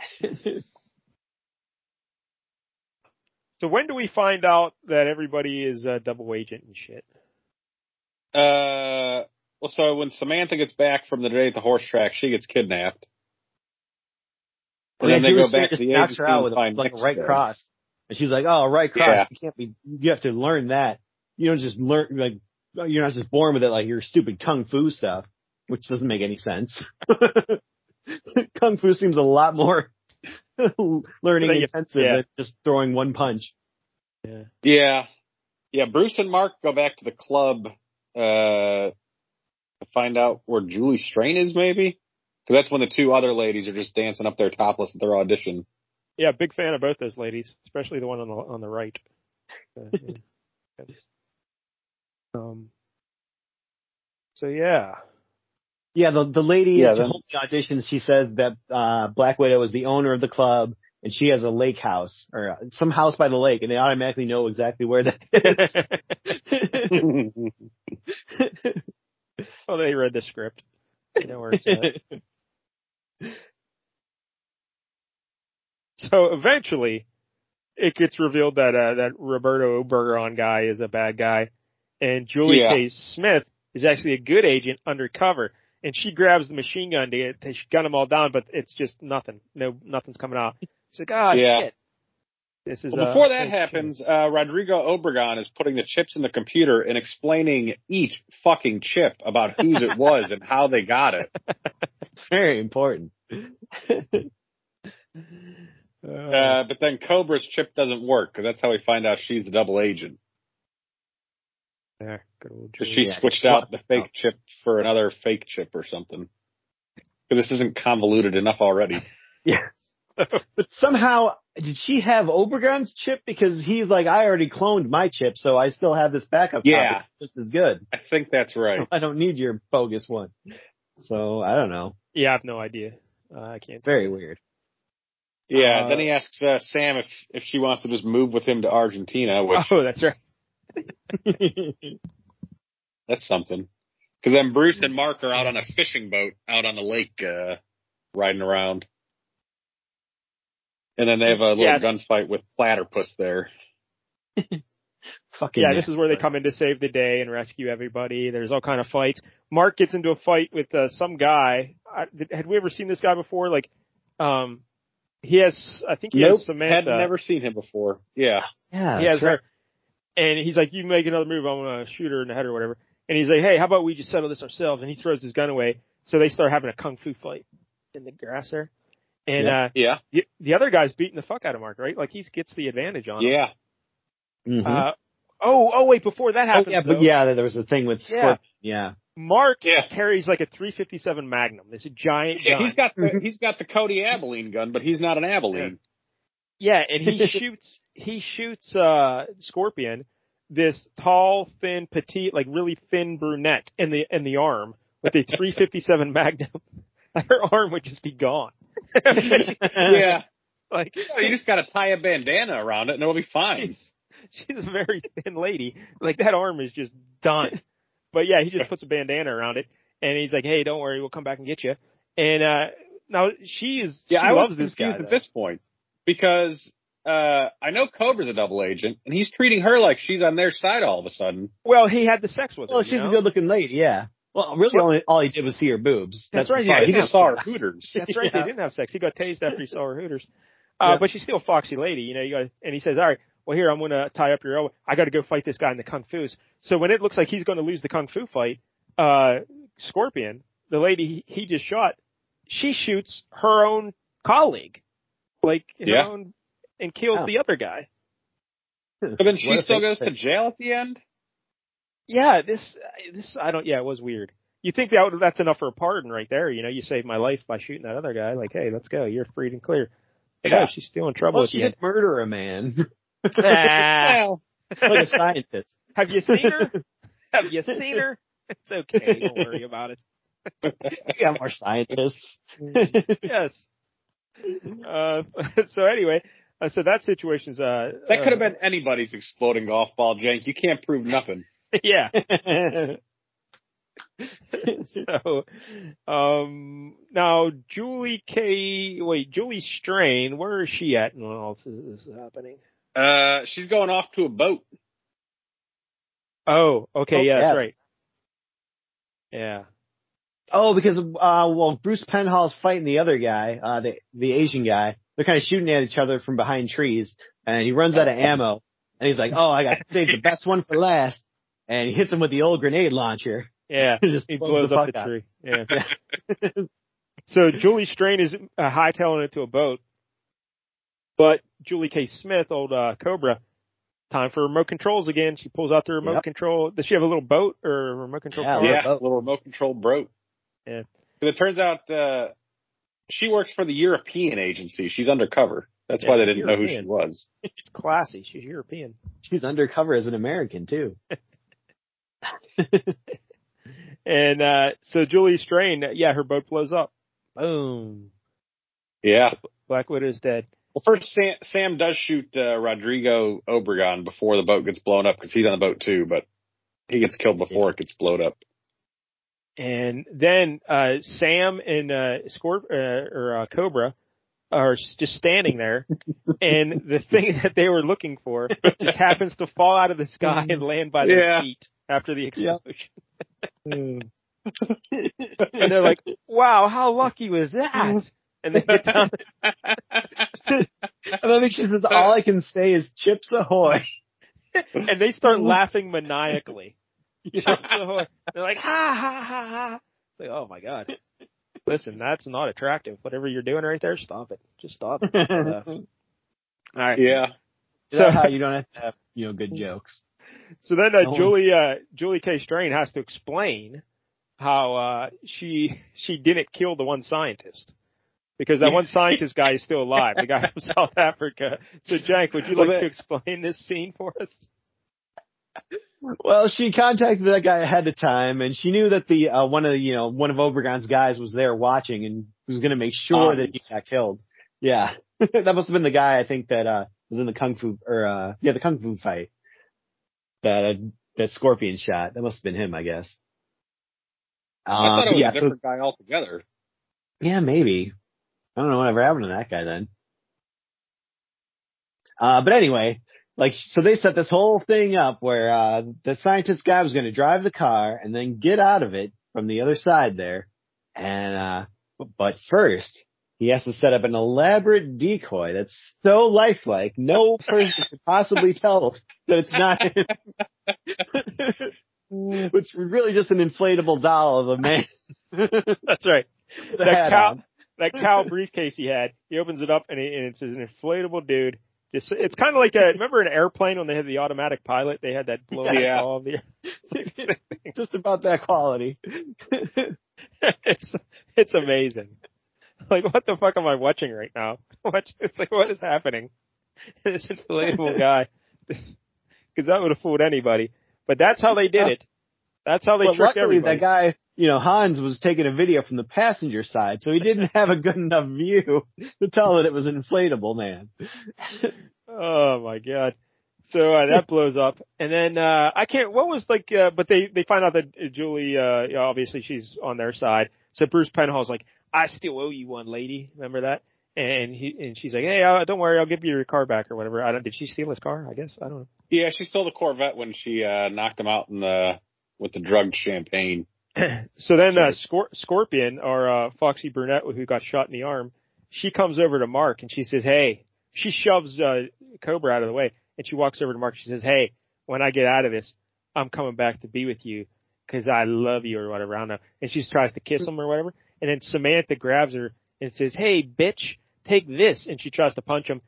So when do we find out that everybody is a double agent and shit? Uh, well, so when Samantha gets back from the day at the horse track, she gets kidnapped. And Yeah, then they Julie go back to just the knocks agency her out with a, find like a Nick's right there. cross. And she's like, oh, right cross. Yeah. You can't be, you have to learn that. You don't just learn, like, you're not just born with it like your stupid kung fu stuff, which doesn't make any sense. kung fu seems a lot more learning yeah, intensive yeah. than just throwing one punch. Yeah. Yeah. Yeah, Bruce and Mark go back to the club, uh, to find out where Julie Strain is maybe? Cause that's when the two other ladies are just dancing up there topless at their audition. Yeah, big fan of both those ladies, especially the one on the on the right. Uh, yeah. Um. So yeah. Yeah, the the lady Yeah, at then- the auditions, she says that uh Black Widow is the owner of the club and she has a lake house or uh, some house by the lake, and they automatically know exactly where that is. well, they read the script. They know where it's at. So eventually, it gets revealed that uh, that Roberto Obergon guy is a bad guy, and Julie Yeah. K. Smith is actually a good agent undercover. And she grabs the machine gun to, get, to gun them all down, but it's just nothing. No, nothing's coming out. She's like, ah, Yeah. shit. This is Well, uh, before that okay. happens, uh, Rodrigo Obregon is putting the chips in the computer and explaining each fucking chip about whose it was and how they got it. Very important. Uh, Uh, but then Cobra's chip doesn't work because that's how we find out she's the double agent. there, good old she switched out the fake chip for another fake chip or something. Because this isn't convoluted enough already. Yeah. But somehow, did she have Obregon's chip? Because he's like, I already cloned my chip, so I still have this backup Yeah. copy just as good. I think that's right. I don't need your bogus one. So I don't know. Yeah, I have no idea. Uh, I can't. Very weird. Yeah. Uh, then he asks uh, Sam if if she wants to just move with him to Argentina, which Oh, that's right. that's something. Because then Bruce and Mark are out on a fishing boat out on the lake, uh, riding around. And then they have a little Yes. gunfight with Platypus there. Fucking Yeah, this is where they come in to save the day and rescue everybody. There's all kind of fights. Mark gets into a fight with uh, some guy. I, had we ever seen this guy before? Like, um, he has, I think he nope, has had Samantha. never seen him before. Yeah. Yeah, he has that's right. her. And he's like, you make another move, I'm gonna shoot her in the head or whatever. And he's like, hey, how about we just settle this ourselves? And he throws his gun away. So they start having a kung fu fight in the grass there. And, Yeah. uh, Yeah. the, the other guy's beating the fuck out of Mark, right? Like he gets the advantage on him. Yeah. Mhm. Uh, oh, oh wait, before that oh, happens, yeah, but yeah, there was a thing with Yeah. Scorpion. Yeah. Mark Yeah. carries like a 357 Magnum. This giant Yeah, gun. he's got the he's got the Cody Abilene gun, but he's not an Abilene. yeah, and he shoots he shoots uh Scorpion, this tall, thin, petite, like really thin brunette in the in the arm with a 357 Magnum. Her arm would just be gone. Yeah. like you just got to tie a bandana around it and it'll be fine. she's she's a very thin lady. Like that arm is just done. But yeah, he just puts a bandana around it, and he's like, "Hey, don't worry, we'll come back and get you." And uh now she is Yeah, she I was loves this confused guy. at though. this point because uh, I know Cobra's a double agent, and he's treating her like she's on their side all of a sudden. Well, he had the sex with her. Well, she's know? a good looking lady, yeah. Well, really, only, all he did was see her boobs. That's right, he He just saw her hooters. That's right. Yeah. They didn't have sex. He got tased after he saw her hooters. Uh, Yeah. but she's still a foxy lady, you know. You got, and he says, "All right, well here I'm going to tie up your elbow. I got to go fight this guy in the kung fu's." So when it looks like he's going to lose the kung fu fight, uh, Scorpion, the lady he, he just shot, she shoots her own colleague, like her Yeah. own, and kills Oh. the other guy. But then she still goes to jail at the end. Yeah, this this I don't. Yeah, it was weird. You think that would, that's enough for a pardon right there? You know, you saved my life by shooting that other guy. Like, hey, let's go. You're free and clear. Yeah. no, she's still in trouble Well, she the end. did murder a man. Ah. Well, like a scientist. Have you seen her? Have you seen her? It's okay. Don't worry about it. We got more scientists. Yes. Uh, so anyway, uh, so that situation's uh that could have uh, been anybody's exploding golf ball, Jank. You can't prove nothing. yeah. so, um, now Julie K. Wait, Julie Strain. Where is she at? when all this is happening? Uh, she's going off to a boat. Oh, okay, Oh, yeah, yeah. that's right. Yeah. oh, because uh, well, Bruce Penhall's fighting the other guy, uh, the the Asian guy. They're kind of shooting at each other from behind trees, and he runs out of ammo, and he's like, "Oh, I got to save the best one for last." And he hits him with the old grenade launcher. Yeah. Just He blows blows the up fuck the out. tree. Yeah. so Julie Strain is uh, hightailing it to a boat, but Julie K. Smith, old uh, Cobra, time for remote controls again. She pulls out the remote Yep. control. Does she have a little boat or a remote control Yeah, car? little yeah, boat. little remote control boat. Yeah. But it turns out uh, she works for the European agency. She's undercover. That's why they didn't know who she was. It's classy. She's European. She's undercover as an American too. And uh so Julie Strain, yeah, her boat blows up. Boom. Yeah. Black is dead. Well, first Sam, Sam does shoot uh, Rodrigo Obregon before the boat gets blown up because he's on the boat too, but he gets killed before it gets blown up. And then uh Sam and uh Scorp uh, or uh, Cobra are just standing there and the thing that they were looking for just happens to fall out of the sky and land by their Yeah. feet after the Yeah. explosion. and they're like, "Wow, how lucky was that?" And they get down And then she says, "All I can say is Chips Ahoy." and they start laughing maniacally. Chips Ahoy. They're like, ha ha ha ha. It's like, oh my god. Listen, that's not attractive. Whatever you're doing right there, stop it. Just stop it. Uh, all right. Yeah. so how you don't have to have you know good jokes. So then uh. Julie uh, Julie K. Strain has to explain how uh, she she didn't kill the one scientist. Because that one scientist guy is still alive, the guy from South Africa. So Jack, would you like that- to explain this scene for us? Well, she contacted that guy ahead of time, and she knew that the uh, one of the, you know one of Obregon's guys was there watching and was going to make sure that he got killed. Yeah, that must have been the guy I think that uh was in the kung fu or uh yeah the kung fu fight that uh, that Scorpion shot. That must have been him, I guess. I thought it was yeah, a so- different guy altogether. yeah, maybe. I don't know whatever happened to that guy then. Uh, but anyway, like, so they set this whole thing up where, uh, the scientist guy was going to drive the car and then get out of it from the other side there. And, uh, but first he has to set up an elaborate decoy that's so lifelike, no person could possibly tell that it's not him. It's really just an inflatable doll of a man. That's right. That hat cow, on. That cow briefcase he had, he opens it up and, it, and it's an inflatable dude. Just, it's kind of like a, remember an airplane when they had the automatic pilot? They had that blow Yeah. all of the just about that quality. it's, it's amazing. Like, what the fuck am I watching right now? What, it's like, what is happening? This inflatable guy. Cause that would have fooled anybody. But that's how they did it. That's how they but tricked luckily everybody. that guy, you know, Hans was taking a video from the passenger side, so he didn't have a good enough view to tell that it was an inflatable man. Oh my god. So uh, that blows up, and then uh I can't. What was like? Uh, but they they find out that uh, Julie, uh, you know, obviously she's on their side. So Bruce Penhall's like, "I still owe you one, lady." Remember that? and he and she's like, "Hey, uh, don't worry, I'll give you your car back or whatever." I don't. Did she steal his car? I guess I don't know. Yeah, she stole the Corvette when she uh knocked him out in the with the drugged champagne. so then uh, Scor- Scorpion or uh, Foxy Brunette, who got shot in the arm, she comes over to Mark and she says, "Hey," she shoves uh, Cobra out of the way and she walks over to Mark. She says, "Hey, when I get out of this, I'm coming back to be with you because I love you or whatever." I don't know. And she tries to kiss him or whatever, and then Samantha grabs her and says, "Hey, bitch, take this!" And she tries to punch him.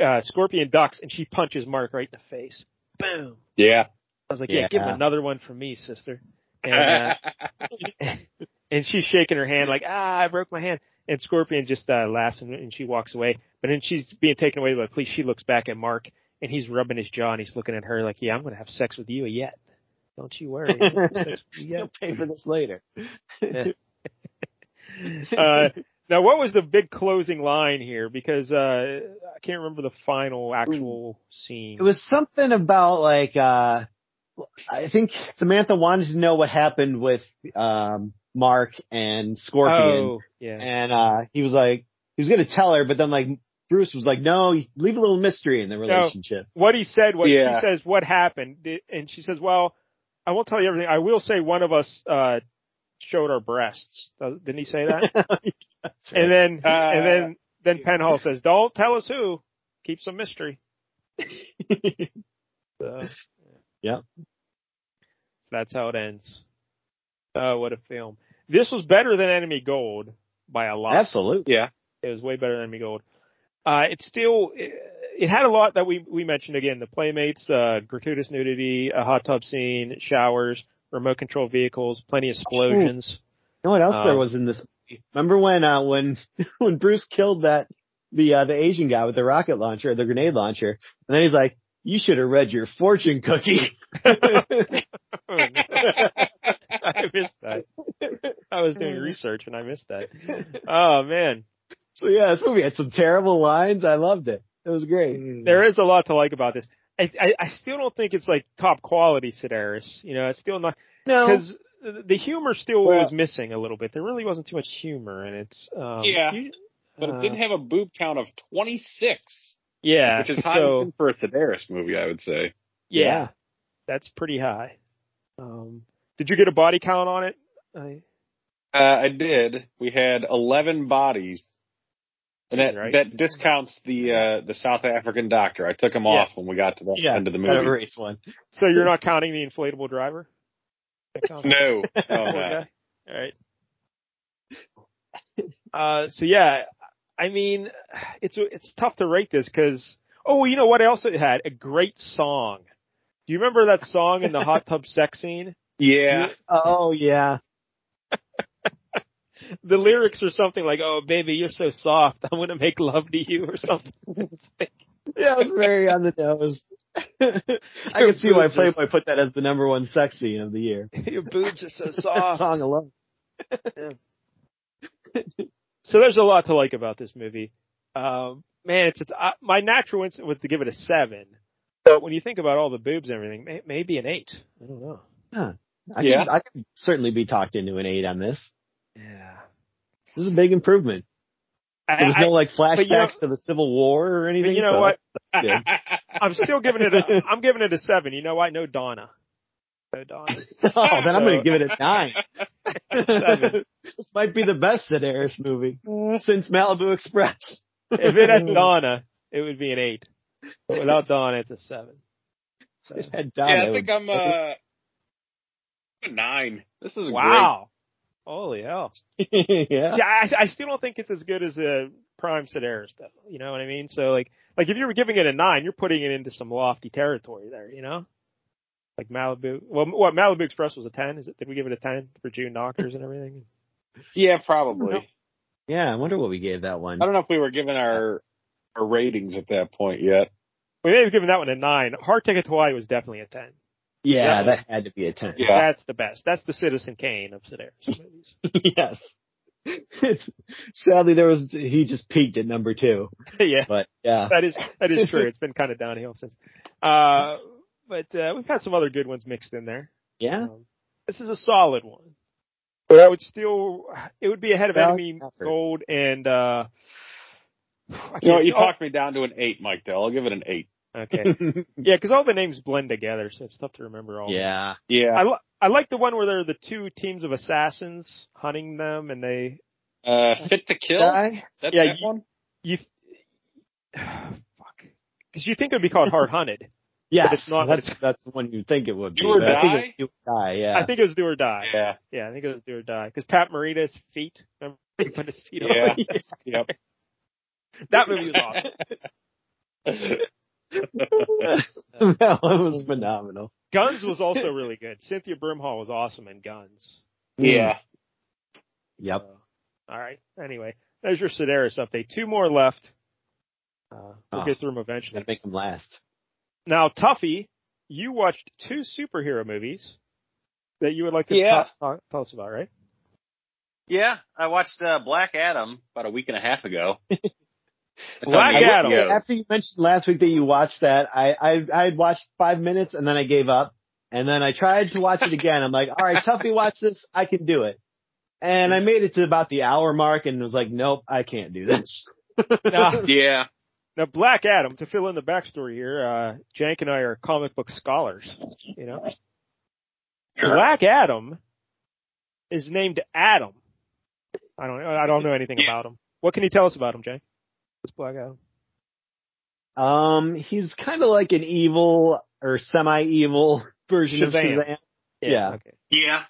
Uh, Scorpion ducks and she punches Mark right in the face. Boom. Yeah. I was like, yeah, Yeah. give him another one for me, sister. And, uh, and she's shaking her hand like, ah, I broke my hand. And Scorpion just uh, laughs and, and she walks away. But then she's being taken away by the police. She looks back at Mark and he's rubbing his jaw and he's looking at her like, yeah, I'm going to have sex with you yet. Don't you worry. I'm gonna have sex with you You'll yet. pay for this later. uh, now, what was the big closing line here? Because uh, I can't remember the final actual scene. It was something about like uh I think Samantha wanted to know what happened with um Mark and Scorpion. Oh, yeah. And uh he was like he was gonna tell her, but then like Bruce was like, No, leave a little mystery in the relationship. what he said was Yeah. she says what happened and she says well i won't tell you everything i will say one of us uh showed our breasts Uh, didn't he say that and then Uh, and then then penhall says don't tell us who keep some mystery so, Yep. that's how it ends oh what a film this was better than enemy gold by a lot Absolutely. yeah. it was way better than Enemy Gold. Uh, it's still, it, it had a lot that we, we mentioned again, the playmates, uh, gratuitous nudity, a hot tub scene, showers, remote control vehicles, plenty of explosions. You know what else there Um, was in this? Remember when uh when when Bruce killed that the uh the Asian guy with the rocket launcher, the grenade launcher, and then he's like, You should have read your fortune cookie. I missed that. I was doing research and I missed that. Oh man. so yeah, this movie had some terrible lines. I loved it. It was great. There is a lot to like about this. I, I, I still don't think it's like top quality Sidaris. You know, it's still not, No. because the humor still Well- was missing a little bit. There really wasn't too much humor in it. Um, Yeah, you- But uh, it did have a boob count of 26, yeah, which is high so for a Sidaris movie, I would say. yeah, that's pretty high. Um, did you get a body count on it? I, Uh, I did. We had 11 bodies. And that, Right. that discounts the, uh, the South African doctor. I took him Yeah. off when we got to the Yeah. end of the That movie. race one. so you're not counting the inflatable driver? No. Poor Oh, no. guy. All right. Uh, so yeah, I mean, it's it's tough to rate this because oh, you know what else it had? A great song. Do you remember that song in the hot tub sex scene? Yeah. Oh yeah. The lyrics are something like, "Oh, baby, you're so soft. I'm gonna make love to you" or something. It's like, Yeah, it was very on the nose. I can see why Playboy put that as the number one sex scene of the year. your boobs are so soft. song alone. So there's a lot to like about this movie. Um, man, it's, it's uh, my natural instinct was to give it a seven, but when you think about all the boobs and everything, may, maybe an eight. I don't know. I Yeah. could, I could certainly be talked into an eight on this. Yeah, This is a big improvement. I, There was no like flashbacks you know- to the Civil War or anything. but you know so what? that's good. I'm still giving it. A, I'm giving it a seven. You know why? No Dona. No Dona. oh, then I'm going to give it a nine. This might be the best Sidaris movie since Malibu Express. if it had Dona, it would be an eight. But without Dona, it's a seven. So- It had Donna, yeah, I think would- I'm, uh, a nine. This is wow. Holy hell. yeah. Yeah, I, I still don't think it's as good as a Prime Sidaris, though. You know what I mean? So like, like if you were giving it a nine, you're putting it into some lofty territory there. You know, like Malibu. Well, what Malibu Express was a ten? Is it? Did we give it a ten for June Knockers and everything? Yeah, probably. Yeah, I wonder what we gave that one. I don't know if we were given our, our ratings at that point yet. We may have given that one a nine. Hard Ticket to Hawaii was definitely a ten. Yeah, Yeah. that had to be a 10. Yeah. That's the best. That's the Citizen Kane of Sidaris movies. yes. Sadly, there was, he just peaked at number two, yeah, but yeah. that is that is true. It's been kind of downhill since. Uh, but uh, we've had some other good ones mixed in there. Yeah. Um, this is a solid one. But I would still, it would be ahead of Well, Enemy effort. Gold and, uh, I You know, can't- you oh, talked me down to an eight, Mike Dell. I'll give it an eight. Okay. Yeah, because all the names blend together, so it's tough to remember all. yeah. Yeah. I, li- I like the one where there are the two teams of assassins hunting them, and they Uh, Fit to Kill? Guy? Is that Yeah, that you- one? you fuck because you think it would be called Hard Hunted. Yes, it's not- that's that's the one you think it would be. Do or but I think Die? it's Do or Die, yeah. I think it was Do or Die. Yeah. Yeah, I think it was Do or Die because Pat Morita's feet. Remember he put his feet Yeah. on. Yep. that movie was awesome. that one was phenomenal. Guns was also really good. Cynthia Brimhall was awesome in Guns. yeah. Yep. So, all right. Anyway, there's your Sidaris update. Two more left. Uh, we'll Oh. get through them eventually. Gotta make them last. Now, Tuffy, you watched two superhero movies that you would like to Yeah. talk, talk, tell us about, right? Yeah. I watched uh, Black Adam about a week and a half ago. Black Years Adam. ago. After you mentioned last week that you watched that, I, I I had watched five minutes and then I gave up. And then I tried to watch it again. I'm like, all right, Tuffy, watch this. I can do it. And I made it to about the hour mark and was like, nope, I can't do this. Now, Yeah. Now, Black Adam, to fill in the backstory here, uh, Jank and I are comic book scholars, you know? Black Adam is named Adam. I don't know. I don't know anything about him. What can you tell us about him, Jank? What's Black Adam? Um, he's kind of like an evil or semi-evil version of Shazam. Shazam. Yeah. Okay. Yeah.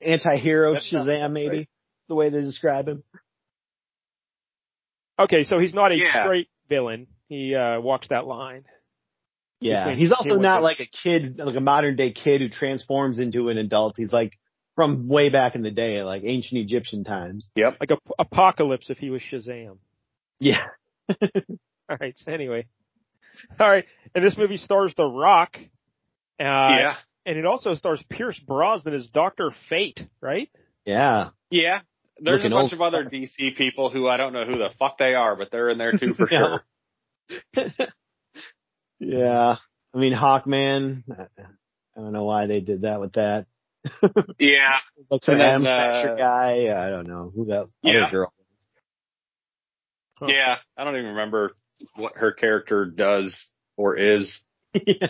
Anti-hero That sounds Shazam, right. maybe the way to describe him. Okay, so he's not a Yeah. straight villain. He uh walks that line. Yeah, think he's also not like a kid, like a modern day kid who transforms into an adult. He's like from way back in the day, like ancient Egyptian times. Yep. Like a apocalypse if he was Shazam. Yeah. All right. So anyway, all right. And this movie stars The Rock. Uh, yeah. And it also stars Pierce Brosnan as Doctor Fate, right? Yeah. Yeah. There's Looking a bunch old. of other DC people who I don't know who the fuck they are, but they're in there too for Yeah. sure. Yeah. I mean, Hawkman. I I don't know why they did that with that. Yeah. Like some And then, Atom uh, Smasher guy. I don't know who that Yeah. other girl. Huh. Yeah. I don't even remember what her character does or is. yeah.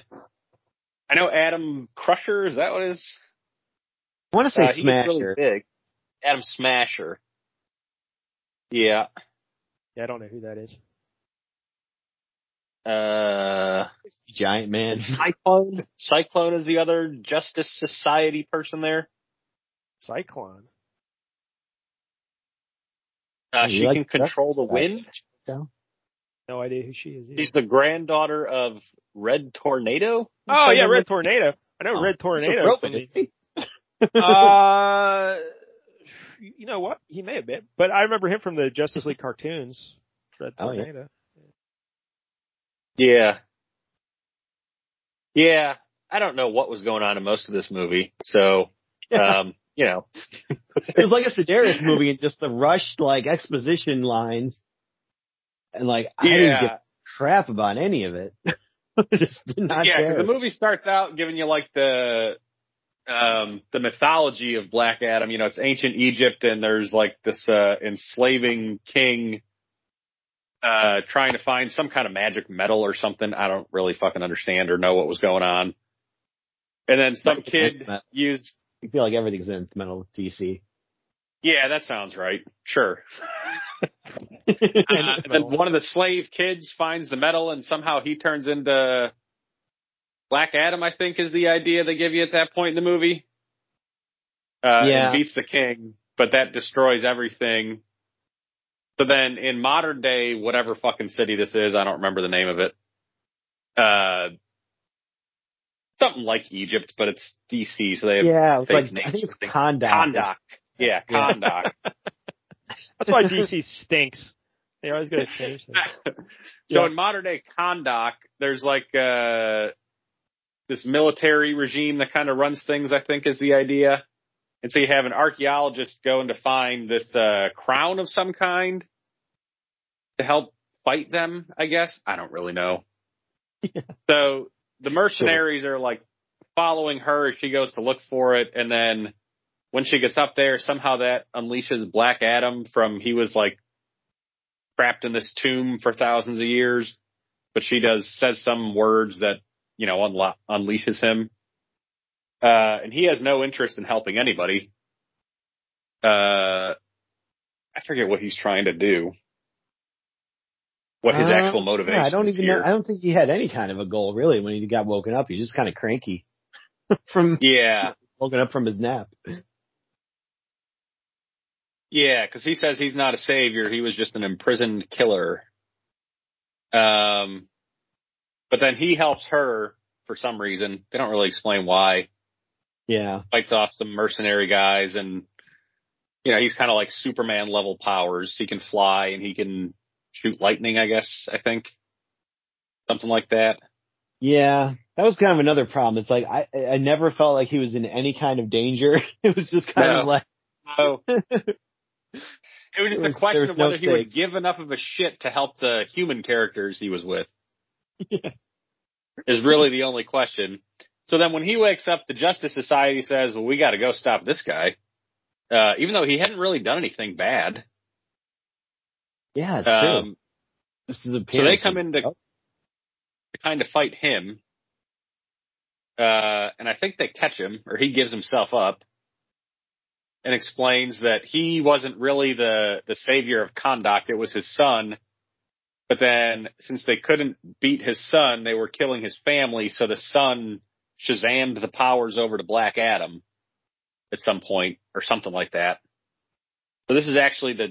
I know Adam Crusher. Is that what it is? I want to say Uh, he's really Smasher. big. Atom Smasher. Yeah. Yeah, I don't know who that is. Uh, Giant man. Cyclone. Cyclone is the other Justice Society person there. Cyclone. Uh, You she like can control the wind. Society? No idea who she is. either. She's the granddaughter of Red Tornado. oh yeah, Red Tornado. I know Oh, Red Tornado. robot, from the- isn't he? uh, you know what? He may have been, but I remember him from the Justice League cartoons. Red Oh, yeah. Tornado. Yeah. Yeah. I don't know what was going on in most of this movie. So, um, you know, It was like a Sedaris movie and just the rushed like exposition lines. And like I didn't yeah. give crap about any of it. just did not yeah, 'cause care. the movie starts out giving you like the um the mythology of Black Adam. You know, it's ancient Egypt and there's like this uh enslaving king uh trying to find some kind of magic metal or something. I don't really fucking understand or know what was going on. And then some kid used I feel like everything's in metal DC. yeah, that sounds right. Sure. Uh, and then one of the slave kids finds the metal and somehow he turns into Black Adam, I think is the idea they give you at that point in the movie. Uh, Yeah. and beats the king, but that destroys everything. So then in modern day, whatever fucking city this is, I don't remember the name of it. Uh, something like Egypt, but it's DC, so they have yeah, it was fake like names I think it's. Kahndaq. Kahndaq. Yeah, Yeah. Kahndaq. That's why DC stinks. They always got to change things. so Yeah. in modern day Kahndaq, there's like uh this military regime that kind of runs things. I think is the idea, and so you have an archaeologist going to find this uh crown of some kind to help fight them. I guess I don't really know. So the mercenaries are like following her she goes to look for it, and then when she gets up there, somehow that unleashes Black Adam from he was like trapped in this tomb for thousands of years, but she does says some words that you know unlo- unleashes him, uh, and he has no interest in helping anybody. Uh, I forget what he's trying to do. What his Uh, actual motivation? Yeah, I don't even know. I don't think he had any kind of a goal really when he got woken up. He's just kind of cranky from Yeah, woken up from his nap. yeah, because he says he's not a savior; he was just an imprisoned killer. Um, but then he helps her for some reason. They don't really explain why. Yeah. Fights off some mercenary guys, and you know he's kind of like Superman level powers. He can fly and he can shoot lightning. I guess I think something like that. Yeah, that was kind of another problem. It's like I I never felt like he was in any kind of danger. It was just kind No. of like So it was just a question of no whether he would give enough of a shit to help the human characters he was with. Is really the only question. So then when he wakes up, the Justice Society says, well, we gotta go stop this guy. Uh, even though he hadn't really done anything bad. yeah, it's true. Um, This is so they come in to, oh, to kind of fight him. Uh, and I think they catch him, or he gives himself up and explains that he wasn't really the, the savior of Kahndaq. It was his son. But then since they couldn't beat his son, they were killing his family. So the son Shazammed the powers over to Black Adam at some point or something like that. So this is actually the,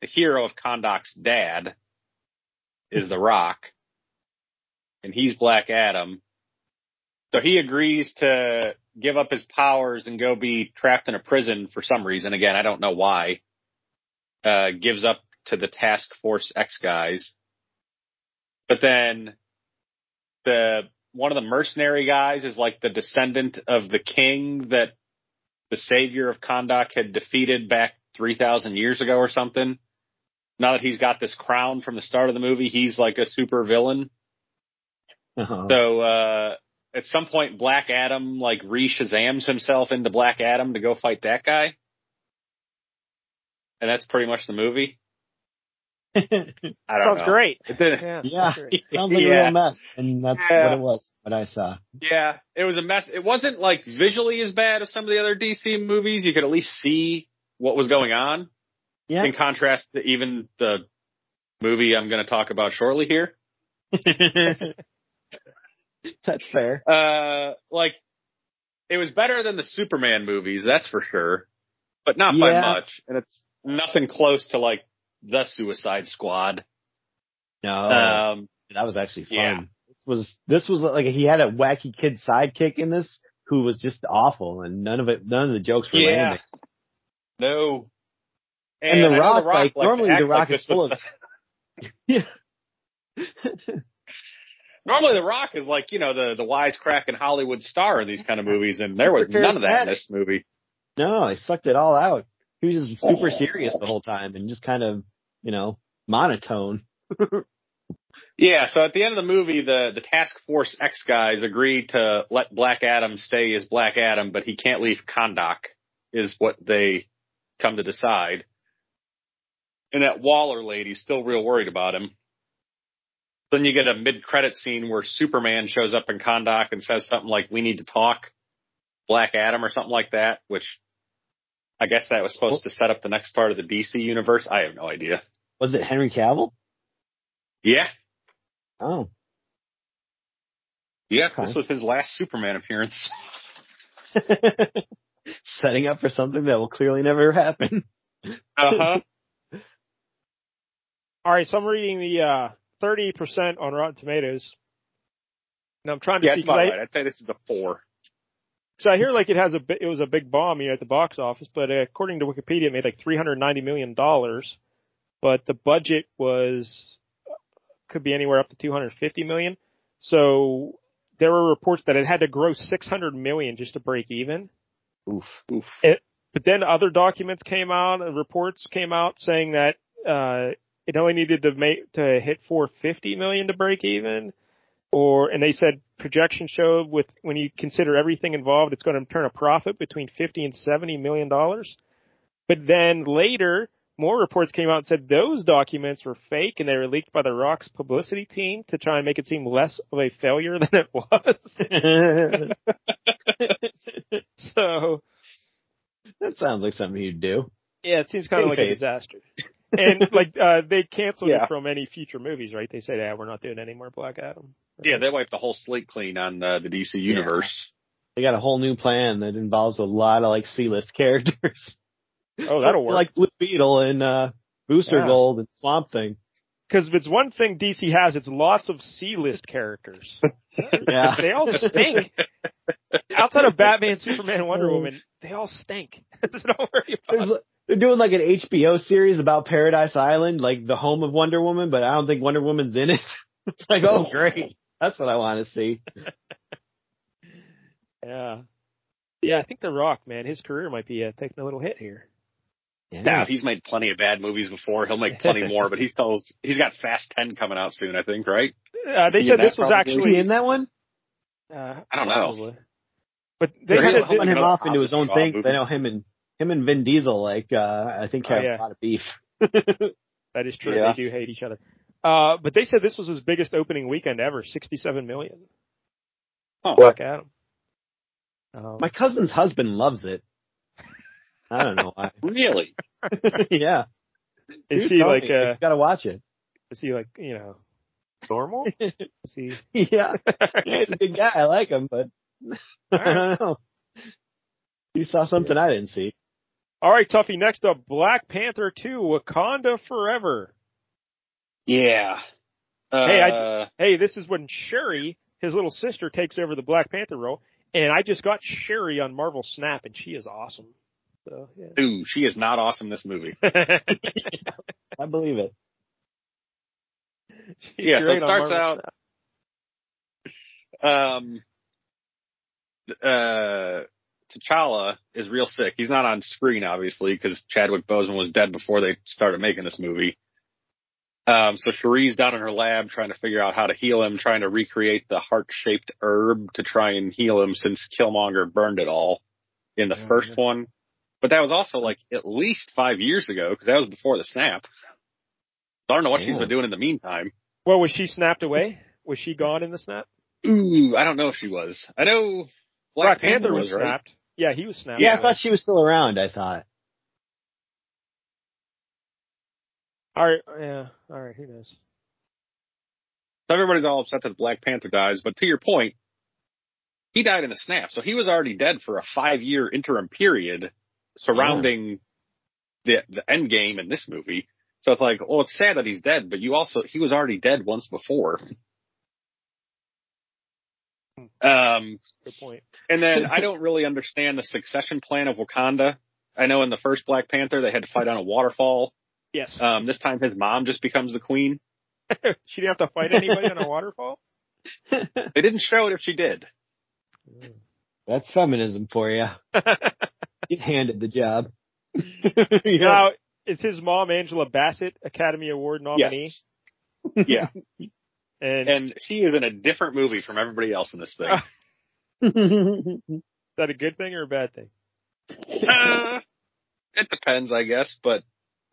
the hero of Kahndaq's dad is the Rock and he's Black Adam. So he agrees to give up his powers and go be trapped in a prison for some reason. Again, I don't know why. Uh, gives up to the Task Force X guys. But then the, one of the mercenary guys is like the descendant of the king that the savior of Kahndaq had defeated back 3,000 years ago or something. Now that he's got this crown from the start of the movie, he's like a super villain. uh-huh. So uh at some point Black Adam like re Shazams himself into Black Adam to go fight that guy. And that's pretty much the movie. I don't Sounds know. great. It did- Yeah. yeah, great. sounds like a real mess, and that's Yeah. what it was. What I saw. Yeah, it was a mess. It wasn't like visually as bad as some of the other DC movies. You could at least see what was going on. Yeah. In contrast to even the movie I'm going to talk about shortly here. that's fair. Uh, like it was better than the Superman movies, that's for sure, but not by much. And it's nothing close to like the Suicide Squad. No, Um, that was actually fun. yeah. This was this was like he had a wacky kid sidekick in this who was just awful, and none of it, none of the jokes were yeah. landing. No. And The I know Rock, like, normally The Rock like is full of- Yeah. Normally, The Rock is like you know the the wisecracking Hollywood star in these kind of movies, and there was none of that in this movie. no, they sucked it all out. He was just super Oh. serious the whole time and just kind of, you know, monotone. Yeah, so at the end of the movie, the the Task Force X guys agree to let Black Adam stay as Black Adam, but he can't leave Kahndaq, is what they come to decide. And that Waller lady's still real worried about him. Then you get a mid-credit scene where Superman shows up in Kahndaq and says something like, "We need to talk." Black Adam or something like that, which I guess that was supposed to set up the next part of the DC universe. I have no idea. Was it Henry Cavill? Yeah, Oh, yeah, Okay. this was his last Superman appearance. setting up for something that will clearly never happen. Uh huh. All right, so I'm reading the uh, 30% on Rotten Tomatoes. And I'm trying to Yeah, see it's about because right. I'd say this is a four. So I hear like it has a bi- it was a big bomb you know, at the box office, but uh, according to Wikipedia, it made like 390 million dollars, but the budget was could be anywhere up to 250 million. So there were reports that it had to grow 600 million just to break even. Oof. Oof. But then other documents came out, and reports came out saying that uh it only needed to make to hit 450 million to break even. Or and they said projections showed with when you consider everything involved, it's going to turn a profit between 50 and 70 million dollars. But then later, more reports came out and said those documents were fake and they were leaked by the Rock's publicity team to try and make it seem less of a failure than it was. so that sounds like something you'd do. Yeah, it seems kind of like a disaster. and like uh they canceled yeah. it from any future movies, right? They said, "Yeah, we're not doing any more Black Adam." Right? Yeah, they wiped the whole slate clean on uh, the DC universe. Yeah. They got a whole new plan that involves a lot of like C-list characters. Oh, that'll work. Like Blue Beetle and uh Booster yeah. Gold and Swamp Thing. Because if it's one thing DC has, it's lots of C-list characters. yeah. they all stink. Outside of Batman, Superman, Wonder Woman, they all stink. so don't worry about it. They're doing like an HBO series about Paradise Island, like the home of Wonder Woman, but I don't think Wonder Woman's in it. it's like, oh great. That's what I want to see. yeah. Yeah, I think The Rock, man, his career might be uh, taking a little hit here. Yeah. Now he's made plenty of bad movies before. He'll make plenty more, but he's told he's got Fast Ten coming out soon. I think, right? Uh, they said this was probably? actually in that one. Uh, I don't know. But they They're said him off into his own thing. I know him and him and Vin Diesel, like uh I think, have oh, yeah. a lot of beef. that is true. Yeah. They do hate each other. Uh, but they said this was his biggest opening weekend ever, sixty-seven million. Oh, Black Adam. Um, My cousin's husband loves it. I don't know why. really? yeah. Is he like? Uh, gotta watch it. Is he like you know normal? is he? Yeah. yeah, he's a good guy. I like him, but I don't know. You saw something I didn't see. All right, Tuffy. Next up, Black Panther 2, Wakanda Forever. Yeah. Uh, hey, I, hey, this is when Sherry, his little sister, takes over the Black Panther role, and I just got Sherry on Marvel Snap, and she is awesome. So, yeah. Ooh, she is not awesome this movie. I believe it. She's yeah, so it starts out. Um, uh, T'Challa is real sick. He's not on screen, obviously, because Chadwick Boseman was dead before they started making this movie. Um, so Shuri's down in her lab trying to figure out how to heal him, trying to recreate the heart-shaped herb to try and heal him since Killmonger burned it all in the first one. But that was also like at least five years ago because that was before the snap. So I don't know what she's been doing in the meantime. Well, was she snapped away? Was she gone in the snap? Ooh, I don't know if she was. I know Black, Black Panther, Panther, was, was snapped. Right? Yeah, he was snapped. Yeah, I thought she was still around. I thought. All right. Yeah. All right. Who knows? So everybody's all upset that Black Panther dies, but to your point, he died in a snap, so he was already dead for a five-year interim period surrounding yeah. the the end game in this movie. So it's like, well, it's sad that he's dead, but you also he was already dead once before. Um, Good point. and then I don't really understand the succession plan of Wakanda. I know in the first Black Panther they had to fight on a waterfall. Yes. Um, this time his mom just becomes the queen. she didn't have to fight anybody on a waterfall. they didn't show it if she did. That's feminism for you. Get handed the job. you now, is his mom Angela Bassett Academy Award nominee? Yes. Yeah. And, and she is in a different movie from everybody else in this thing. is that a good thing or a bad thing? Uh, it depends, I guess, but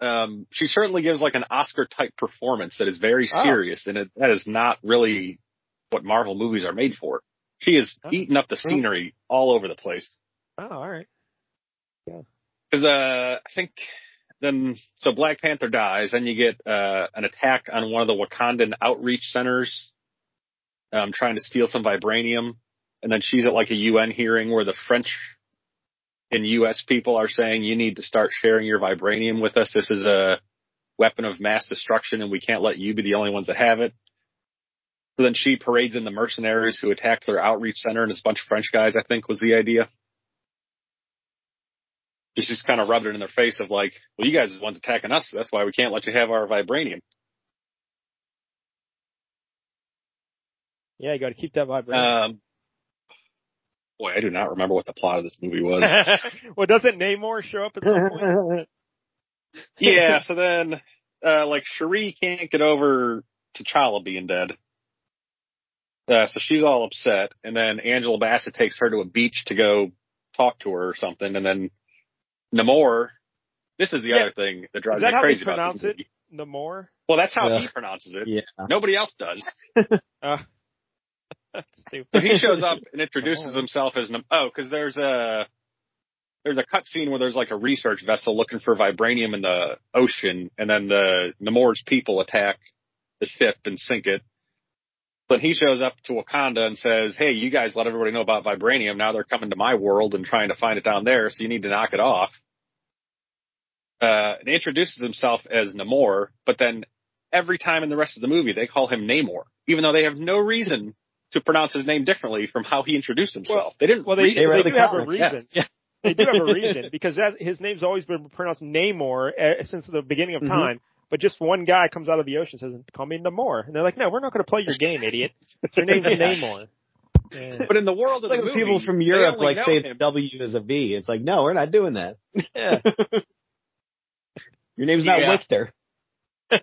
um, she certainly gives like an Oscar type performance that is very oh. serious, oh. and it, that is not really what Marvel movies are made for. She is oh. eating up the scenery all over the place. Oh, all right. Yeah. Because uh, I think then so Black Panther dies, then you get uh, an attack on one of the Wakandan outreach centers, um, trying to steal some vibranium, and then she's at like a UN hearing where the French and U.S. people are saying you need to start sharing your vibranium with us. This is a weapon of mass destruction, and we can't let you be the only ones that have it. So then she parades in the mercenaries who attacked their outreach center, and a bunch of French guys. I think was the idea just just kind of rubbed it in their face of like, well, you guys are the ones attacking us. So that's why we can't let you have our vibranium. Yeah, you got to keep that vibranium. Um, boy, I do not remember what the plot of this movie was. well, doesn't Namor show up at some point? yeah. So then, uh, like Shuri can't get over to T'Challa being dead. Uh, so she's all upset, and then Angela Bassett takes her to a beach to go talk to her or something, and then Namor this is the Yeah. other thing that drives Is that me how they crazy about pronounce this it? movie. Namor. Well, that's how Yeah. he pronounces it. Yeah. Nobody else does. Uh. So he shows up and introduces himself as Nam- oh, because there's a there's a cut scene where there's like a research vessel looking for vibranium in the ocean, and then the Namor's people attack the ship and sink it. But he shows up to Wakanda and says, "Hey, you guys let everybody know about vibranium. Now they're coming to my world and trying to find it down there, so you need to knock it off." Uh, and introduces himself as Namor, but then every time in the rest of the movie they call him Namor, even though they have no reason to pronounce his name differently from how he introduced himself. they didn't Well, they, read they, it. read do the have a reason. yeah. They do have a reason because that, his name's always been pronounced Namor uh, since the beginning of Mhm. time. But just one guy comes out of the ocean and says, "Call me Namor," and they're like, "No, we're not going to play your game, idiot. Your name's Yeah. Namor." Yeah. But in the world It's of like the movie, people from Europe like say him. W is a V. It's like, no, we're not doing that. Yeah. Your name's not Yeah. Victor.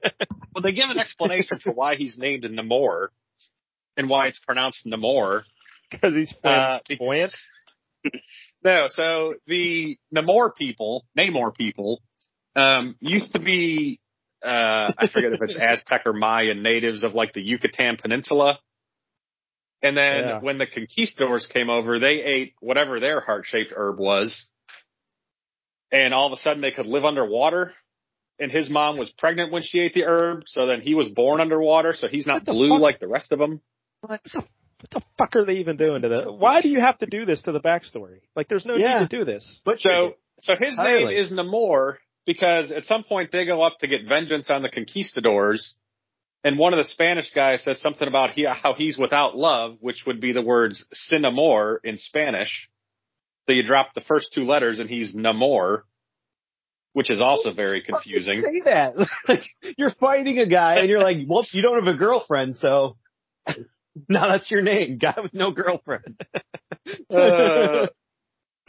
Well, they give an explanation for why he's named Namor and why it's pronounced Namor. Because he's Uh, flamboyant. No, so the Namor people, Namor people, um, used to be, uh, I forget if it's Aztec or Mayan natives of like the Yucatan Peninsula. And then Yeah. when the conquistadors came over, they ate whatever their heart shaped herb was. And all of a sudden they could live underwater. And his mom was pregnant when she ate the herb. So then he was born underwater. So he's not blue fuck? like the rest of them. What the, what the fuck are they even doing to the? Why do you have to do this to the backstory? Like, there's no Yeah. need to do this. But So, so his Entirely. name is Namor because at some point they go up to get vengeance on the conquistadors, and one of the Spanish guys says something about he, how he's without love, which would be the words sin amor in Spanish. So you drop the first two letters and he's Namor, which is also very confusing. Say that. like you're fighting a guy and you're like, well, you don't have a girlfriend, so now that's your name, guy with no girlfriend. Uh,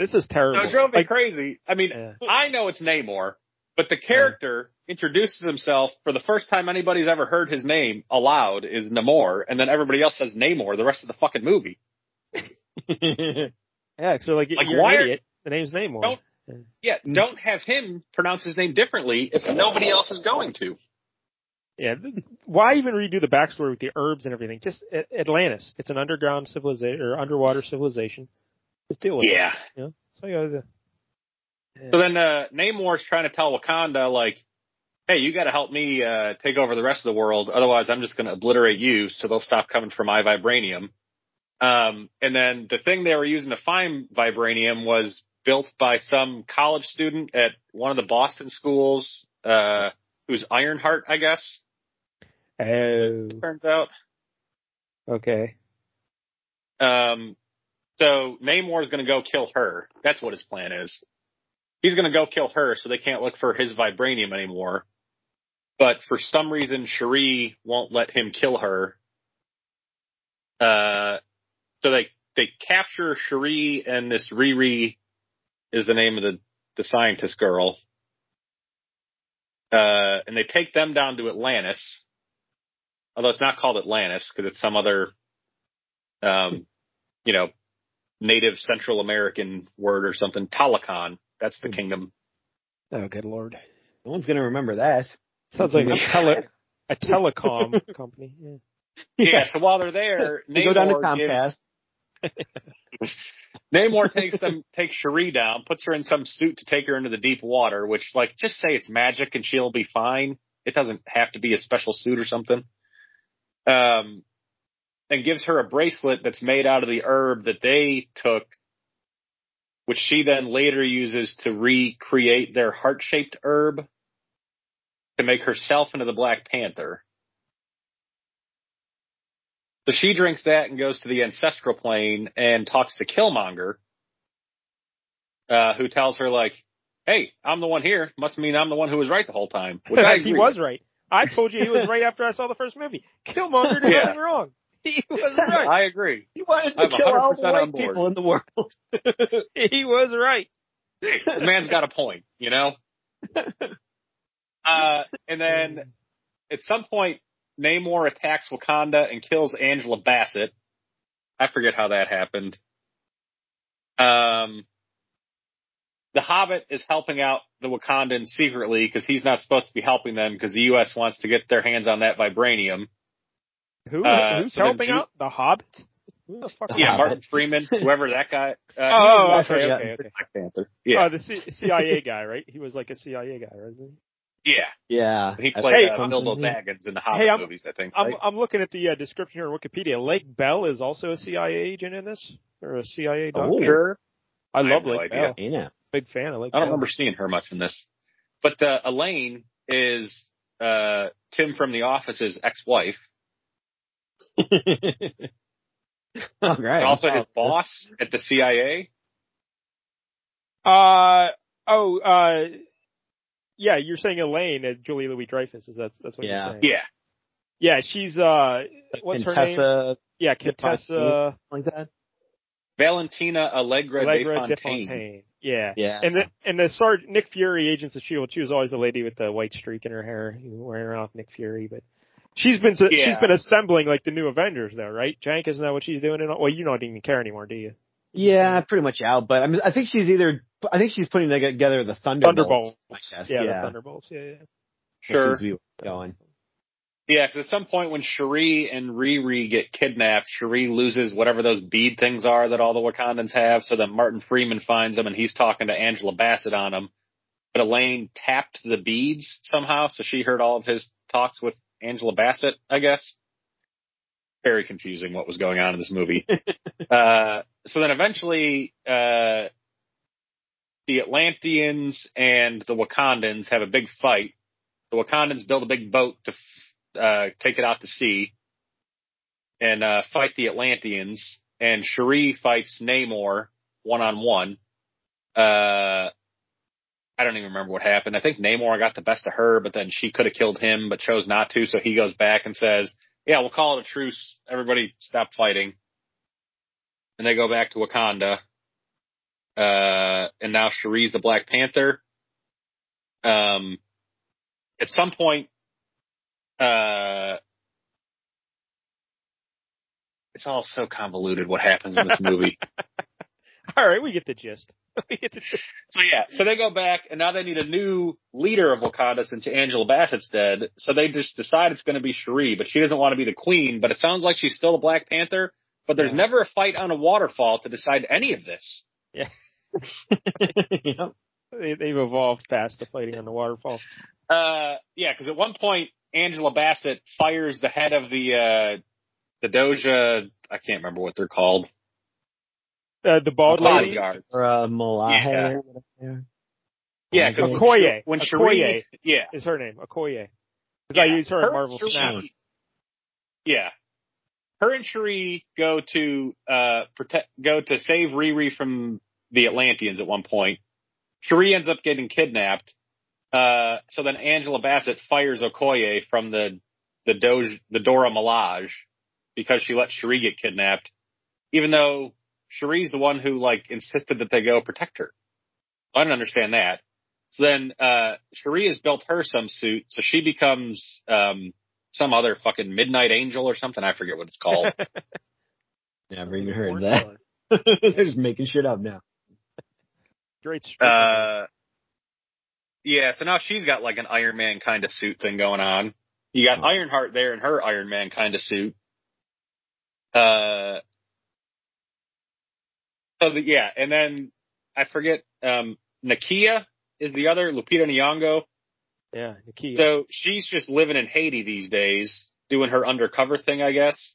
This is terrible. it drove me Like, crazy. I mean, yeah. I know it's Namor, but the character introduces himself for the first time anybody's ever heard his name aloud is Namor, and then everybody else says Namor the rest of the fucking movie. Yeah, so like, Like, you're why an idiot. The name's Namor. Don't- Yeah, mm. don't have him pronounce his name differently if nobody else is going to. Yeah, why even redo the backstory with the herbs and everything? Just Atlantis. It's an underground civilization or underwater civilization. Just deal with it. Yeah. You know? So you gotta, So then uh, Namor's trying to tell Wakanda, like, hey, you got to help me uh, take over the rest of the world. Otherwise, I'm just going to obliterate you so they'll stop coming for my vibranium. Um, and then the thing they were using to find vibranium was built by some college student at one of the Boston schools, uh, who's Ironheart, I guess, oh, turns out. okay. Um, so Namor is going to go kill her. That's what his plan is. He's going to go kill her so they can't look for his vibranium anymore. But for some reason, Cherie won't let him kill her. Uh, so they, they capture Cherie and this Riri is the name of the, the scientist girl. Uh, and they take them down to Atlantis. Although it's not called Atlantis because it's some other, um, you know, native Central American word or something. Talokan. That's the kingdom. Oh, good lord. no one's gonna remember that. Sounds like a tele a telecom company. Yeah. Yeah. So while they're there, You go down to Namor Comcast. gives- Namor takes them, takes Cherie down, puts her in some suit to take her into the deep water, which like, just say it's magic and she'll be fine. It doesn't have to be a special suit or something. Um, and gives her a bracelet that's made out of the herb that they took, which she then later uses to recreate their heart-shaped herb to make herself into the Black Panther. So she drinks that and goes to the ancestral plane and talks to Killmonger, uh, who tells her like, "Hey, I'm the one here. Must mean I'm the one who was right the whole time." Which I he was right. I told you he was right after I saw the first movie. Killmonger did Yeah. nothing wrong. He was right. I agree. He wanted to I'm kill all the 100% on white board. people in the world. he was right. The man's got a point, you know. Uh, and then at some point, Namor attacks Wakanda and kills Angela Bassett. I forget how that happened. Um, the Hobbit is helping out the Wakandans secretly because he's not supposed to be helping them because the U.S. wants to get their hands on that vibranium. Who Uh, who's so helping Ju- out the Hobbit? Who the fuck? Yeah, Martin Freeman, whoever that guy. Uh, he Oh, was okay, okay, okay. Black Panther. Yeah, Oh, the C- CIA guy, right? He was like a CIA guy, wasn't he? yeah. Yeah. He played Hey, uh, something Bilbo. Baggins in the Hobbit Hey, I'm- movies, I think. I'm right? I'm looking at the uh, description here on Wikipedia. Lake Bell is also a CIA agent in this, or a CIA Oh. doctor. Sure. I I love have no Lake idea. Bell. You know. Big fan of Lake I don't Bell. remember seeing her much in this. But uh, Elaine is uh, Tim from The Office's ex-wife, All right. and also his boss at the CIA. Uh oh, uh, yeah, you're saying Elaine, at Julie Louis Dreyfus. Is that that's what Yeah. you're saying? Yeah, Yeah, she's uh, what's her name? Contessa, Yeah, Contessa like that. Valentina Allegra, Allegra de de Fontaine. Fontaine. Yeah. Yeah. And the and the Sarge Nick Fury, Agents of Shield. She was always the lady with the white streak in her hair, wearing around with Nick Fury. But she's been she's Yeah. been assembling like the new Avengers, though, right? Jank, isn't that what she's doing? And well, you don't even care anymore, do you? Yeah, pretty much out. But I mean, I think she's either. I think she's putting together the Thunderbolts. Thunderbolts. I guess. Yeah, Yeah. the Thunderbolts. Yeah, yeah. Sure. Seems to be what's going. Yeah, because at some point when Cherie and Riri get kidnapped, Cherie loses whatever those bead things are that all the Wakandans have. So then Martin Freeman finds them and he's talking to Angela Bassett on them. But Elaine tapped the beads somehow, so she heard all of his talks with Angela Bassett. I guess. Very confusing what was going on in this movie. uh, so then eventually, uh, the Atlanteans and the Wakandans have a big fight. The Wakandans build a big boat to uh, take it out to sea and uh, fight the Atlanteans. And Cherie fights Namor one on one. I don't even remember what happened. I think Namor got the best of her, but then she could have killed him, but chose not to. So he goes back and says, "Yeah, we'll call it a truce. Everybody, stop fighting." And they go back to Wakanda. Uh, and now Cherie's the Black Panther. Um, at some point, uh, it's all so convoluted what happens in this movie. All right, we get the gist. We get the gist. so yeah, so they go back and now they need a new leader of Wakanda since Angela Bassett's dead. So they just decide it's going to be Cherie, but she doesn't want to be the queen. But it sounds like she's still a Black Panther. But there's Yeah. never a fight on a waterfall to decide any of this. yep. They, they've evolved past the fighting on the waterfall. Uh, yeah, because at one point Angela Bassett fires the head of the uh, the Doja. I can't remember what they're called. Uh, the bald lady, Bodyguards. Or uh, Milaje. Yeah. or whatever. Yeah, because Okoye. when Okoye. Cherie, yeah, is her name, Okoye. Because I Yeah. use her, Her in Marvel and Snap. Yeah. Her and Cherie go to uh protect go to save Riri from the Atlanteans at one point. Cherie ends up getting kidnapped. Uh so then Angela Bassett fires Okoye from the the Doge the Dora Milaje because she let Cherie get kidnapped. Even though Cherie's the one who like insisted that they go protect her. I don't understand that. So then uh Cherie has built her some suit, so she becomes um some other fucking midnight angel or something. I forget what it's called. Never even heard of that. They're just making shit up now. Great uh, yeah, so now she's got like an Iron Man kind of suit thing going on. You got Oh. Ironheart there in her Iron Man kind of suit. Uh, so the, yeah, and then I forget, um, Nakia is the other, Lupita Nyong'o. yeah, Nakia. So she's just living in Haiti these days, doing her undercover thing, I guess.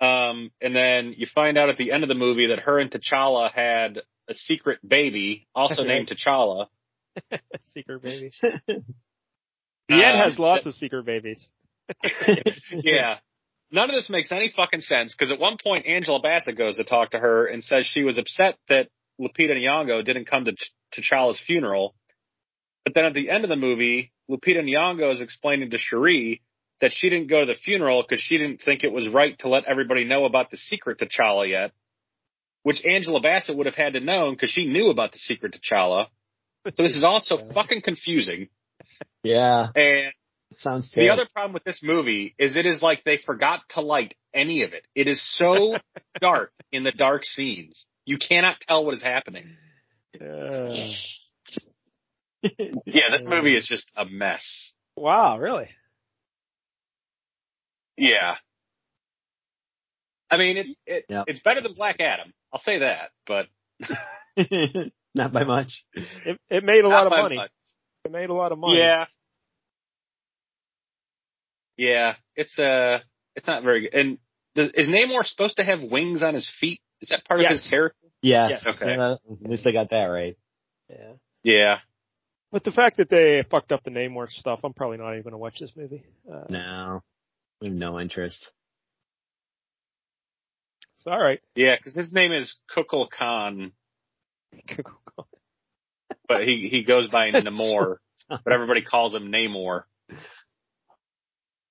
Um, and then you find out at the end of the movie that her and T'Challa had a secret baby, also That's named T'Challa. secret baby. The Ed Uh, has lots of secret babies. yeah. None of this makes any fucking sense because at one point Angela Bassett goes to talk to her and says she was upset that Lupita Nyong'o didn't come to T'Challa's funeral. But then at the end of the movie, Lupita Nyong'o is explaining to Cherie that she didn't go to the funeral because she didn't think it was right to let everybody know about the secret to T'Challa yet, which Angela Bassett would have had to know because she knew about the secret to T'Challa. So this is also fucking confusing. Yeah. And Sounds the other problem with this movie is it is like they forgot to light any of it. It is so dark in the dark scenes. You cannot tell what is happening. Uh, Yeah, this movie is just a mess. Wow, really? Yeah. I mean, it, it Yep. it's better than Black Adam. I'll say that, but Not by much. It, it made a not lot of money. much. It made a lot of money. Yeah. Yeah, it's uh it's not very good. And does, is Namor supposed to have wings on his feet? Is that part of his character? Yes. Yes. Okay. Uh, at least I got that right. Yeah. Yeah. But the fact that they fucked up the Namor stuff, I'm probably not even going to watch this movie. Uh, No. I have no interest. It's all right. Yeah, because his name is Kukulkan, but he he goes by Namor, but everybody calls him Namor.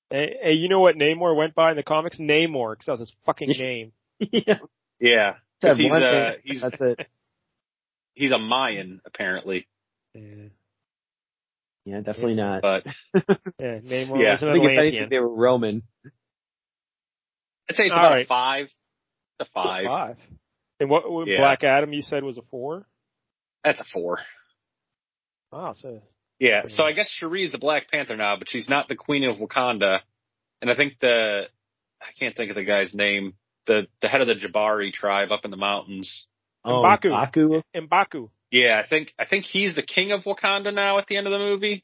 Hey, hey, you know what Namor went by in the comics? Namor, because that was his fucking name. yeah. Yeah, because he's one uh he's That's it. he's a Mayan apparently, Yeah, Yeah, definitely not. but yeah Namor Yeah. was an I think if anything, they were Roman. I'd say it's All about right. a five. A five. Five. And what, what Yeah. Black Adam you said was a four? That's a four. Wow, so Yeah, so I guess Cherie is the Black Panther now, but she's not the Queen of Wakanda. And I think the I can't think of the guy's name. The the head of the Jabari tribe up in the mountains. Oh, M'Baku. Baku. Mbaku. Yeah, I think I think he's the king of Wakanda now at the end of the movie.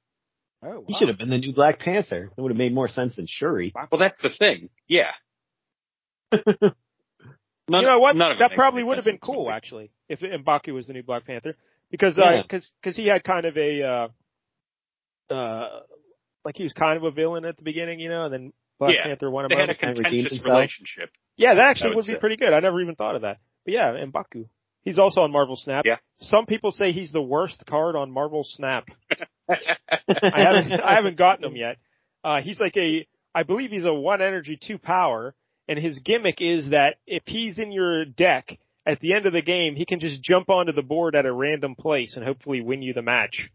Oh, He should have been the new Black Panther. It would have made more sense than Shuri. Well, that's the thing. Yeah. None, you know what? None of it That probably would have been cool, actually, if Mbaku was the new Black Panther, because Yeah. because because he had kind of a uh, uh, like he was kind of a villain at the beginning, you know, and then Black Yeah. Panther won him They had a. Contentious relationship. Yeah, that I actually would would be pretty good. I never even thought of that. But yeah, and Baku. He's also on Marvel Snap. Yeah. Some people say he's the worst card on Marvel Snap. I haven't I haven't gotten him yet. Uh, he's like a, I believe he's a one energy two power, and his gimmick is that if he's in your deck at the end of the game, he can just jump onto the board at a random place and hopefully win you the match.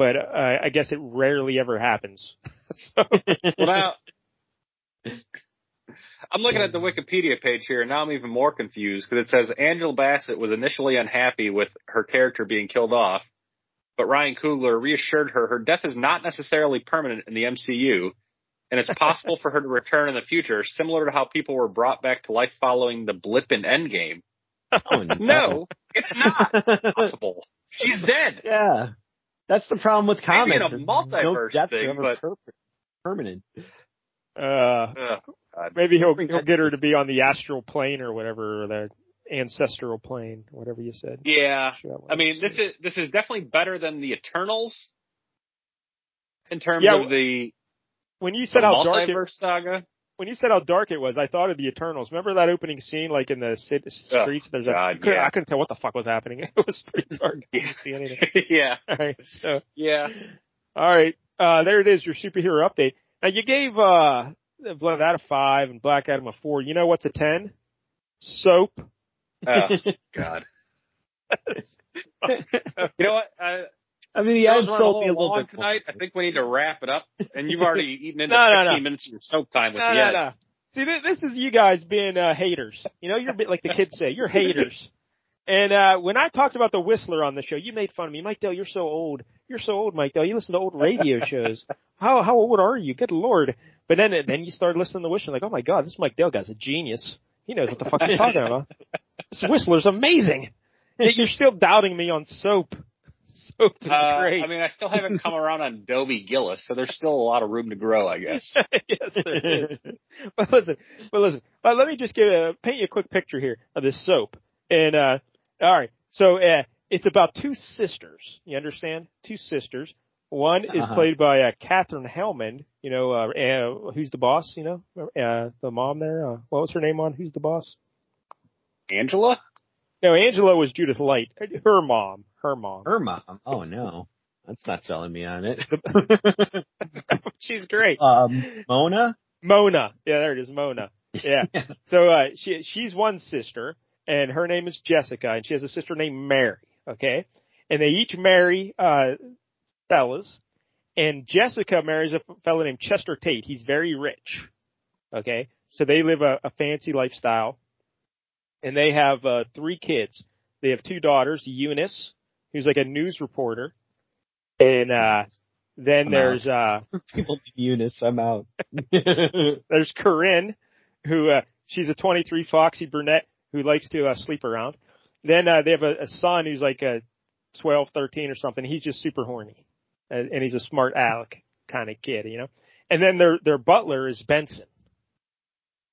But uh, I guess it rarely ever happens. so well, now I'm looking at the Wikipedia page here, and now I'm even more confused because it says Angela Bassett was initially unhappy with her character being killed off, but Ryan Coogler reassured her her death is not necessarily permanent in the MCU, and it's possible for her to return in the future, similar to how people were brought back to life following the blip in Endgame. Oh, No, it's not possible. She's dead. yeah. That's the problem with comics. Maybe in comics. a multiverse no thing, ever but- per- permanent. uh, Ugh, God. maybe he'll he'll get her to be on the astral plane or whatever, or the ancestral plane, whatever you said. Yeah, Sure, I mean, this is this is definitely better than the Eternals in terms Yeah, of the, when you the said how dark it, multiverse saga. When you said how dark it was, I thought of the Eternals. Remember that opening scene, like in the Oh, streets? There's a, God, you couldn't- yeah. I couldn't tell what the fuck was happening. It was pretty dark. I couldn't see anything. yeah, All right, so yeah. all right, uh, there it is, your superhero update. Now you gave uh that a five and Black Adam a four. You know what's a ten? Soap. Oh, God. You know what? Uh, I mean, the ad sold me a little bit tonight. I think we need to wrap it up. And you've already eaten into No, no, 15 no. minutes of your soap time with No, the no, Ed. no. See, this, this is you guys being uh, haters. You know, you're a bit like the kids say. You're haters. And uh when I talked about the Whistler on the show, you made fun of me. Mike Dell, you're so old. You're so old, Mike Dell. You listen to old radio shows. How how old are you? Good lord. But then then you started listening to Whistler, like, oh my god, this Mike Dell guy's a genius. He knows what the fuck he's talking about. This Whistler's amazing. Yet you're still doubting me on soap. Soap is Uh, great. I mean, I still haven't come around on Dobie Gillis, so there's still a lot of room to grow, I guess. yes, there is. But listen, but listen. Uh, let me just give a, paint you a quick picture here of this soap. And uh, all right, so uh, it's about two sisters. You understand? Two sisters. One is Uh-huh. played by uh, Katherine Helmond. You know, uh, uh, who's the boss? You know, uh, the mom there. Uh, what was her name on Who's the Boss? Angela? No, Angela was Judith Light. Her mom. Her mom. Her mom. Oh no, that's not selling me on it. She's great. um, Mona. Mona. Yeah, there it is, Mona. Yeah. so uh she she's one sister and her name is Jessica and she has a sister named Mary, okay? And they each marry uh fellas and Jessica marries a fellow named Chester Tate. He's very rich. Okay? So they live a, a fancy lifestyle and they have uh three kids. They have two daughters, Eunice, who's like a news reporter, And uh, then I'm there's uh, People Eunice. I'm out. there's Corinne, who uh, she's a 23 foxy brunette who likes to uh, sleep around. Then uh, they have a, a son who's like a 12, 13 or something. He's just super horny, and, and he's a smart aleck kind of kid, you know. And then their their butler is Benson,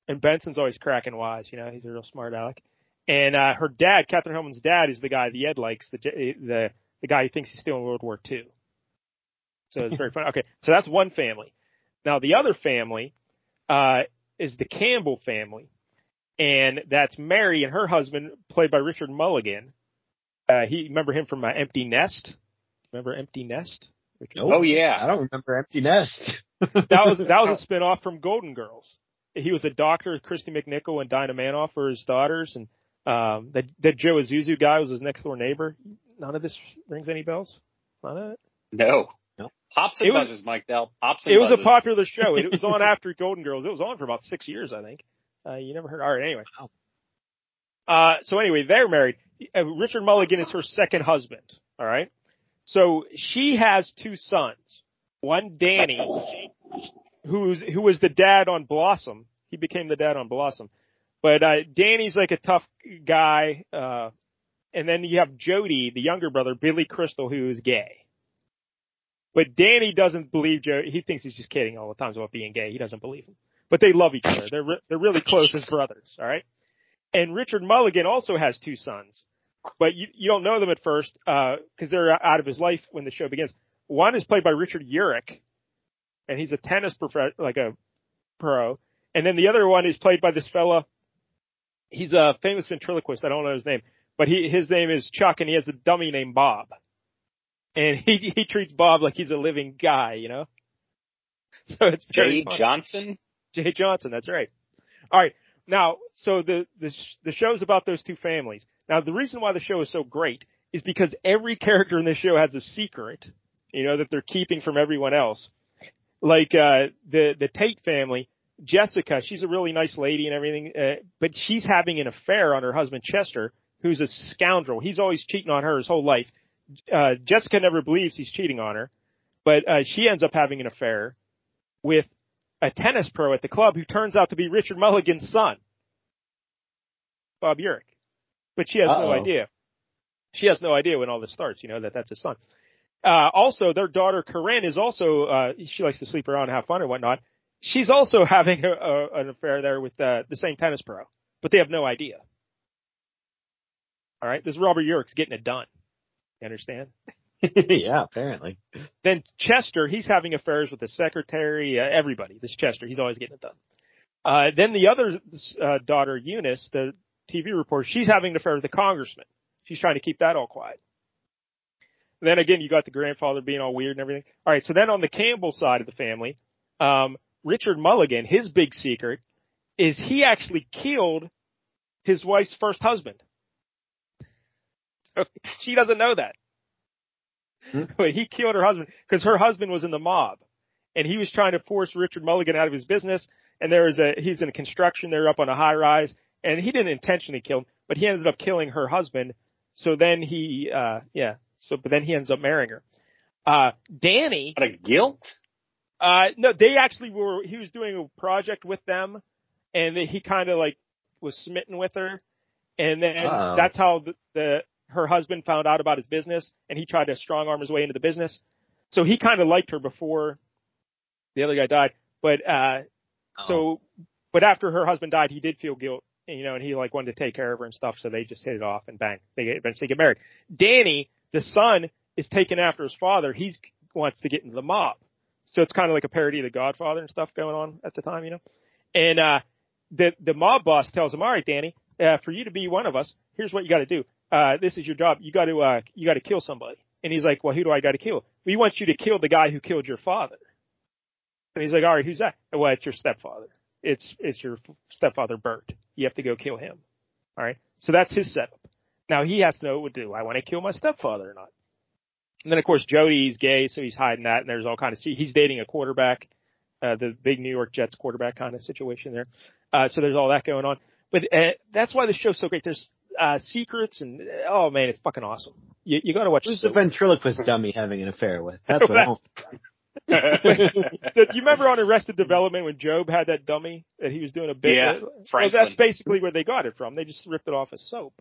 and Benson's always cracking wise, you know. He's a real smart aleck. And uh, her dad, Katherine Helmond's dad, is the guy the Ed likes, the the the guy who thinks he's still in World War II. So it's very funny. Okay, so that's one family. Now the other family uh, is the Campbell family, and that's Mary and her husband, played by Richard Mulligan. Uh, he remember him from uh, Empty Nest. Remember Empty Nest? Richard Nope. Oh yeah. I don't remember Empty Nest. that was that was a spin off from Golden Girls. He was a doctor. Kristy McNichol and Dinah Manoff were his daughters, and um, that that Joe Isuzu guy was his next door neighbor. None of this rings any bells. None of it. No. No. Pops It and was- buzzes, Mike Dell. Pops and It was a popular show. It was on after Golden Girls. It was on for about six years, I think. Uh, you never heard. All right, anyway. Wow. Uh, so anyway, they're married. Uh, Richard Mulligan is her second husband. All right. So she has two sons. One, Danny, who's who was the dad on Blossom. He became the dad on Blossom. But uh, Danny's like a tough guy. Uh, and then you have Jody, the younger brother, Billy Crystal, who is gay. But Danny doesn't believe Joe. He thinks he's just kidding all the time about being gay. He doesn't believe him. But they love each other. They're re- they're really close as brothers. All right. And Richard Mulligan also has two sons, but you you don't know them at first because they're out of his life when the show begins. One is played by Richard Urich, and he's a tennis prof- like a pro. And then the other one is played by this fella. He's a famous ventriloquist. I don't know his name, but he his name is Chuck, and he has a dummy named Bob. And he he treats Bob like he's a living guy, you know. So it's Jay funny. Johnson. Jay Johnson. That's right. All right. Now, so the the the show's about those two families. Now, the reason why the show is so great is because every character in this show has a secret, you know, that they're keeping from everyone else. Like uh the the Tate family, Jessica, she's a really nice lady and everything, uh, but she's having an affair on her husband Chester, who's a scoundrel. He's always cheating on her his whole life. Uh Jessica never believes he's cheating on her, but uh she ends up having an affair with a tennis pro at the club who turns out to be Richard Mulligan's son, Bob Urich. But she has no Uh-oh. idea. She has no idea when all this starts, you know, that that's his son. Uh, also, their daughter Corinne is also, uh, she likes to sleep around and have fun and whatnot. She's also having a, a, an affair there with uh, the same tennis pro, but they have no idea. All right, this Robert Urich's getting it done. You understand? yeah, apparently. Then Chester, he's having affairs with the secretary, uh, everybody. This Chester, he's always getting it done. Uh, then the other uh, daughter, Eunice, the TV reporter, she's having an affair with the congressman. She's trying to keep that all quiet. Then again, you got the grandfather being all weird and everything. All right, so then on the Campbell side of the family, um, Richard Mulligan, his big secret is he actually killed his wife's first husband. So she doesn't know that. But he killed her husband because her husband was in the mob and he was trying to force Richard Mulligan out of his business. And there was a, he's in a construction. They're up on a high rise and he didn't intentionally kill him, but he ended up killing her husband. So then he, uh, yeah. So, but then he ends up marrying her. Uh, Danny, What a guilt. uh, no, they actually were, he was doing a project with them and he kind of like was smitten with her. And then Uh-oh. that's how the, the, her husband found out about his business and he tried to strong arm his way into the business. So he kind of liked her before the other guy died. But, uh, so, but after her husband died, he did feel guilt, you know, and he like wanted to take care of her and stuff. So they just hit it off and bang, they eventually get married. Danny, the son, is taken after his father. He wants to get into the mob. So it's kind of like a parody of The Godfather and stuff going on at the time, you know. And uh the the mob boss tells him, "All right, Danny, uh, for you to be one of us, here's what you got to do. Uh this is your job. You got to uh you got to kill somebody." And he's like, "Well, who do I got to kill? We want you to kill the guy who killed your father." And he's like, "All right, who's that?" Well, it's your stepfather. It's it's your stepfather Burt. You have to go kill him. All right. So that's his setup. Now he has to know what to do. I want to kill my stepfather or not. And then of course Jody's gay, so he's hiding that, and there's all kind of see he's dating a quarterback, uh, the big New York Jets quarterback kind of situation there. Uh, so there's all that going on. But uh, that's why the show's so great. There's uh, secrets and oh man, it's fucking awesome. you, you got to watch. Who's the Soap. ventriloquist dummy having an affair with? That's what I want. Do you remember on Arrested Development when Gob had that dummy that he was doing a bit? Yeah, well, Franklin. that's basically where they got it from. They just ripped it off as soap,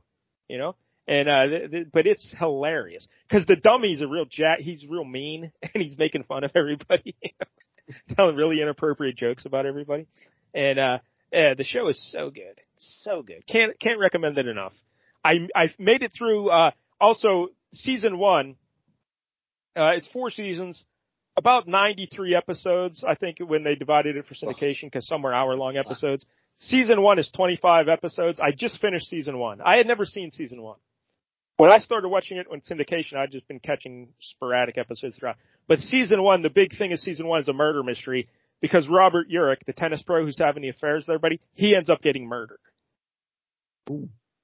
you know. And uh, th- th- but it's hilarious because the dummy's a real jack. He's real mean and he's making fun of everybody, you know, telling really inappropriate jokes about everybody. And uh, yeah, the show is so good, so good. Can't can't recommend it enough. I I made it through. Uh, also season one. Uh, it's four seasons about 93 episodes, I think, when they divided it for syndication, because some were hour long episodes. Season one is 25 episodes. I just finished season one. I had never seen season one. When I started watching it on syndication, I'd just been catching sporadic episodes throughout. But season one, the big thing is season one is a murder mystery because Robert Urich, the tennis pro who's having the affairs with everybody, he ends up getting murdered.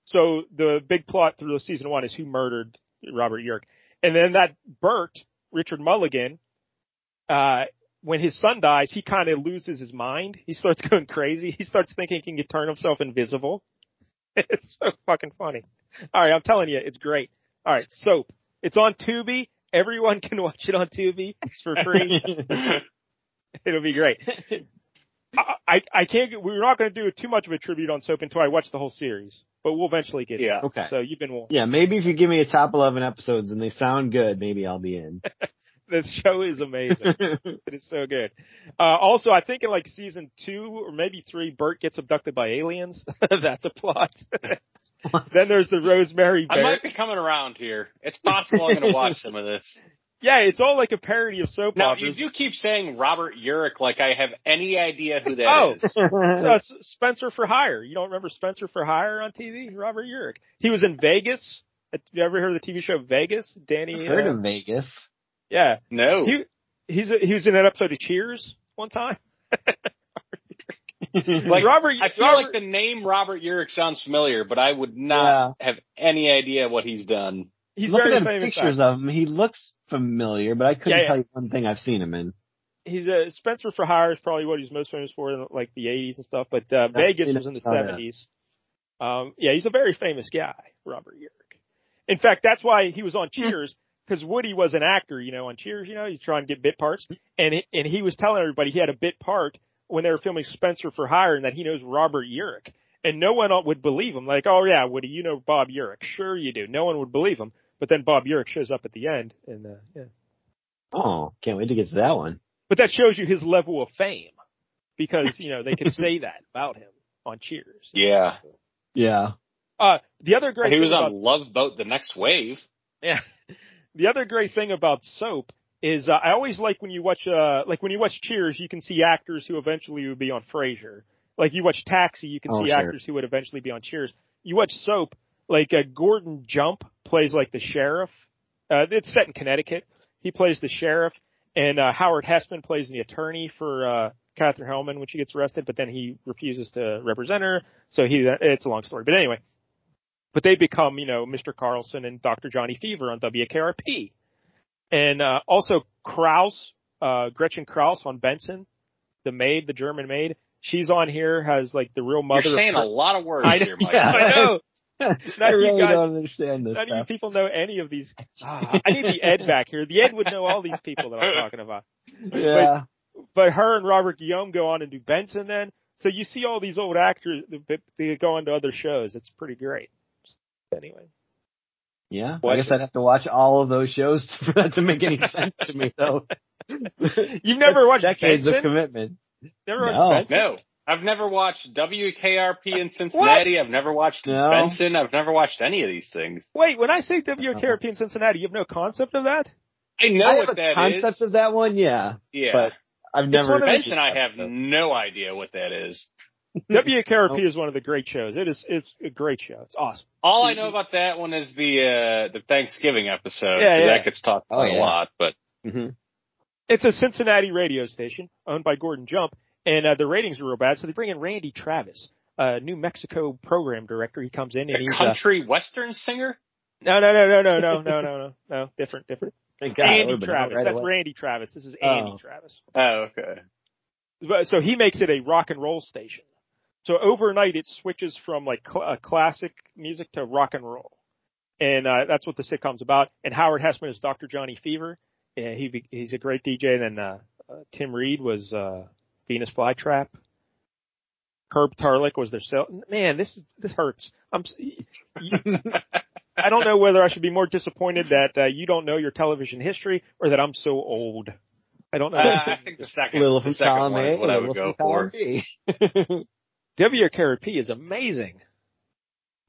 So the big plot through the season one is who murdered Robert Urich. And then that Bert, Richard Mulligan, uh, when his son dies, he kind of loses his mind. He starts going crazy. He starts thinking he can turn himself invisible. It's so fucking funny. All right, I'm telling you, it's great. All right, Soap. It's on Tubi. Everyone can watch it on Tubi. It's for free. It'll be great. I, I, I can't we're not going to do too much of a tribute on Soap until I watch the whole series, but we'll eventually get Yeah. there. Okay. So you've been warned. Yeah, maybe if you give me a top 11 episodes and they sound good, maybe I'll be in. This show is amazing. It is so good. Uh, also, I think in like season two or maybe three, Bert gets abducted by aliens. That's a plot. then there's the Rosemary I Bear. might be coming around here. It's possible I'm going to watch some of this. Yeah, it's all like a parody of soap Now, you do keep saying Robert Urich like I have any idea who that Oh. is. So Spencer for Hire. You don't remember Spencer for Hire on TV? Robert Urich. He was in Vegas. Have you ever heard of the TV show Vegas? Danny. I've heard uh, of Vegas. Yeah. No. He he's a, he was in an episode of Cheers one time. Like, Robert. I feel Robert, like the name Robert Urich sounds familiar, but I would not have any idea what he's done. he's Looking very at famous. pictures actor. of him, he looks familiar, but I couldn't Yeah, yeah. tell you one thing I've seen him in. he's a Spencer for Hire is probably what he's most famous for in like the 80s and stuff. But uh, Vegas was in the saw that. 70s. Um, yeah, he's a very famous guy, Robert Urich. In fact, that's why he was on Cheers because Woody was an actor, you know, on Cheers. You know, he's trying to get bit parts, and he, and he was telling everybody he had a bit part when they were filming Spencer for Hire, and that he knows Robert Urich. And no one would believe him. Like, oh yeah, Woody, you know Bob Urich. Sure you do. No one would believe him. But then Bob Urich shows up at the end, and uh, yeah. Oh, can't wait to get to that one. But that shows you his level of fame because, you know, they can say that about him on Cheers. Yeah. Yeah. Uh, the other great he was on about, Love Boat: The Next Wave. yeah, the other great thing about soap is uh, I always like when you watch, uh, like when you watch Cheers, you can see actors who eventually would be on Frasier. Like you watch Taxi, you can Oh, see sure. actors who would eventually be on Cheers. You watch Soap, like uh, Gordon Jump plays like the sheriff. Uh, it's set in Connecticut. He plays the sheriff, and uh, Howard Hesseman plays the attorney for uh, Katherine Helmond when she gets arrested, but then he refuses to represent her. So he, it's a long story. But anyway, but they become, you know, Mr. Carlson and Dr. Johnny Fever on WKRP. And, uh, also Kraus, uh, Gretchen Kraus on Benson, the maid, the German maid. She's on here, has like the real mother. You're saying of a lot of words I know, here, Mike. Yeah. I know. I None you really guys- don't understand this None of you people know any of these. Ah, I need the Ed back here. The Ed would know all these people that I'm talking about. Yeah. But her and Robert Guillaume go on and do Benson then. So you see all these old actors that they go on to other shows. It's pretty great. Anyway. Yeah. I What- guess I'd have to watch all of those shows for that to make any sense to me though. You've never watched decades Benson? of commitment. Never No. watched Benson? No. I've never watched WKRP in uh, Cincinnati. I've never watched No. Benson. I've never watched any of these things. Wait, when I say WKRP uh-huh. in Cincinnati, you have no concept of that? I know I have what a that concept is. of that one, yeah. yeah. but I've never. one Benson, I have no idea what that is. WKRP is one of the great shows. It is, it's a great show. It's awesome. All I know about that one is the uh the Thanksgiving episode. Yeah, 'cause yeah. That gets talked Oh, yeah. a lot, but Mhm. It's a Cincinnati radio station owned by Gordon Jump, and uh, the ratings are real bad, so they bring in Randy Travis, a New Mexico program director. He comes in and a he's uh, country western singer. no, no, no, no, no, no, no, no, no, no, different, different. Thank God, Andy would've been out Travis. right That's away. Randy Travis. This is Andy Oh. Travis. Oh, okay. So he makes it a rock and roll station. So overnight it switches from like cl- uh, classic music to rock and roll. and uh, that's what the sitcom's about. And Howard Hesseman is Dr. Johnny Fever. And he he's a great DJ. And then uh, uh, Tim Reid was uh, Venus Flytrap. Herb Tarlek was their cell. Man, this this hurts. I'm. You, I don't know whether I should be more disappointed that uh, you don't know your television history or that I'm so old. I don't know. Uh, I think the second, Little the second column one is what I would go from column for. B. WKRP is amazing.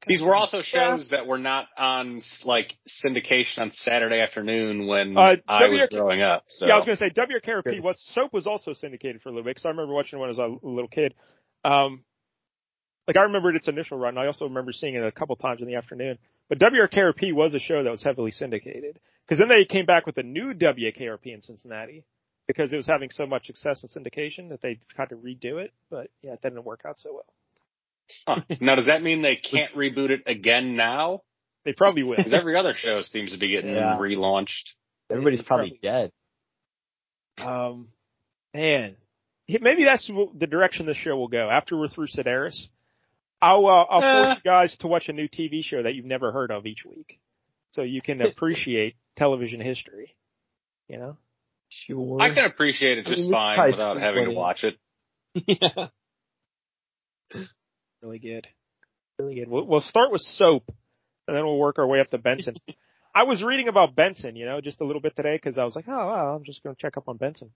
These were also shows that were not on like syndication on Saturday afternoon when Uh, I was growing up. So Yeah, I was going to say WKRP. What soap was also syndicated for a little bit because I remember watching it when I was a little kid. Um, like I remembered its initial run. I also remember seeing it a couple times in the afternoon. But WKRP was a show that was heavily syndicated because then they came back with a new WKRP in Cincinnati because it was having so much success in syndication that they had to redo it. But yeah, it didn't work out so well. Huh. now does that mean they can't reboot it again now? They probably will. Because every other show seems to be getting Yeah. relaunched. Everybody's probably dead. Um, man, maybe that's the direction this show will go. After we're through Sidaris, I'll uh, I'll Uh. force you guys to watch a new TV show that you've never heard of each week, so you can appreciate television history. You know, Sure. I can appreciate it I just mean, fine without having to watch it. yeah. really good, really good. We'll, we'll start with soap, and then we'll work our way up to Benson. I was reading about Benson, you know, just a little bit today because I was like, oh, wow, I'm just going to check up on Benson.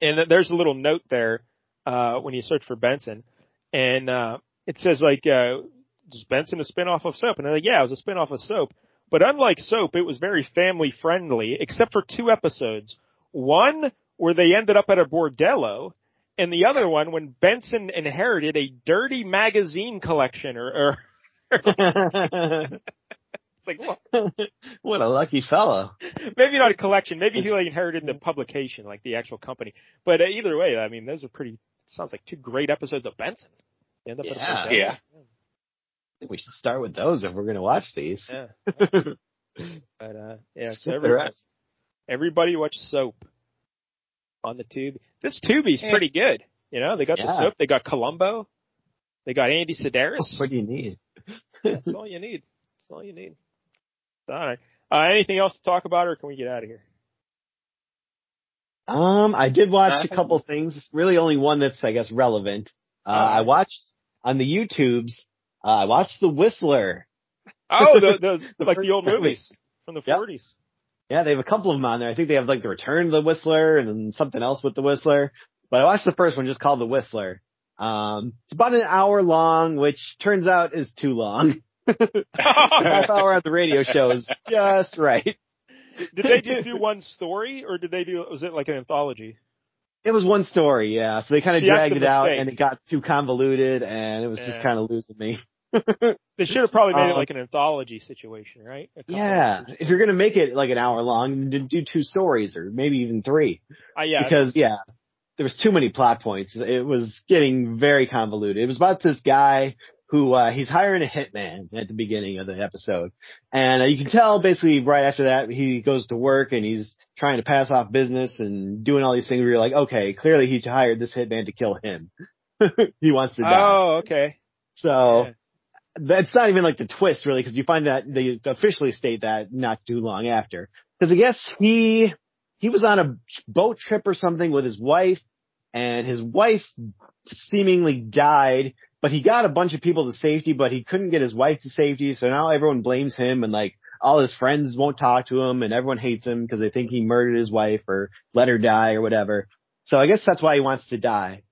And there's a little note there uh, when you search for Benson, and uh, it says like, uh, "Is Benson a spinoff of Soap?" And they're like, "Yeah, it was a spinoff of Soap." But unlike Soap, it was very family friendly, except for two episodes. One where they ended up at a bordello, and the other one when Benson inherited a dirty magazine collection, or, or it's like what? what a lucky fellow. maybe not a collection. Maybe he like inherited the publication, like the actual company. But uh, either way, I mean, those are pretty. Sounds like two great episodes of Benson. They end up at a Yeah. Yeah. I think we should start with those if we're going to watch these. Yeah. But uh, yeah, so Skip the everybody, rest. watch Soap on the tube. This Tubi's Yeah. pretty good. You know, they got the Soap, they got Columbo, they got Andy Sidaris. What do you need? That's all you need. That's all you need. All right. Uh, anything else to talk about, or can we get out of here? Um, I did watch a couple things. Really, only one that's I guess relevant. Uh, Alright. I watched on the YouTubes. Uh, I watched The Whistler. Oh, the the, The like the old movies from the Yep. forties. Yeah, they have a couple of them on there. I think they have like the Return of the Whistler and then something else with the Whistler. But I watched the first one just called The Whistler. Um, it's about an hour long, which turns out is too long. Half hour on the radio show is just right. Did they just do one story, or did they do? Was it like an anthology? It was one story, yeah. So they kind of dragged it out and it got too convoluted and it was Yeah. just kind of losing me. They should have probably made it Um, like an anthology situation, right? Yeah. If you're going to make it like an hour long, do two stories or maybe even three. Uh, yeah, because yeah, there was too many plot points. It was getting very convoluted. It was about this guy who uh, he's hiring a hitman at the beginning of the episode, and uh, you can tell basically right after that he goes to work and he's trying to pass off business and doing all these things. Where you're like, okay, clearly he hired this hitman to kill him. he wants to die. Oh, okay. So Yeah. That's not even like the twist really, because you find that they officially state that not too long after. Because I guess he he was on a boat trip or something with his wife, and his wife seemingly died, but he got a bunch of people to safety, but he couldn't get his wife to safety. So now everyone blames him, and like all his friends won't talk to him, and everyone hates him because they think he murdered his wife or let her die or whatever. So I guess that's why he wants to die.